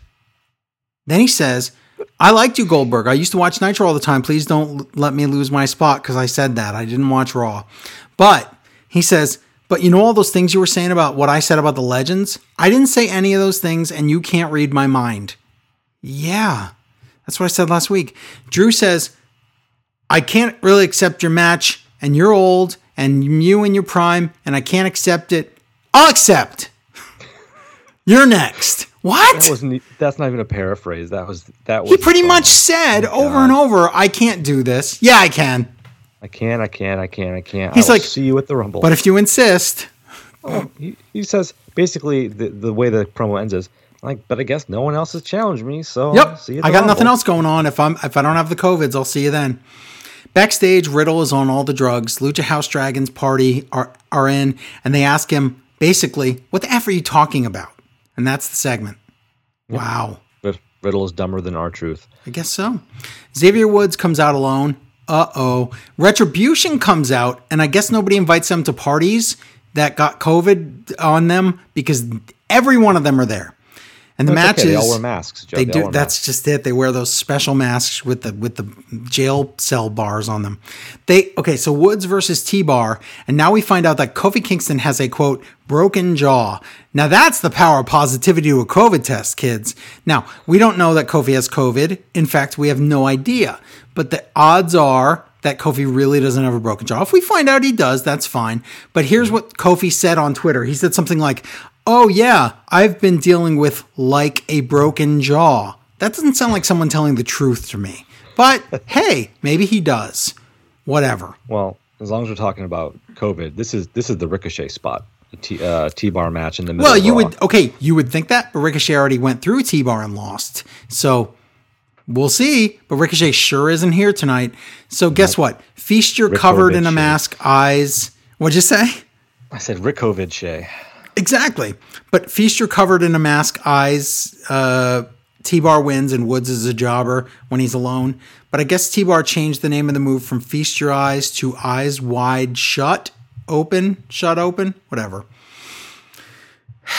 Then he says I liked you, Goldberg. I used to watch Nitro all the time. Please don't let me lose my spot because I said that. I didn't watch Raw. But he says, but you know all those things you were saying about what I said about the legends? I didn't say any of those things, and you can't read my mind. Yeah, that's what I said last week. Drew says, I can't really accept your match, and you're old, and you in your prime, and I can't accept it. I'll accept. you're next. What? That wasn't. That's not even a paraphrase. That was that was. He pretty much said oh over God. and over, "I can't do this." Yeah, I can. I can. I can. I can. I can. He's like, "See you at the Rumble." But if you insist, oh, he, he says basically the the way the promo ends is like, but I guess no one else has challenged me, so yep. I got nothing else going on. If I'm if I don't have the covids, I'll see you then. Backstage, Riddle is on all the drugs. Lucha House Dragons party are are in, and they ask him basically, "What the f are you talking about?" And that's the segment. Yep. Wow. Riddle is dumber than R-Truth. I guess so. Xavier Woods comes out alone. Uh oh. Retribution comes out, and I guess nobody invites them to parties that got COVID on them because every one of them are there. And the matches, okay. they all wear masks. Joe. They, they do. That's masks. just it. They wear those special masks with the with the jail cell bars on them. They okay. So Woods versus T Bar, and now we find out that Kofi Kingston has a quote broken jaw. Now that's the power of positivity to a COVID test, kids. Now we don't know that Kofi has COVID. In fact, we have no idea. But the odds are that Kofi really doesn't have a broken jaw. If we find out he does, that's fine. But here's mm-hmm. what Kofi said on Twitter. He said something like, Oh, yeah, I've been dealing with like a broken jaw. That doesn't sound like someone telling the truth to me. But hey, maybe he does. Whatever. Well, as long as we're talking about COVID, this is this is the Ricochet spot. T, uh, T-bar match in the middle. Well, you would okay, you would think that, but Ricochet already went through T-bar and lost. So we'll see. But Ricochet sure isn't here tonight. So guess what? Feast your covered in a mask eyes. What'd you say? I said Shay. Exactly. But Feaster covered in a mask, eyes, uh, T Bar wins and Woods is a jobber when he's alone. But I guess T Bar changed the name of the move from Feast Your Eyes to Eyes Wide Shut, Open, Shut Open, whatever.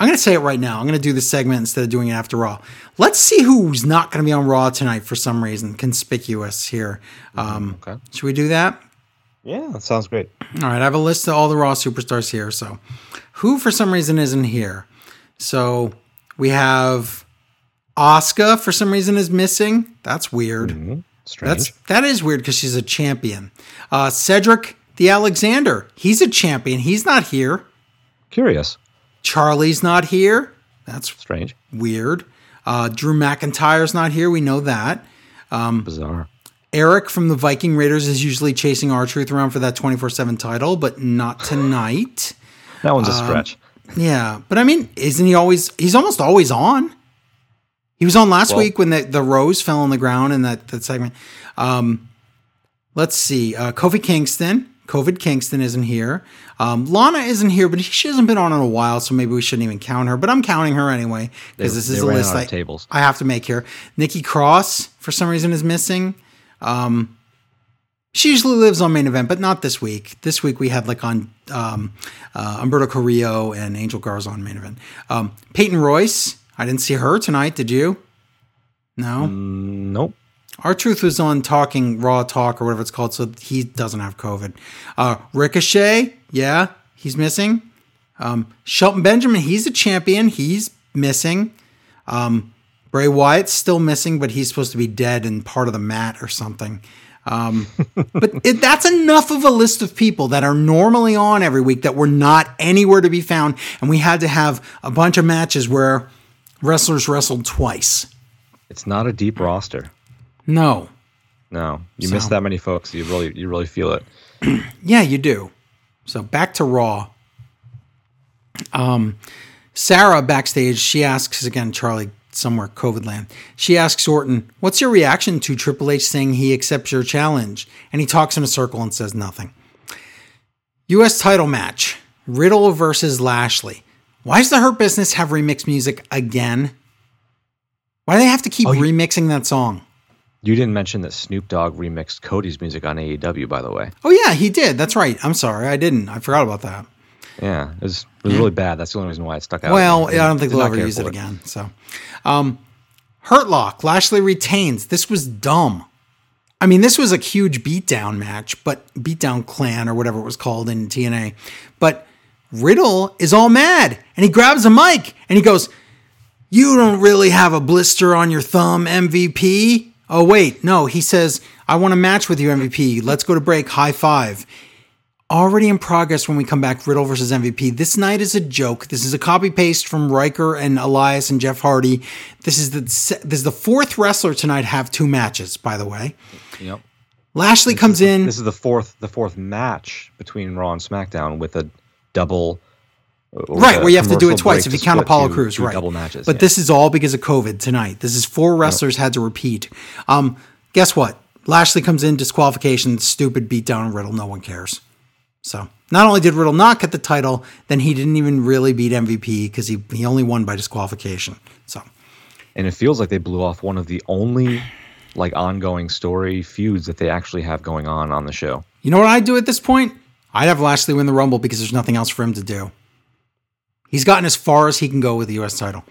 I'm going to say it right now. I'm going to do this segment instead of doing it after Raw. Let's see who's not going to be on Raw tonight for some reason. Conspicuous here. Um, okay. Should we do that? Yeah, that sounds great. All right. I have a list of all the Raw superstars here. So, who for some reason isn't here? So, we have Asuka for some reason is missing. That's weird. Mm-hmm. Strange. That's that is weird because she's a champion. Uh, Cedric the Alexander, he's a champion. He's not here. Curious. Charlie's not here. That's strange. Weird. Uh, Drew McIntyre's not here. We know that. Um, Bizarre. Eric from the Viking Raiders is usually chasing R-Truth around for that 24 7 title, but not tonight. that one's a um, stretch. Yeah. But I mean, isn't he always, he's almost always on. He was on last well, week when the, the rose fell on the ground in that, that segment. Um, let's see. Uh, Kofi Kingston. COVID Kingston isn't here. Um, Lana isn't here, but she hasn't been on in a while, so maybe we shouldn't even count her. But I'm counting her anyway because this is a list I, tables. I have to make here. Nikki Cross, for some reason, is missing. Um, she usually lives on main event, but not this week. This week we had like on um, uh, Humberto Carrillo and Angel Garza on main event. Um, Peyton Royce, I didn't see her tonight. Did you? No. Mm, nope. R-Truth was on talking Raw Talk or whatever it's called, so he doesn't have COVID. Uh, Ricochet, yeah, he's missing. Um, Shelton Benjamin, he's a champion. He's missing. Um, Bray Wyatt's still missing, but he's supposed to be dead and part of the mat or something. Um, but it, that's enough of a list of people that are normally on every week that were not anywhere to be found. And we had to have a bunch of matches where wrestlers wrestled twice. It's not a deep roster. No. No. You so. miss that many folks. You really you really feel it. yeah, you do. So back to Raw. Um, Sarah backstage, she asks again, Charlie, somewhere COVID land. She asks Orton, "What's your reaction to Triple H saying he accepts your challenge?" And he talks in a circle and says nothing. U.S. title match: Riddle versus Lashley. Why does the Hurt Business have remix music again? Why do they have to keep oh, remixing that song? You didn't mention that Snoop Dogg remixed Cody's music on AEW, by the way. Oh yeah, he did. That's right. I'm sorry, I didn't. I forgot about that. Yeah, it was, it was really bad. That's the only reason why it stuck out. Well, I don't think they'll ever use it, it, again. So, um, Hurt Lock, Lashley retains. This was dumb. I mean, this was a huge beatdown match, but beatdown clan or whatever it was called in TNA. But Riddle is all mad and he grabs a mic and he goes, You don't really have a blister on your thumb, MVP. Oh, wait, no, he says, I want to match with you, MVP. Let's go to break. High five. Already in progress when we come back, Riddle versus MVP. This night is a joke. This is a copy paste from Ryker and Elias and Jeff Hardy. This is the this is the fourth wrestler tonight have two matches. By the way, yep. Lashley this comes the, in. This is the fourth the fourth match between Raw and SmackDown with a double right, where you have to do it twice if you count Apollo Crews, right? Double matches, but yeah. this is all because of COVID tonight. This is four wrestlers yep. had to repeat. Um, guess what? Lashley comes in disqualification, stupid beatdown on Riddle. No one cares. So not only did Riddle not get the title, then he didn't even really beat MVP because he he only won by disqualification. So, and it feels like they blew off one of the only like ongoing story feuds that they actually have going on on the show. You know what I'd do at this point? I'd have Lashley win the Rumble because there's nothing else for him to do. He's gotten as far as he can go with the U.S. title.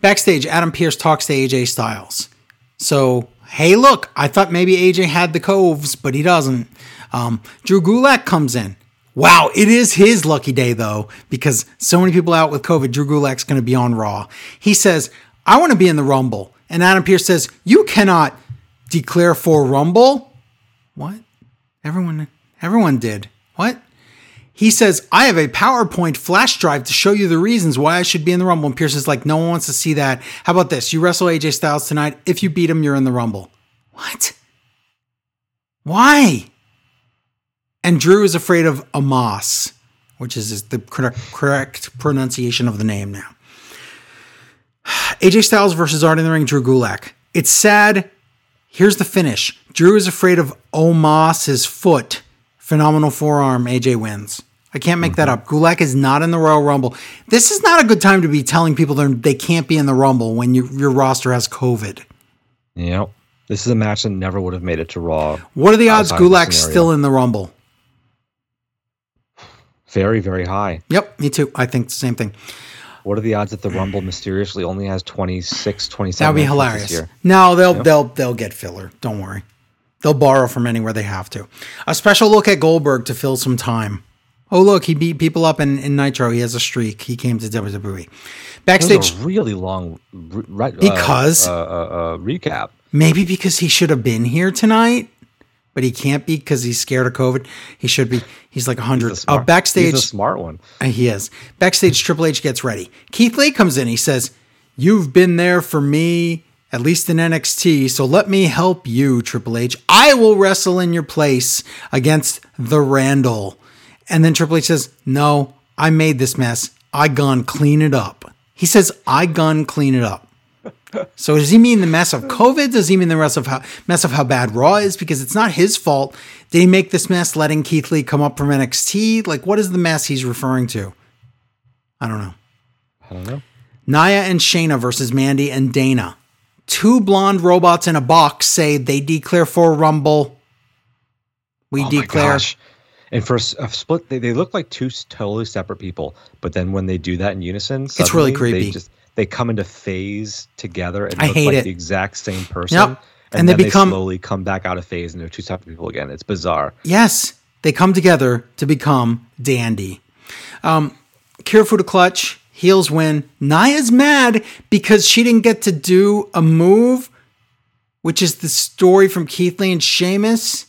Backstage, Adam Pearce talks to AJ Styles. So, hey, look, I thought maybe AJ had the coves, but he doesn't. Um, Drew Gulak comes in. Wow, it is his lucky day, though, because so many people out with COVID. Drew Gulak's going to be on Raw. He says, I want to be in the Rumble. And Adam Pearce says, You cannot declare for Rumble? What? Everyone, everyone did. What? He says, I have a PowerPoint flash drive to show you the reasons why I should be in the Rumble. And Pearce is like, no one wants to see that. How about this? You wrestle AJ Styles tonight. If you beat him, you're in the Rumble. What? Why? And Drew is afraid of Amos, which is the correct, pronunciation of the name now. AJ Styles versus Art in the Ring, Drew Gulak. It's sad. Here's the finish. Drew is afraid of Omos's foot Phenomenal forearm. AJ wins. I can't make mm-hmm. that up. Gulak is not in the Royal Rumble. This is not a good time to be telling people they can't be in the Rumble when you, your roster has COVID. Yep. This is a match that never would have made it to Raw. What are the odds Gulak's still in the Rumble? Very, very high. Yep, me too. I think the same thing. What are the odds that the Rumble mysteriously only has 26, 27? That'd be hilarious. No, they'll yep. they'll they'll get filler. Don't worry. They'll borrow from anywhere they have to. A special look at Goldberg to fill some time. Oh, look, he beat people up in, in Nitro. He has a streak. He came to WWE. Backstage. really long re- uh, because uh, uh, uh, recap. Maybe because he should have been here tonight, but he can't be because he's scared of COVID. He should be. He's like 100. He's uh, backstage. He's a smart one. Uh, he is. Backstage, Triple H gets ready. Keith Lee comes in. He says, You've been there for me at least in NXT. So let me help you, Triple H. I will wrestle in your place against the Randall. And then Triple H says, No, I made this mess. I gone clean it up. He says, I gone clean it up. So does he mean the mess of COVID? Does he mean the mess of how mess of how bad Raw is? Because it's not his fault. Did he make this mess letting Keith Lee come up from NXT? Like, what is the mess he's referring to? I don't know. I don't know. Nia and Shayna versus Mandy and Dana two blonde robots in a box say they declare for Rumble. We oh declare. And for a split, they, they look like two totally separate people. But then when they do that in unison, it's really creepy. They just they come into phase together and I look like it. the exact same person. Yep. And, and they become they slowly come back out of phase and they're two separate people again. It's bizarre. Yes, they come together to become Dandy. Um, Kirifuda Clutch heels win. Nia's mad because she didn't get to do a move, which is the story from Keith Lee and Sheamus.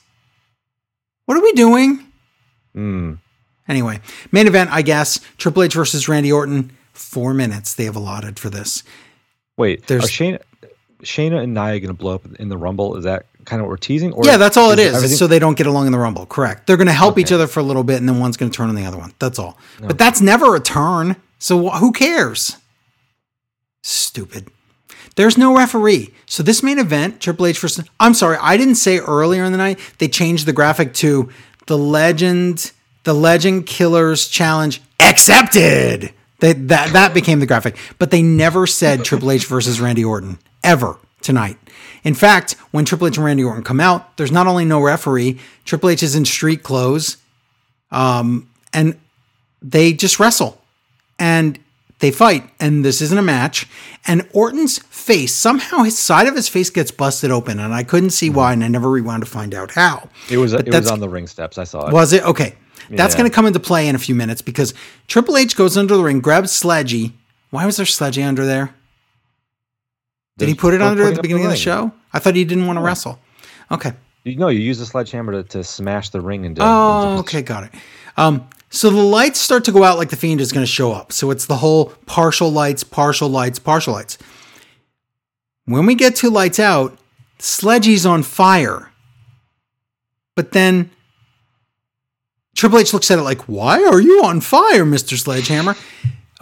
What are we doing? Hmm. Anyway, main event, I guess. Triple H versus Randy Orton. Four minutes they have allotted for this. Wait, there's Shayna, Shayna and Nia going to blow up in the Rumble? Is that kind of what we're teasing? Or yeah, that's all it is. Everything? So they don't get along in the Rumble. Correct. They're going to help okay. each other for a little bit, and then one's going to turn on the other one. That's all. Okay. But that's never a turn. So who cares? Stupid. There's no referee. So this main event, Triple H versus I'm sorry, I didn't say earlier in the night they changed the graphic to the legend, the legend killers challenge accepted. They, that that became the graphic, but they never said Triple H versus Randy Orton ever tonight. In fact, when Triple H and Randy Orton come out, there's not only no referee, Triple H is in street clothes, um, and they just wrestle and they fight, and this isn't a match. And Orton's face, somehow his side of his face gets busted open, and I couldn't see why, and I never rewound to find out how. It was it was on the ring steps. I saw it. Was it okay? That's yeah. going to come into play in a few minutes because Triple H goes under the ring, grabs Sledgy. Why was there Sledgy under there? Did There's he put it under at the beginning the of the show? I thought he didn't want to yeah. wrestle. Okay. You know, you use a sledgehammer to, to smash the ring and. Oh, into okay, got it. Um, so the lights start to go out like the fiend is going to show up. So it's the whole partial lights, partial lights, partial lights. When we get two lights out, Sledgy's on fire. But then Triple H looks at it like, Why are you on fire, Mr. Sledgehammer?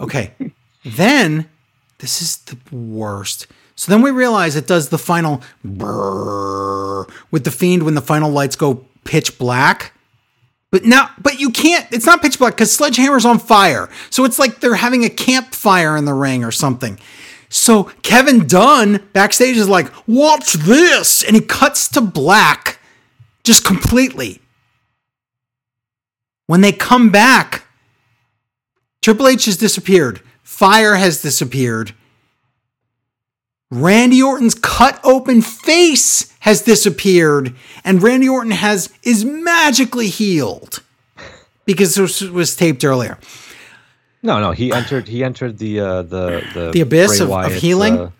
Okay. then this is the worst. So then we realize it does the final brrr with the fiend when the final lights go pitch black. But now, but you can't, it's not pitch black because Sledgehammer's on fire. So it's like they're having a campfire in the ring or something. So Kevin Dunn backstage is like, watch this. And he cuts to black just completely. When they come back, Triple H has disappeared. Fire has disappeared. Randy Orton's cut open face has disappeared, and Randy Orton has is magically healed because this was taped earlier. No, no, he entered. He entered the uh, the the the abyss of, of, healing. Uh,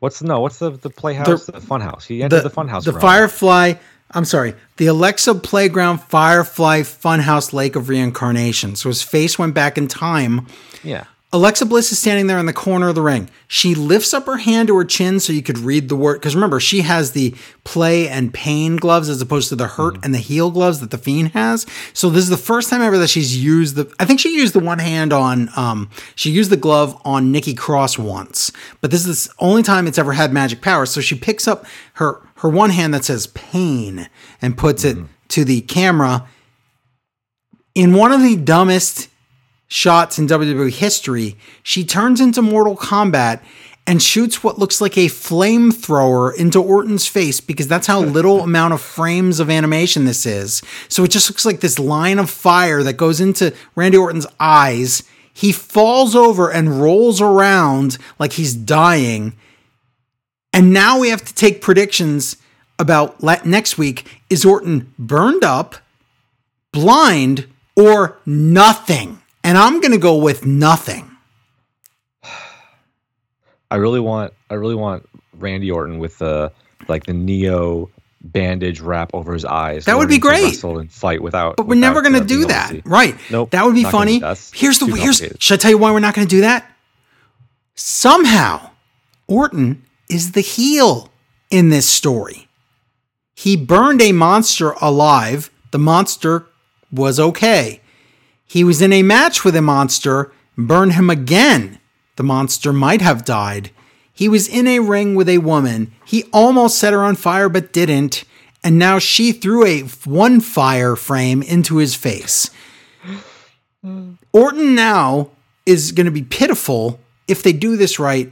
what's no? What's the the playhouse? The, the funhouse. He entered the, the funhouse. The Firefly. I'm sorry. The Alexa Playground Firefly Funhouse Lake of Reincarnation. So his face went back in time. Yeah. Alexa Bliss is standing there in the corner of the ring. She lifts up her hand to her chin so you could read the word. Because remember, she has the play and pain gloves as opposed to the hurt mm and the heal gloves that the Fiend has. So this is the first time ever that she's used the. I think she used the one hand on. Um, she used the glove on Nikki Cross once, but this is the only time it's ever had magic power. So she picks up her her one hand that says pain and puts mm it to the camera In one of the dumbest shots in WWE history, she turns into Mortal Kombat and shoots what looks like a flamethrower into Orton's face because that's how little amount of frames of animation this is. So it just looks like this line of fire that goes into Randy Orton's eyes. He falls over and rolls around like he's dying. And now we have to take predictions about next week. Is Orton burned up, blind, or nothing? And I'm going to go with nothing. I really want I really want Randy Orton with the like the Neo bandage wrap over his eyes. That would be great. Wrestle and fight without. But we're without, never going to uh, do that, right? Nope. That would be funny. Here's the here's. Should I tell you why we're not going to do that? Somehow, Orton is the heel in this story. He burned a monster alive. The monster was okay. He was in a match with a monster, burn him again. The monster might have died. He was in a ring with a woman. He almost set her on fire but didn't. And now she threw a one fire frame into his face. Hmm. Orton now is going to be pitiful if they do this right,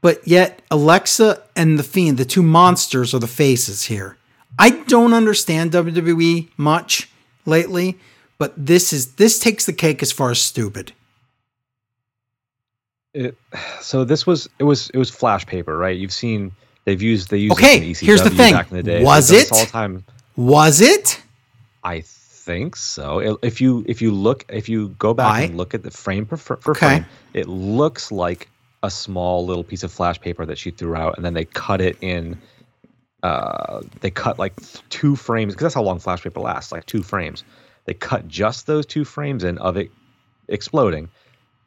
but yet Alexa and The Fiend, the two monsters, are the faces here. I don't understand WWE much lately, but this is this takes the cake as far as stupid it, so this was it was it was flash paper, right? You've seen they've used they used okay. here's the thing. Back in the day. Was it all time? Was it? I think so. If you if you look if you go back I, and look at the frame for, for okay. frame, it looks like a small little piece of flash paper that she threw out, and then they cut it in. Uh, they cut like two frames because that's how long flash paper lasts, like two frames. They cut just those two frames in of it exploding,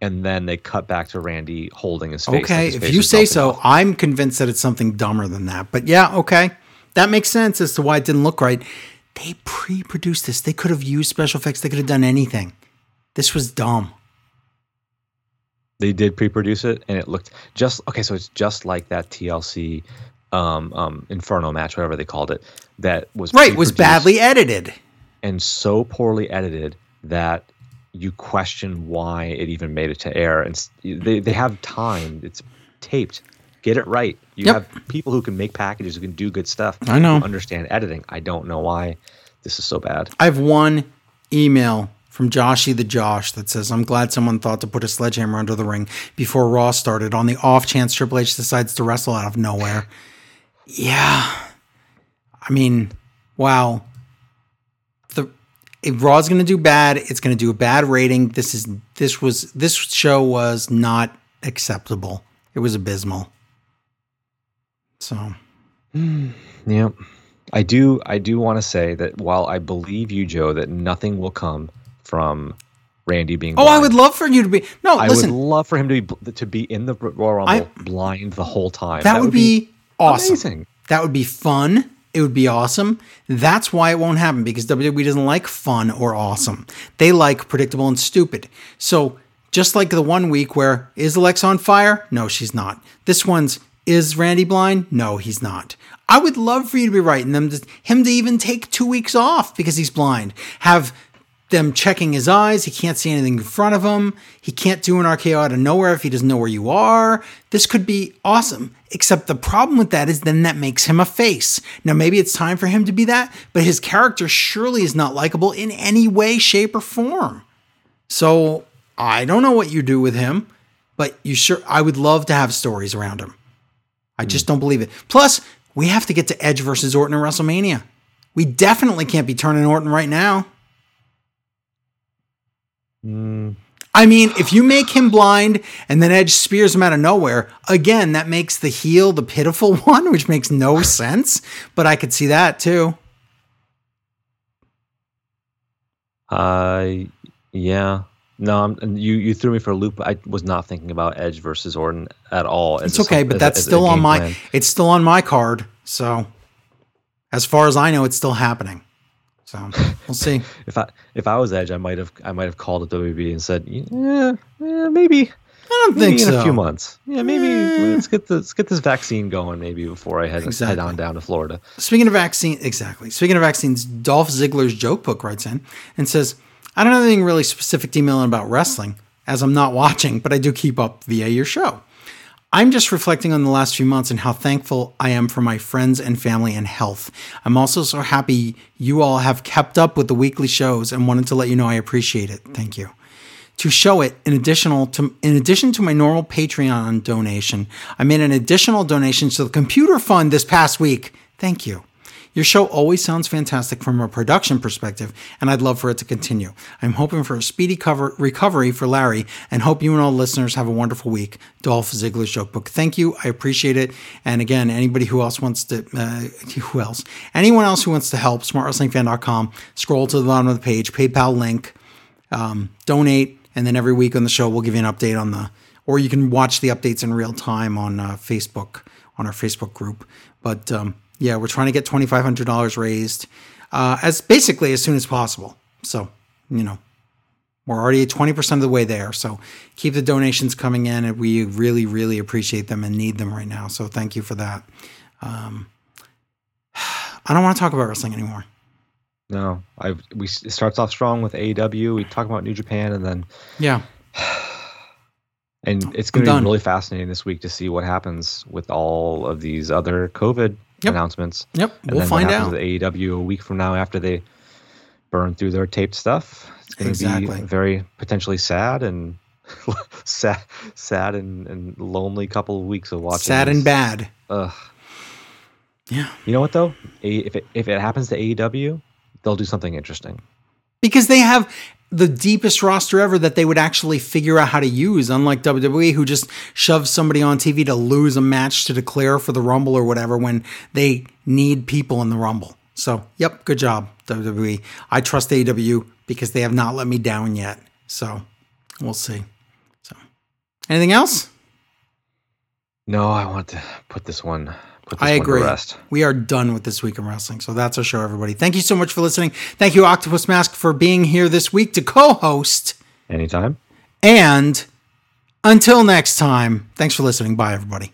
and then they cut back to Randy holding his face. Okay, his if you say so, off. I'm convinced that it's something dumber than that. But yeah, okay, that makes sense as to why it didn't look right. They pre-produced this. They could have used special effects. They could have done anything. This was dumb. They did pre-produce it, and it looked just okay. So it's just like that TLC um, um, Inferno match, whatever they called it. That was right. Was badly edited and so poorly edited that you question why it even made it to air. And they, they have time. It's taped. Get it right. You yep. have people who can make packages, who can do good stuff. I know. Understand editing. I don't know why this is so bad. I have one email from Joshy the Josh that says, I'm glad someone thought to put a sledgehammer under the ring before Raw started on the off chance Triple H decides to wrestle out of nowhere. Yeah. I mean, wow if Raw's going to do bad, it's going to do a bad rating. This is this was this show was not acceptable. It was abysmal. So, mm, yeah, I do I do want to say that while I believe you, Joe, that nothing will come from Randy being. Blind, oh, I would love for you to be. No, I listen, would love for him to be to be in the Royal Rumble I, blind the whole time. That, that would, would be, be awesome. Amazing. That would be fun. It would be awesome. That's why it won't happen because WWE doesn't like fun or awesome. They like predictable and stupid. So, just like the one week where is Alexa on fire? No, she's not. This one's is Randy blind? No, he's not. I would love for you to be right and them to, him to even take two weeks off because he's blind. Have them checking his eyes. He can't see anything in front of him. He can't do an RKO out of nowhere if he doesn't know where you are. This could be awesome. Except the problem with that is then that makes him a face. Now, maybe it's time for him to be that, but his character surely is not likable in any way, shape, or form. So I don't know what you do with him, but you sure I would love to have stories around him. I just don't believe it. Plus, we have to get to Edge versus Orton in WrestleMania. We definitely can't be turning Orton right now. Mm. I mean, if you make him blind and then Edge spears him out of nowhere, again, that makes the heel the pitiful one, which makes no sense. But I could see that too. Uh, yeah. No, I'm, you you threw me for a loop. I was not thinking about Edge versus Orton at all. It's okay, but that's as, still as on my plan. it's still on my card. So, as far as I know, it's still happening. So we'll see. if I if I was Edge, I might have I might have called the WB and said, yeah, yeah maybe. I don't think in so. a few months. Yeah, maybe let's get the, let's get this vaccine going maybe before I head exactly. head on down to Florida. Speaking of vaccine, exactly. Speaking of vaccines, Dolph Ziggler's joke book writes in and says, I don't have anything really specific to email about wrestling, as I'm not watching, but I do keep up via your show. I'm just reflecting on the last few months and how thankful I am for my friends and family and health. I'm also so happy you all have kept up with the weekly shows and wanted to let you know I appreciate it. Thank you. To show it, in additional to in addition to my normal Patreon donation, I made an additional donation to the computer fund this past week. Thank you. Your show always sounds fantastic from a production perspective, and I'd love for it to continue. I'm hoping for a speedy cover- recovery for Larry and hope you and all listeners have a wonderful week. Dolph Ziggler's joke book. Thank you. I appreciate it. And again, anybody who else wants to, uh, who else? Anyone else who wants to help, smartwrestlingfan.com, scroll to the bottom of the page, PayPal link, um, donate, and then every week on the show, we'll give you an update on the, or you can watch the updates in real time on uh, Facebook, on our Facebook group. But um, yeah, we're trying to get twenty five hundred dollars raised uh, as basically as soon as possible. So you know, we're already twenty percent of the way there. So keep the donations coming in, and we really, really appreciate them and need them right now. So thank you for that. Um, I don't want to talk about wrestling anymore. No, I we it starts off strong with AEW. We talk about New Japan, and then yeah. And it's going to be really fascinating this week to see what happens with all of these other COVID yep. announcements. Yep, and we'll find out. With AEW a week from now after they burn through their taped stuff. It's going to exactly. be very potentially sad and sad, sad and, and lonely couple of weeks of watching. Sad this. and bad. Ugh. Yeah. You know what though? If it if it happens to AEW, they'll do something interesting. Because they have the deepest roster ever that they would actually figure out how to use, unlike WWE, who just shoves somebody on TV to lose a match to declare for the Rumble or whatever when they need people in the Rumble. So, yep, good job, WWE. I trust AEW because they have not let me down yet. So, we'll see. So, anything else? No, I want to put this one I agree. We are done with this week in wrestling. So that's our show, everybody. Thank you so much for listening. Thank you, Octopus Mask, for being here this week to co host. Anytime. And until next time, thanks for listening. Bye, everybody.